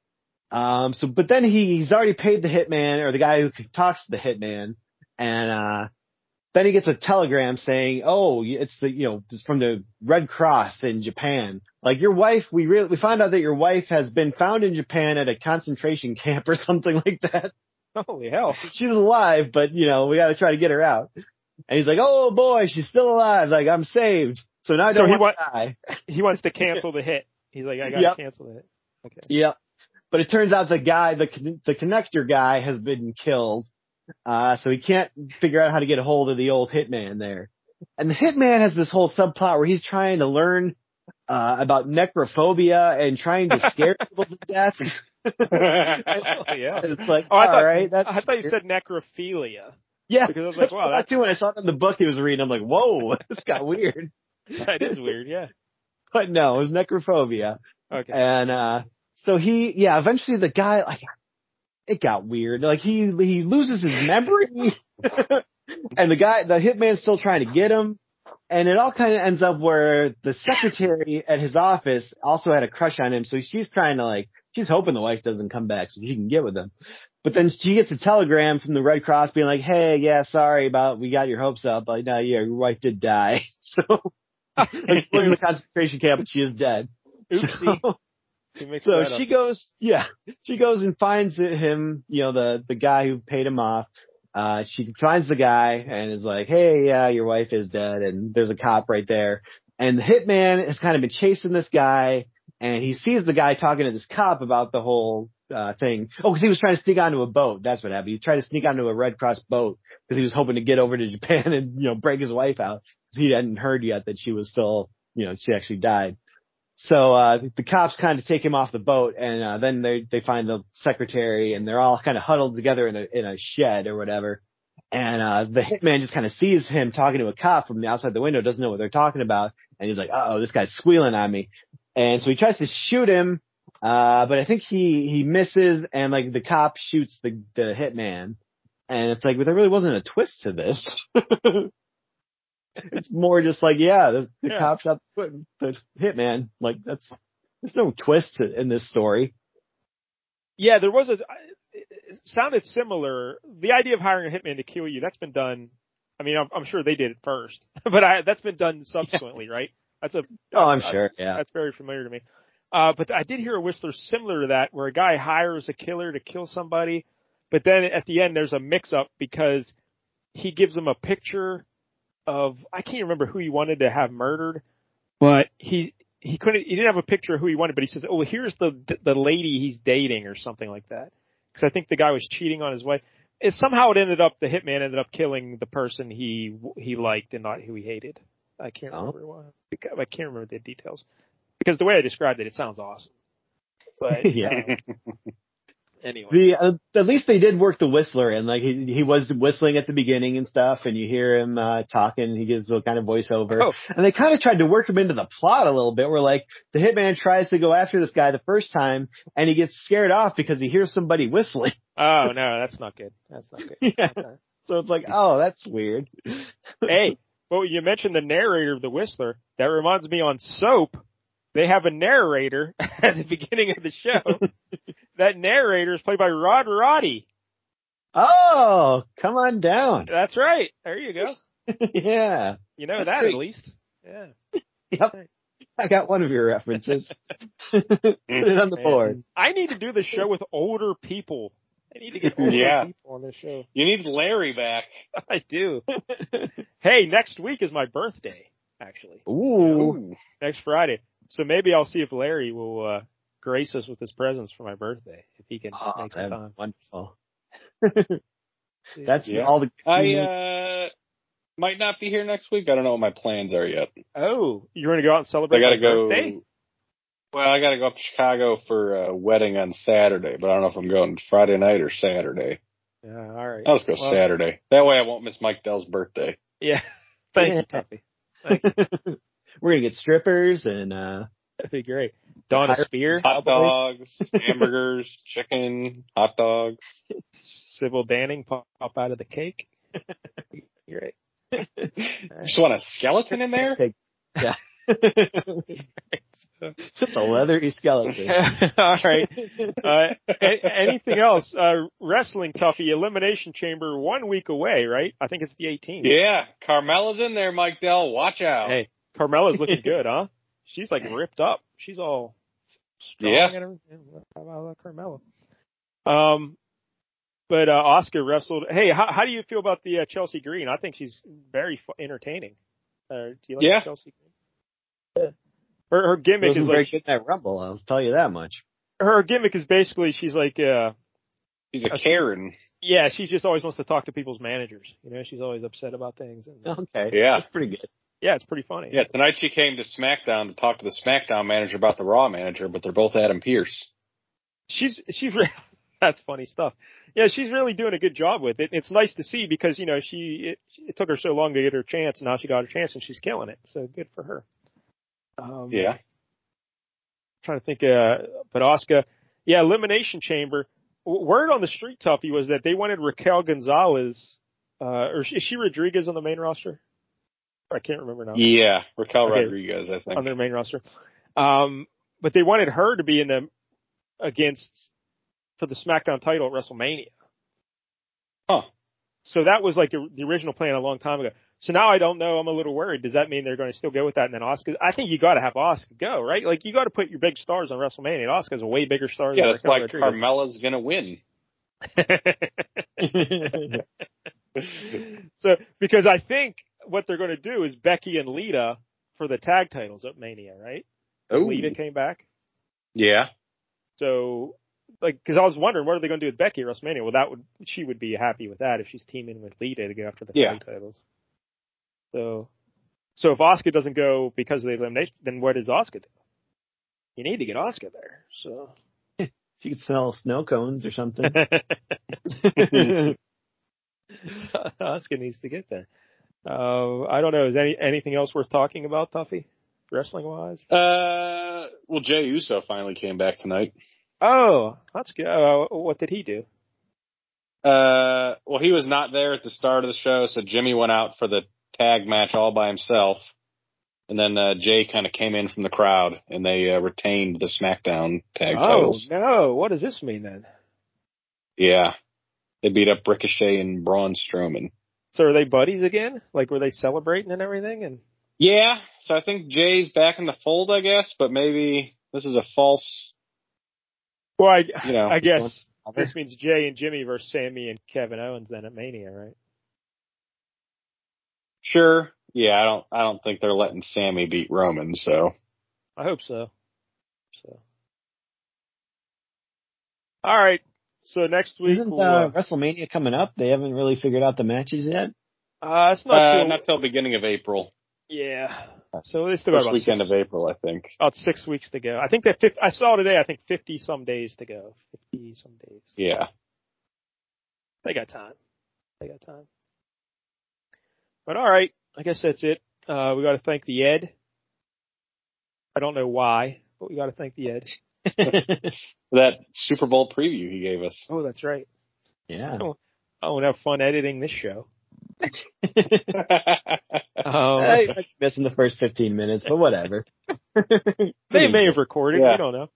Um, so, but then he, he's already paid the hitman or the guy who talks to the hitman and, uh, then he gets a telegram saying, "Oh, it's the you know it's from the Red Cross in Japan. Like your wife, we really we found out that your wife has been found in Japan at a concentration camp or something like that. Holy hell. She's alive, but you know we got to try to get her out." And he's like, "Oh boy, she's still alive. Like I'm saved. So now I don't he want to die." He wants to cancel the hit. He's like, I gotta Yep. cancel the hit. Okay. Yep. But it turns out the guy, the con- the connector guy, has been killed. Uh, so he can't figure out how to get a hold of the old hitman there. And the hitman has this whole subplot where he's trying to learn uh, about necrophobia and trying to scare people to death. Oh, yeah. It's like, Oh, I thought, right, that's I thought you weird. said necrophilia. Yeah, Because I was like, wow, that's- too. When I saw it in the book he was reading, I'm like, whoa, this got weird. that is weird. Yeah. But no, it was necrophobia. Okay. And uh so he yeah, eventually the guy like it got weird. Like he he loses his memory and the guy the hitman's still trying to get him. And it all kind of ends up where the secretary at his office also had a crush on him, so she's trying to like she's hoping the wife doesn't come back so she can get with him. But then she gets a telegram from the Red Cross being like, "Hey, yeah, sorry about we got your hopes up, but no, yeah, your wife did die." So like, she was in the concentration camp, but she is dead. Oopsie. So, so she up. goes, yeah, she goes and finds him, you know, the, the guy who paid him off. Uh, she finds the guy and is like, Hey, yeah, your wife is dead. And there's a cop right there. And the hitman has kind of been chasing this guy and he sees the guy talking to this cop about the whole, uh, thing. Oh, cause he was trying to sneak onto a boat. That's what happened. He tried to sneak onto a Red Cross boat because he was hoping to get over to Japan and, you know, break his wife out because he hadn't heard yet that she was still, you know, she actually died. So uh the cops kind of take him off the boat, and uh, then they they find the secretary, and they're all kind of huddled together in a in a shed or whatever. And uh the hitman just kind of sees him talking to a cop from the outside the window, doesn't know what they're talking about, and he's like, "Oh, this guy's squealing on me." And so he tries to shoot him, uh, but I think he he misses, and like the cop shoots the the hitman, and it's like, but there really wasn't a twist to this. it's more just like, yeah, the, the Yeah. cop shot the, the hitman. Like that's there's no twist to, in this story. Yeah, there was a. It sounded similar. The idea of hiring a hitman to kill you that's been done. I mean, I'm, I'm sure they did it first, but I, that's been done subsequently, right? That's a. Oh, I'm I- sure. Yeah. That's very familiar to me. Uh, but I did hear a Whistler similar to that, where a guy hires a killer to kill somebody, but then at the end there's a mix-up because he gives them a picture of I can't remember who he wanted to have murdered, but he he couldn't he didn't have a picture of who he wanted, but he says, "Oh, here's the the lady he's dating" or something like that. Because I think the guy was cheating on his wife. It, somehow it ended up the hitman ended up killing the person he he liked and not who he hated. I can't Oh. remember why. I can't remember the details because the way I described it, it sounds awesome. But Yeah. uh, anyway, The uh, at least they did work the whistler and like he he was whistling at the beginning and stuff, and you hear him uh talking. He gives a little kind of voiceover, Oh. and they kind of tried to work him into the plot a little bit. Where like the hitman tries to go after this guy the first time, and he gets scared off because he hears somebody whistling. oh no, that's not good. That's not good. yeah. So it's like, oh, that's weird. hey, well, you mentioned the narrator of the Whistler. That reminds me on Soap, they have a narrator at the beginning of the show. that narrator is played by Rod Roddy. Oh, come on down. That's right. There you go. yeah. You know That's that great. at least. Yeah. Yep. I got one of your references. Put it on the board. I need to do the show with older people. I need to get older Yeah. people on this show. You need Larry back. I do. hey, next week is my birthday, actually. Ooh. Next Friday. So maybe I'll see if Larry will uh grace us with his presence for my birthday. If he can Oh, make some that'd be time. wonderful. That's Yeah. all the. I uh might not be here next week. I don't know what my plans are yet. Oh, you're going to go out and celebrate I gotta go. birthday? Well, I gotta go up to Chicago for a wedding on Saturday, but I don't know if I'm going Friday night or Saturday. Yeah, all right. I'll just go Well, Saturday. That way I won't miss Mike Dell's birthday. Yeah. Thank you, Tuffy. Thank you. We're gonna get strippers and uh That'd be great. Dona Hire- Speir, Hot dogs, hamburgers, chicken, hot dogs. Sybil Danning pop, pop out of the cake. Great. Just want a skeleton in there? yeah. Just a leathery skeleton. All right. Uh, a- anything else? Uh, wrestling Tuffy Elimination Chamber one week away, right? I think it's the 18th. Yeah, Carmella's in there, Mike Dell. Watch out. Hey, Carmella's looking good, huh? She's like ripped up. She's all strong Yeah. and everything. How about Carmella? Um, but uh, Oscar wrestled. Hey, how, how do you feel about the uh, Chelsea Green? I think she's very fu- entertaining. Uh, do you like Yeah. Chelsea Green? Yeah. Her her gimmick Wasn't is very like good that rumble. I'll tell you that much. her gimmick is basically she's like uh He's a Karen. yeah she just always wants to talk to people's managers. You know she's always upset about things. And, Okay. Yeah. That's pretty good. Yeah, it's pretty funny. Yeah, tonight she came to SmackDown to talk to the SmackDown manager about the Raw manager, but they're both Adam Pearce. she's she's re- That's funny stuff. Yeah, she's really doing a good job with it. It's nice to see because you know she it, it took her so long to get her chance, and now she got her chance, and she's killing it. So good for her. Um, Yeah. trying to think, uh, but Oscar, yeah, Elimination Chamber. Word on the street, Tuffy, was that they wanted Raquel Gonzalez, uh, or is she Rodriguez on the main roster? I can't remember now. Yeah. Raquel Okay. Rodriguez, I think. on their main roster. Um, but they wanted her to be in the against for the SmackDown title at WrestleMania. Huh. So that was like the, the original plan a long time ago. So now I don't know. I'm a little worried. Does that mean they're going to still go with that? And then Oscar, I think you got to have Oscar go, right? Like you got to put your big stars on WrestleMania. Oscar's a way bigger star. Yeah, than that's Rodriguez. Carmella's gonna win. so because I think what they're going to do is Becky and Lita for the tag titles at Mania, right? Ooh. Lita came back. Yeah. So, like, because I was wondering what are they going to do with Becky at WrestleMania? Well, that would she would be happy with that if she's teaming with Lita to go after the Yeah. tag titles. So, so if Oscar doesn't go because of the elimination, then what does Oscar do? You need to get Oscar there. So, She could sell snow cones or something. Oscar needs to get there. Uh, I don't know. Is any anything else worth talking about, Tuffy, wrestling wise? Uh, well, Jey Uso finally came back tonight. Oh, that's good. Uh, what did he do? Uh, well, he was not there at the start of the show, so Jimmy went out for the tag match all by himself. And then uh, Jay kind of came in from the crowd, and they uh, retained the SmackDown tag oh titles. Oh no! What does this mean then? Yeah, they beat up Ricochet and Braun Strowman. So are they buddies again? Like were they celebrating and everything? And Yeah, so I think Jay's back in the fold, I guess, but maybe this is a false, well, I you know. I guess this means Jay and Jimmy versus Sammy and Kevin Owens then at Mania, right? Sure. Yeah, I don't. I don't think they're letting Sammy beat Roman. So I hope so. So, all right. So next week, Isn't we'll, uh, uh, WrestleMania coming up? They haven't really figured out the matches yet. uh, it's not uh, till not till beginning of April, yeah. So they still got first about weekend six, of April, I think. about six weeks to go. I think that 50, I saw today. I think fifty some days to go. Fifty some days. Yeah. They got time. They got time. But all right, I guess that's it. Uh, we got to thank the Ed. I don't know why, but we got to thank the Ed. That Super Bowl preview he gave us. Oh, that's right. yeah. I want to have fun editing this show. Um, I be missing the first 15 minutes, but whatever. they may have recorded. Yeah. We don't know.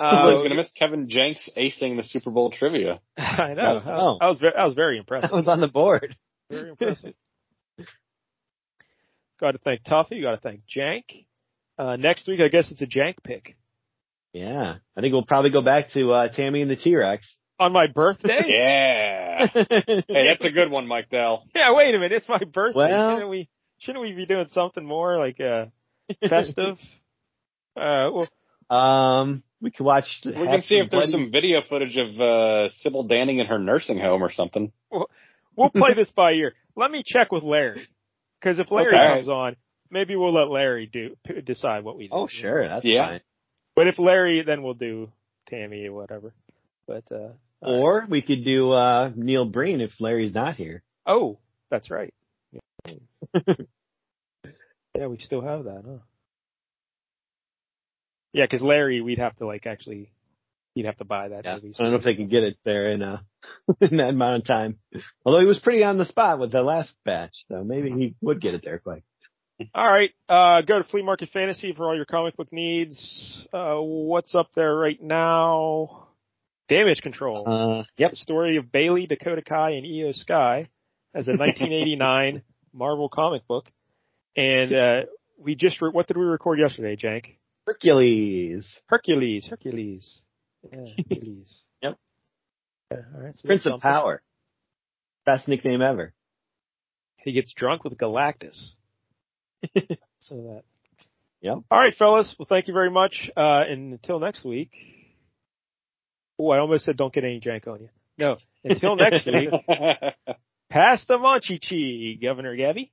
I was Uh, gonna miss Kevin Jenks acing the Super Bowl trivia. I know. I, Oh. I was very, I was very impressed. I was on the board. Very impressive. got to thank Tuffy. Got to thank Jank. Uh, next week, I guess it's a Jank pick Yeah. I think we'll probably go back to uh, Tammy and the T-Rex. on my birthday. Yeah. hey, that's a good one, Mike Dell. Yeah, wait a minute. It's my birthday. Well- shouldn't we shouldn't we be doing something more like uh festive? uh well, um, we could watch. We can see if there's some video footage of uh Sybil Danning in her nursing home or something. we'll play this by ear. Let me check with Larry. Cuz if Larry Okay. comes on, maybe we'll let Larry do p- decide what we do. Oh, sure. That's Yeah. fine. But if Larry then we'll do Tammy or whatever. But uh all right. Or we could do uh, Neil Breen if Larry's not here. oh, that's right. yeah, we still have that, huh? Yeah, cuz Larry we'd have to like actually he'd have to buy that Yeah. movie. I don't know if they can get it there in uh in that amount of time. Although he was pretty on the spot with the last batch, so maybe he would get it there quick. All right, uh, go to Flea Market Fantasy for all your comic book needs. Uh, what's up there right now? Damage Control. Uh, yep. The story of Bayley, Dakota Kai, and IYO SKY as a 1989 Marvel comic book. And, uh, we just, re- what did we record yesterday, Jank? Hercules. Hercules, Hercules. Yeah, Hercules. Yep. Yeah, all right. so Prince of. Power. Best nickname ever. He gets drunk with Galactus. so that. Yep. All right, fellas. Well, thank you very much. Uh, and until next week. Oh, I almost said don't get any jank on you. No. Until next week, pass the Monchi Chi, Governor Gabby.